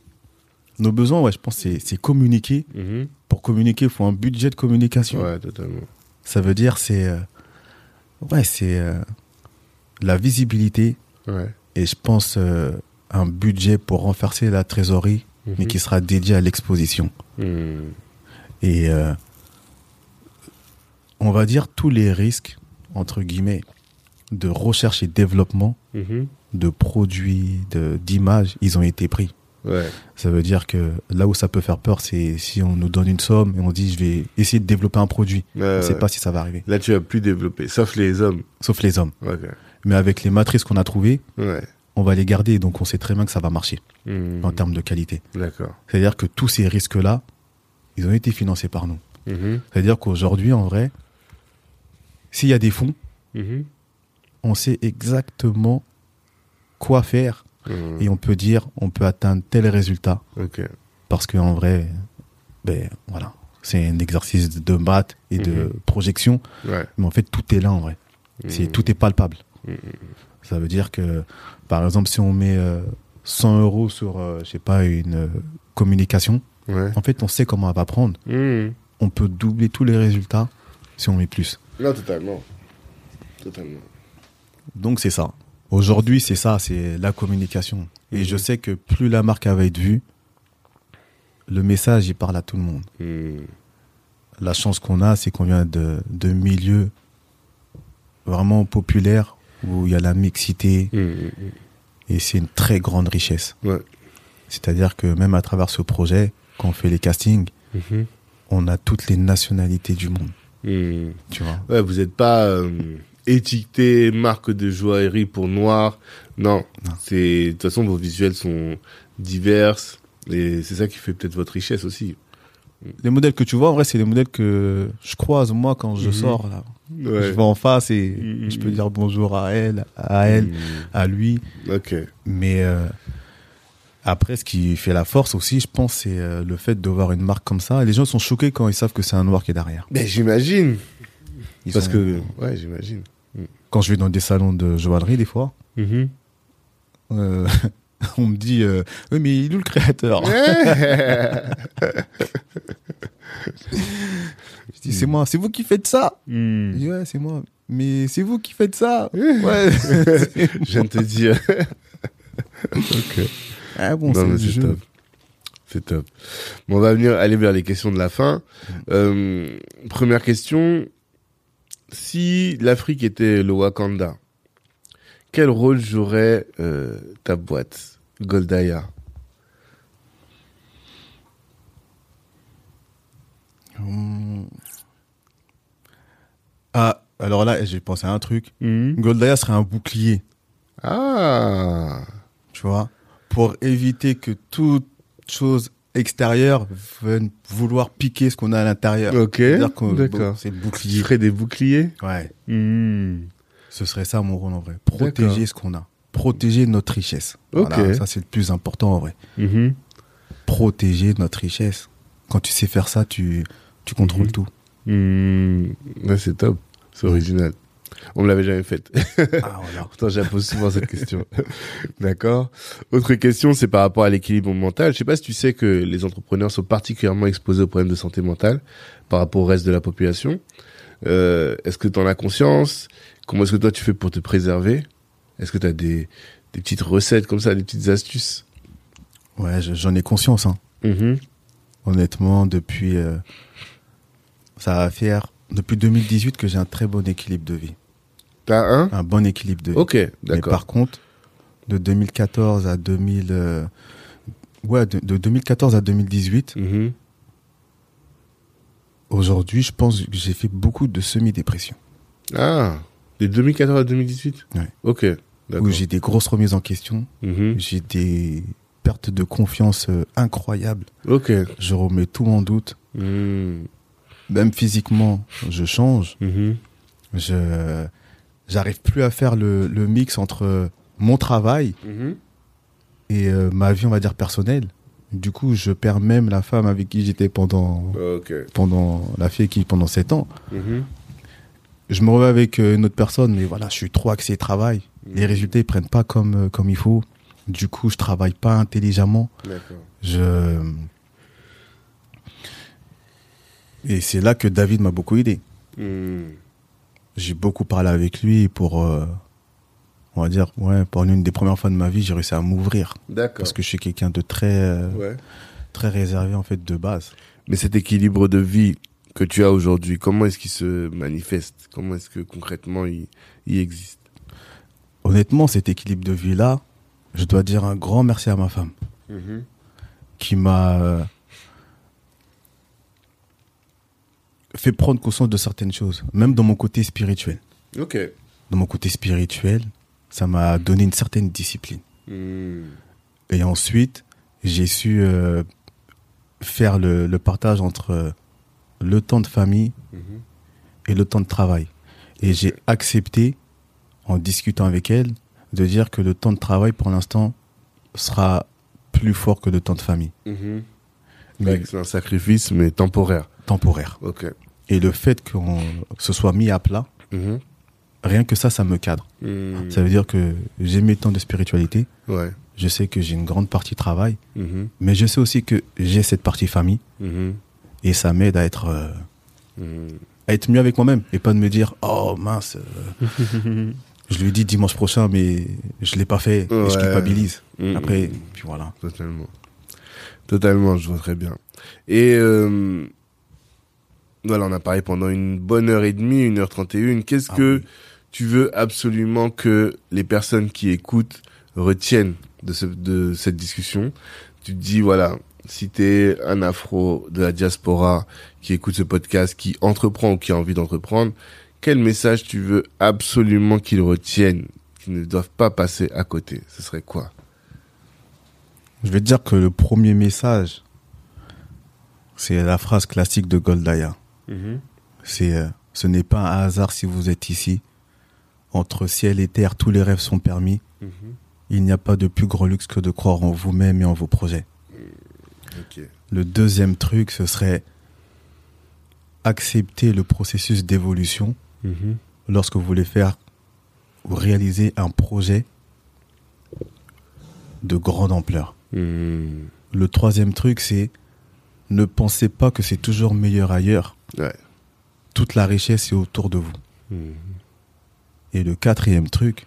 B: Nos besoins, ouais, je pense, c'est communiquer.
A: Mhm.
B: Pour communiquer, il faut un budget de communication.
A: Ouais, totalement.
B: Ça veut dire, c'est euh, ouais, c'est la visibilité
A: Ouais.
B: et je pense un budget pour renforcer la trésorerie, mais
A: Mhm.
B: qui sera dédié à l'exposition.
A: Hmm.
B: Et on va dire tous les risques, entre guillemets, de recherche et développement
A: Mhm.
B: de produits, de- d'images, ils ont été pris.
A: Ouais.
B: Ça veut dire que là où ça peut faire peur, c'est si on nous donne une somme et on dit je vais essayer de développer un produit.
A: Ouais,
B: on ne sait
A: ouais.
B: pas si ça va arriver.
A: Là, tu as plus développé, sauf les hommes.
B: Sauf les hommes. Mais avec les matrices qu'on a trouvées, on va les garder. Donc on sait très bien que ça va marcher
A: Hmm.
B: en termes de qualité.
A: D'accord.
B: C'est-à-dire que tous ces risques-là, ils ont été financés par nous.
A: Mhm.
B: C'est-à-dire qu'aujourd'hui, en vrai, s'il y a des fonds,
A: Mhm.
B: On sait exactement quoi faire
A: Hmm.
B: et on peut dire on peut atteindre tel résultat
A: Ok.
B: parce qu'en vrai, ben voilà, c'est un exercice de maths et de
A: Mhm.
B: projection,
A: Ouais.
B: mais en fait tout est là en vrai. C'est
A: Hmm.
B: tout est palpable. Ça veut dire que, par exemple, si on met euh, 100 euros sur, euh, je sais pas, une euh, communication,
A: Ouais.
B: en fait, on sait comment elle va prendre.
A: Hmm.
B: On peut doubler tous les résultats si on met plus.
A: Non, totalement. Totalement.
B: Donc c'est ça. Aujourd'hui, c'est ça, c'est la communication. Et
A: Mhm.
B: je sais que plus la marque va être vue, le message, il parle à tout le monde. La chance qu'on a, c'est qu'on vient de, de milieux vraiment populaires où il y a la mixité et c'est une très grande richesse.
A: Ouais.
B: C'est-à-dire que même à travers ce projet, quand on fait les castings,
A: Mhm.
B: on a toutes les nationalités du monde. Tu vois
A: Ouais, vous n'êtes pas euh, étiqueté marque de joaillerie pour noir. Non.
B: Non.
A: C'est de toute façon vos visuels sont divers et c'est ça qui fait peut-être votre richesse aussi.
B: Les modèles que tu vois, en vrai, c'est les modèles que je croise moi quand je
A: Mhm.
B: sors. Là.
A: Ouais.
B: Je vais en face et
A: Mhm.
B: je peux dire bonjour à elle, à elle,
A: Hmm.
B: à lui.
A: Ok.
B: Mais euh, après, ce qui fait la force aussi, je pense, c'est euh, le fait de voir une marque comme ça. Les gens sont choqués quand ils savent que c'est un noir qui est derrière.
A: Ben j'imagine. Parce
B: sont-
A: que ouais, j'imagine.
B: Quand je vais dans des salons de joaillerie, des fois,
A: Mhm.
B: euh, [LAUGHS] on me dit euh, oui, mais il est où le créateur [LAUGHS] Je dis c'est moi, c'est vous qui faites ça.
A: Hmm.
B: Je dis, ouais, c'est moi. Mais c'est vous qui faites ça. [LAUGHS] ouais.
A: Je viens de te dire.
B: Ah bon, c'est
A: top. C'est top. Bon, on va venir aller vers les questions de la fin. Euh, première question. Si l'Afrique était le Wakanda, quel rôle jouerait euh, ta boîte, Goldaya?
B: Hum. Ah, alors là, j'ai pensé à un truc.
A: Mhm.
B: Goldaya serait un bouclier,
A: Ah,
B: tu vois, pour éviter que toute chose extérieure vienne vouloir piquer ce qu'on a à l'intérieur.
A: ok, d'accord.
B: C'est le bouclier.
A: ferais des boucliers
B: Ouais,
A: Mhm.
B: ce serait ça mon rôle en vrai. Protéger ce qu'on a. Protéger notre richesse.
A: Ok.
B: Voilà, ça c'est le plus important en vrai.
A: Mhm.
B: Protéger notre richesse. Quand tu sais faire ça, tu, tu contrôles
A: Mhm.
B: tout.
A: Mhm. Ouais, c'est top. C'est original. On me l'avait jamais faite.
B: Ah, voilà. [LAUGHS]
A: Pourtant, j'impose souvent cette question. [LAUGHS] D'accord. Autre question, c'est par rapport à l'équilibre mental. Je sais pas si tu sais que les entrepreneurs sont particulièrement exposés aux problèmes de santé mentale par rapport au reste de la population. Euh, est-ce que tu en as conscience? Comment est-ce que toi tu fais pour te préserver? Est-ce que tu as des, des petites recettes comme ça, des petites astuces?
B: Ouais, je- j'en ai conscience. Hein.
A: Mhm.
B: Honnêtement, depuis. euh, ça va faire. Depuis 2018 que j'ai un très bon équilibre de vie.
A: T'as un?
B: Un bon équilibre de vie.
A: Ok,
B: Mais
A: d'accord.
B: par contre, de 2014 à 2000. euh, ouais, de, de 2014 à 2018,
A: Mhm.
B: aujourd'hui, je pense que j'ai fait beaucoup de semi-dépression.
A: Ah, de 2014 à 2018
B: Ouais.
A: Ok,
B: Où j'ai des grosses remises en question.
A: Mhm.
B: J'ai des pertes de confiance euh, incroyables.
A: Ok.
B: Je remets tout en doute.
A: Mhm.
B: Même physiquement, je change.
A: Mhm.
B: Je j'arrive plus à faire le, le mix entre mon travail
A: Mhm.
B: et euh, ma vie, on va dire personnelle. Du coup, je perds même la femme avec qui j'étais pendant pendant la fille qui pendant sept ans.
A: Mhm.
B: Je me revois avec euh, une autre personne, mais voilà, je suis trop axé travail. Les résultats ils prennent pas comme euh, comme il faut. Du coup, je travaille pas intelligemment. Je et c'est là que David m'a beaucoup aidé. J'ai beaucoup parlé avec lui pour, euh, on va dire, ouais, pour l'une des premières fois de ma vie, j'ai réussi à m'ouvrir
A: D'accord.
B: parce que je suis quelqu'un de très, euh,
A: Ouais.
B: très réservé en fait de base.
A: Mais cet équilibre de vie que tu as aujourd'hui, comment est-ce qu'il se manifeste? Comment est-ce que concrètement il, il existe?
B: Honnêtement, cet équilibre de vie là, je dois dire un grand merci à ma femme qui m'a euh, fait prendre conscience de certaines choses, même dans mon côté spirituel.
A: Ok.
B: Dans mon côté spirituel, ça m'a donné une certaine discipline.
A: Mhm.
B: Et ensuite, j'ai su euh, faire le, le partage entre euh, le temps de famille
A: Mhm.
B: et le temps de travail. Et j'ai accepté, en discutant avec elle, de dire que le temps de travail, pour l'instant, sera plus fort que le temps de famille.
A: Mhm.
B: Mais
A: Ouais, C'est un sacrifice, mais temporaire.
B: temporaire.
A: Ok.
B: Et le fait qu'on que ce soit mis à plat,
A: Mhm.
B: rien que ça, ça me cadre.
A: Mhm.
B: Ça veut dire que j'ai mes temps de spiritualité,
A: Ouais.
B: je sais que j'ai une grande partie travail,
A: Mhm.
B: mais je sais aussi que j'ai cette partie famille,
A: Mhm.
B: et ça m'aide à être... euh,
A: Mhm.
B: à être mieux avec moi-même et pas de me dire oh mince euh, [LAUGHS] je lui dis dimanche prochain mais je l'ai pas fait et je culpabilise
A: Mhm.
B: après puis voilà
A: Totalement. Totalement, je vois très bien. Et euh, voilà, on a parlé pendant une bonne heure et demie, une heure trente et une. Qu'est-ce
B: Ah
A: que
B: oui.
A: tu veux absolument que les personnes qui écoutent retiennent de, ce, de cette discussion? Tu te dis, voilà, si t'es un afro de la diaspora qui écoute ce podcast, qui entreprend ou qui a envie d'entreprendre, quel message tu veux absolument qu'ils retiennent, qu'ils ne doivent pas passer à côté? Ce serait quoi?
B: Je vais te dire que le premier message c'est la phrase classique de Goldaya c'est euh, ce n'est pas un hasard si vous êtes ici. Entre ciel et terre tous les rêves sont permis. Il n'y a pas de plus grand luxe que de croire en vous-même et en vos projets.
A: Ok.
B: Le deuxième truc, ce serait accepter le processus d'évolution. Lorsque vous voulez faire ou réaliser un projet de grande ampleur.
A: Mhm.
B: Le troisième truc, c'est ne pensez pas que c'est toujours meilleur ailleurs.
A: Ouais.
B: Toute la richesse est autour de vous.
A: Mhm.
B: Et le quatrième truc,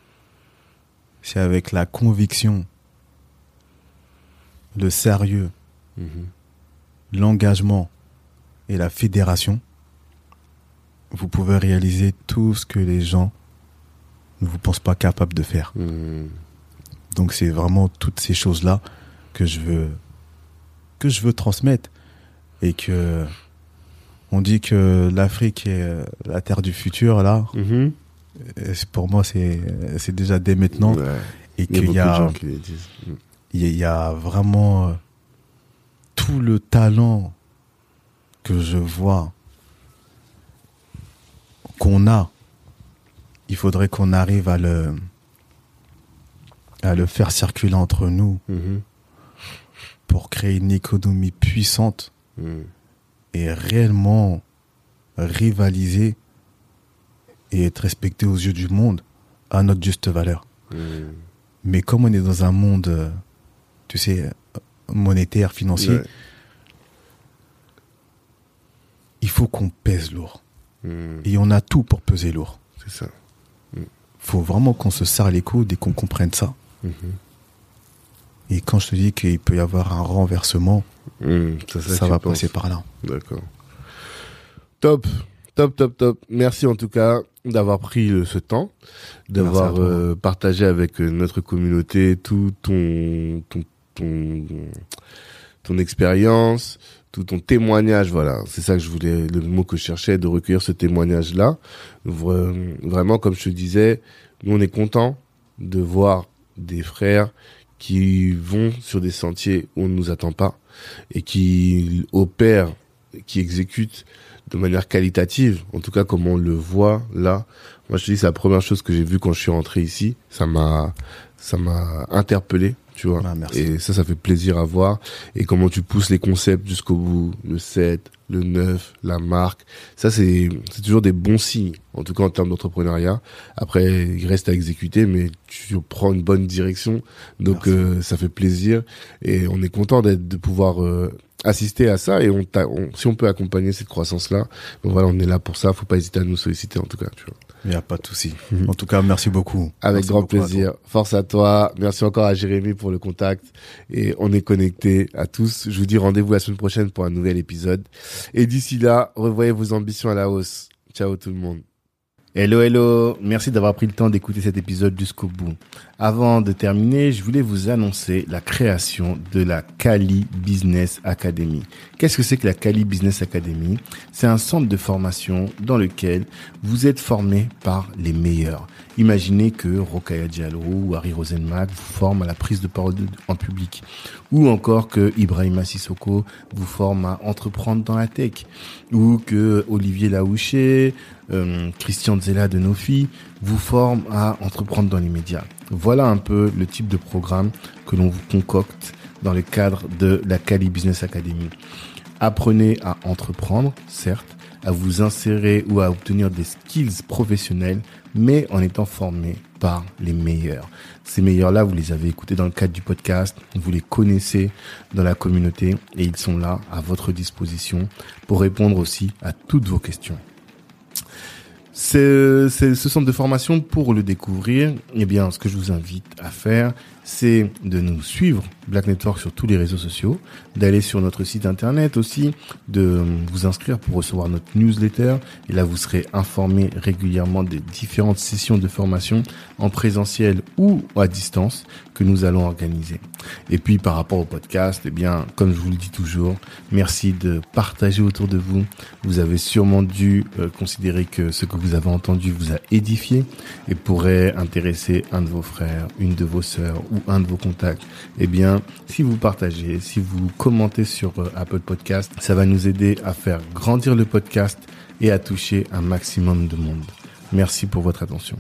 B: c'est avec la conviction, le sérieux l'engagement et la fédération, vous pouvez réaliser tout ce que les gens ne vous pensent pas capables de faire.
A: Mhm.
B: Donc c'est vraiment toutes ces choses-là que je veux que je veux transmettre et que on dit que l'Afrique est euh, la terre du futur là.
A: Mhm.
B: C'est- Pour moi c'est déjà dès maintenant
A: Ouais.
B: et qu'il y a il y a- il y a vraiment euh, tout le talent que je vois qu'on a. Il faudrait qu'on arrive à le à le faire circuler entre nous
A: Mhm.
B: pour créer une économie puissante Et réellement rivaliser et être respecté aux yeux du monde à notre juste valeur. Mais comme on est dans un monde, euh, tu sais, monétaire, financier,
A: Ouais.
B: il faut qu'on pèse lourd.
A: Mhm.
B: Et on a tout pour peser lourd.
A: C'est ça.
B: faut vraiment qu'on se serre les coudes et qu'on comprenne ça.
A: Mhm.
B: Et quand je te dis qu'il peut y avoir un renversement.
A: C'est
B: ça,
A: que
B: va
A: penses.
B: passer par là.
A: D'accord. Top, top, top, top. Merci en tout cas d'avoir pris ce temps, d'avoir euh, partagé avec euh, notre communauté tout ton ton ton, ton expérience, tout ton témoignage. Voilà, c'est ça que je voulais, le mot que je cherchais, de recueillir ce témoignage-là. Vra- Vraiment, comme je te disais, nous on est content de voir des frères qui vont sur des sentiers où on ne nous attend pas et qui opèrent, qui exécutent de manière qualitative, en tout cas comme on le voit là. Moi je te dis c'est la première chose que j'ai vue quand je suis rentré ici, ça m'a ça m'a interpellé, tu vois.
B: Ah, merci.
A: Et ça ça fait plaisir à voir et comment tu pousses les concepts jusqu'au bout, le 7, le 9, la marque. Ça c'est c'est toujours des bons signes en tout cas en termes d'entrepreneuriat. Après il reste à exécuter mais tu prends une bonne direction. Donc euh, ça fait plaisir et on est content d'être de pouvoir euh, assister à ça et on, on- si on peut accompagner cette croissance là donc voilà on est là pour ça faut pas hésiter à nous solliciter en tout cas tu vois
B: Il n'y a pas de souci.
A: Mhm.
B: En tout cas, merci beaucoup.
A: avec
B: Merci
A: grand
B: beaucoup
A: plaisir. Force à toi. Merci encore à Jérémy pour le contact. Et on est connecté à tous. Je vous dis rendez-vous la semaine prochaine pour un nouvel épisode. Et d'ici là revoyez vos ambitions à la hausse. Ciao tout le monde Hello, hello. Merci d'avoir pris le temps d'écouter cet épisode jusqu'au bout. Avant de terminer, je voulais vous annoncer la création de la Cali Business Academy. Qu'est-ce que c'est que la Cali Business Academy? C'est un centre de formation dans lequel vous êtes formé par les meilleurs. Imaginez que Rokaya Diallo ou Harry Rosenmack vous forment à la prise de parole en public. Ou encore que Ibrahima Sissoko vous forme à entreprendre dans la tech. Ou que Olivier Laouché, euh, Christian Zella de Nofi vous forme à entreprendre dans les. Voilà un peu le type de programme que l'on vous concocte dans le cadre de la Cali Business Academy. Apprenez à entreprendre, certes, à vous insérer ou à obtenir des skills professionnels, mais en étant formé par les meilleurs. Ces meilleurs-là, vous les avez écoutés dans le cadre du podcast, vous les connaissez dans la communauté et ils sont là à votre disposition pour répondre aussi à toutes vos questions. C'est ce centre de formation pour le découvrir. Eh bien, ce que je vous invite à faire, c'est de nous suivre Black Network sur tous les réseaux sociaux, d'aller sur notre site internet aussi, de vous inscrire pour recevoir notre newsletter. Et là, vous serez informé régulièrement des différentes sessions de formation en présentiel ou à distance que nous allons organiser. Et puis, par rapport au podcast, eh bien, comme je vous le dis toujours, merci de partager autour de vous. Vous avez sûrement dû euh, considérer que ce que vous avez entendu vous a édifié et pourrait intéresser un de vos frères, une de vos sœurs ou un de vos contacts. Eh bien, si vous partagez, si vous commentez sur euh, Apple Podcast, ça va nous aider à faire grandir le podcast et à toucher un maximum de monde. Merci pour votre attention.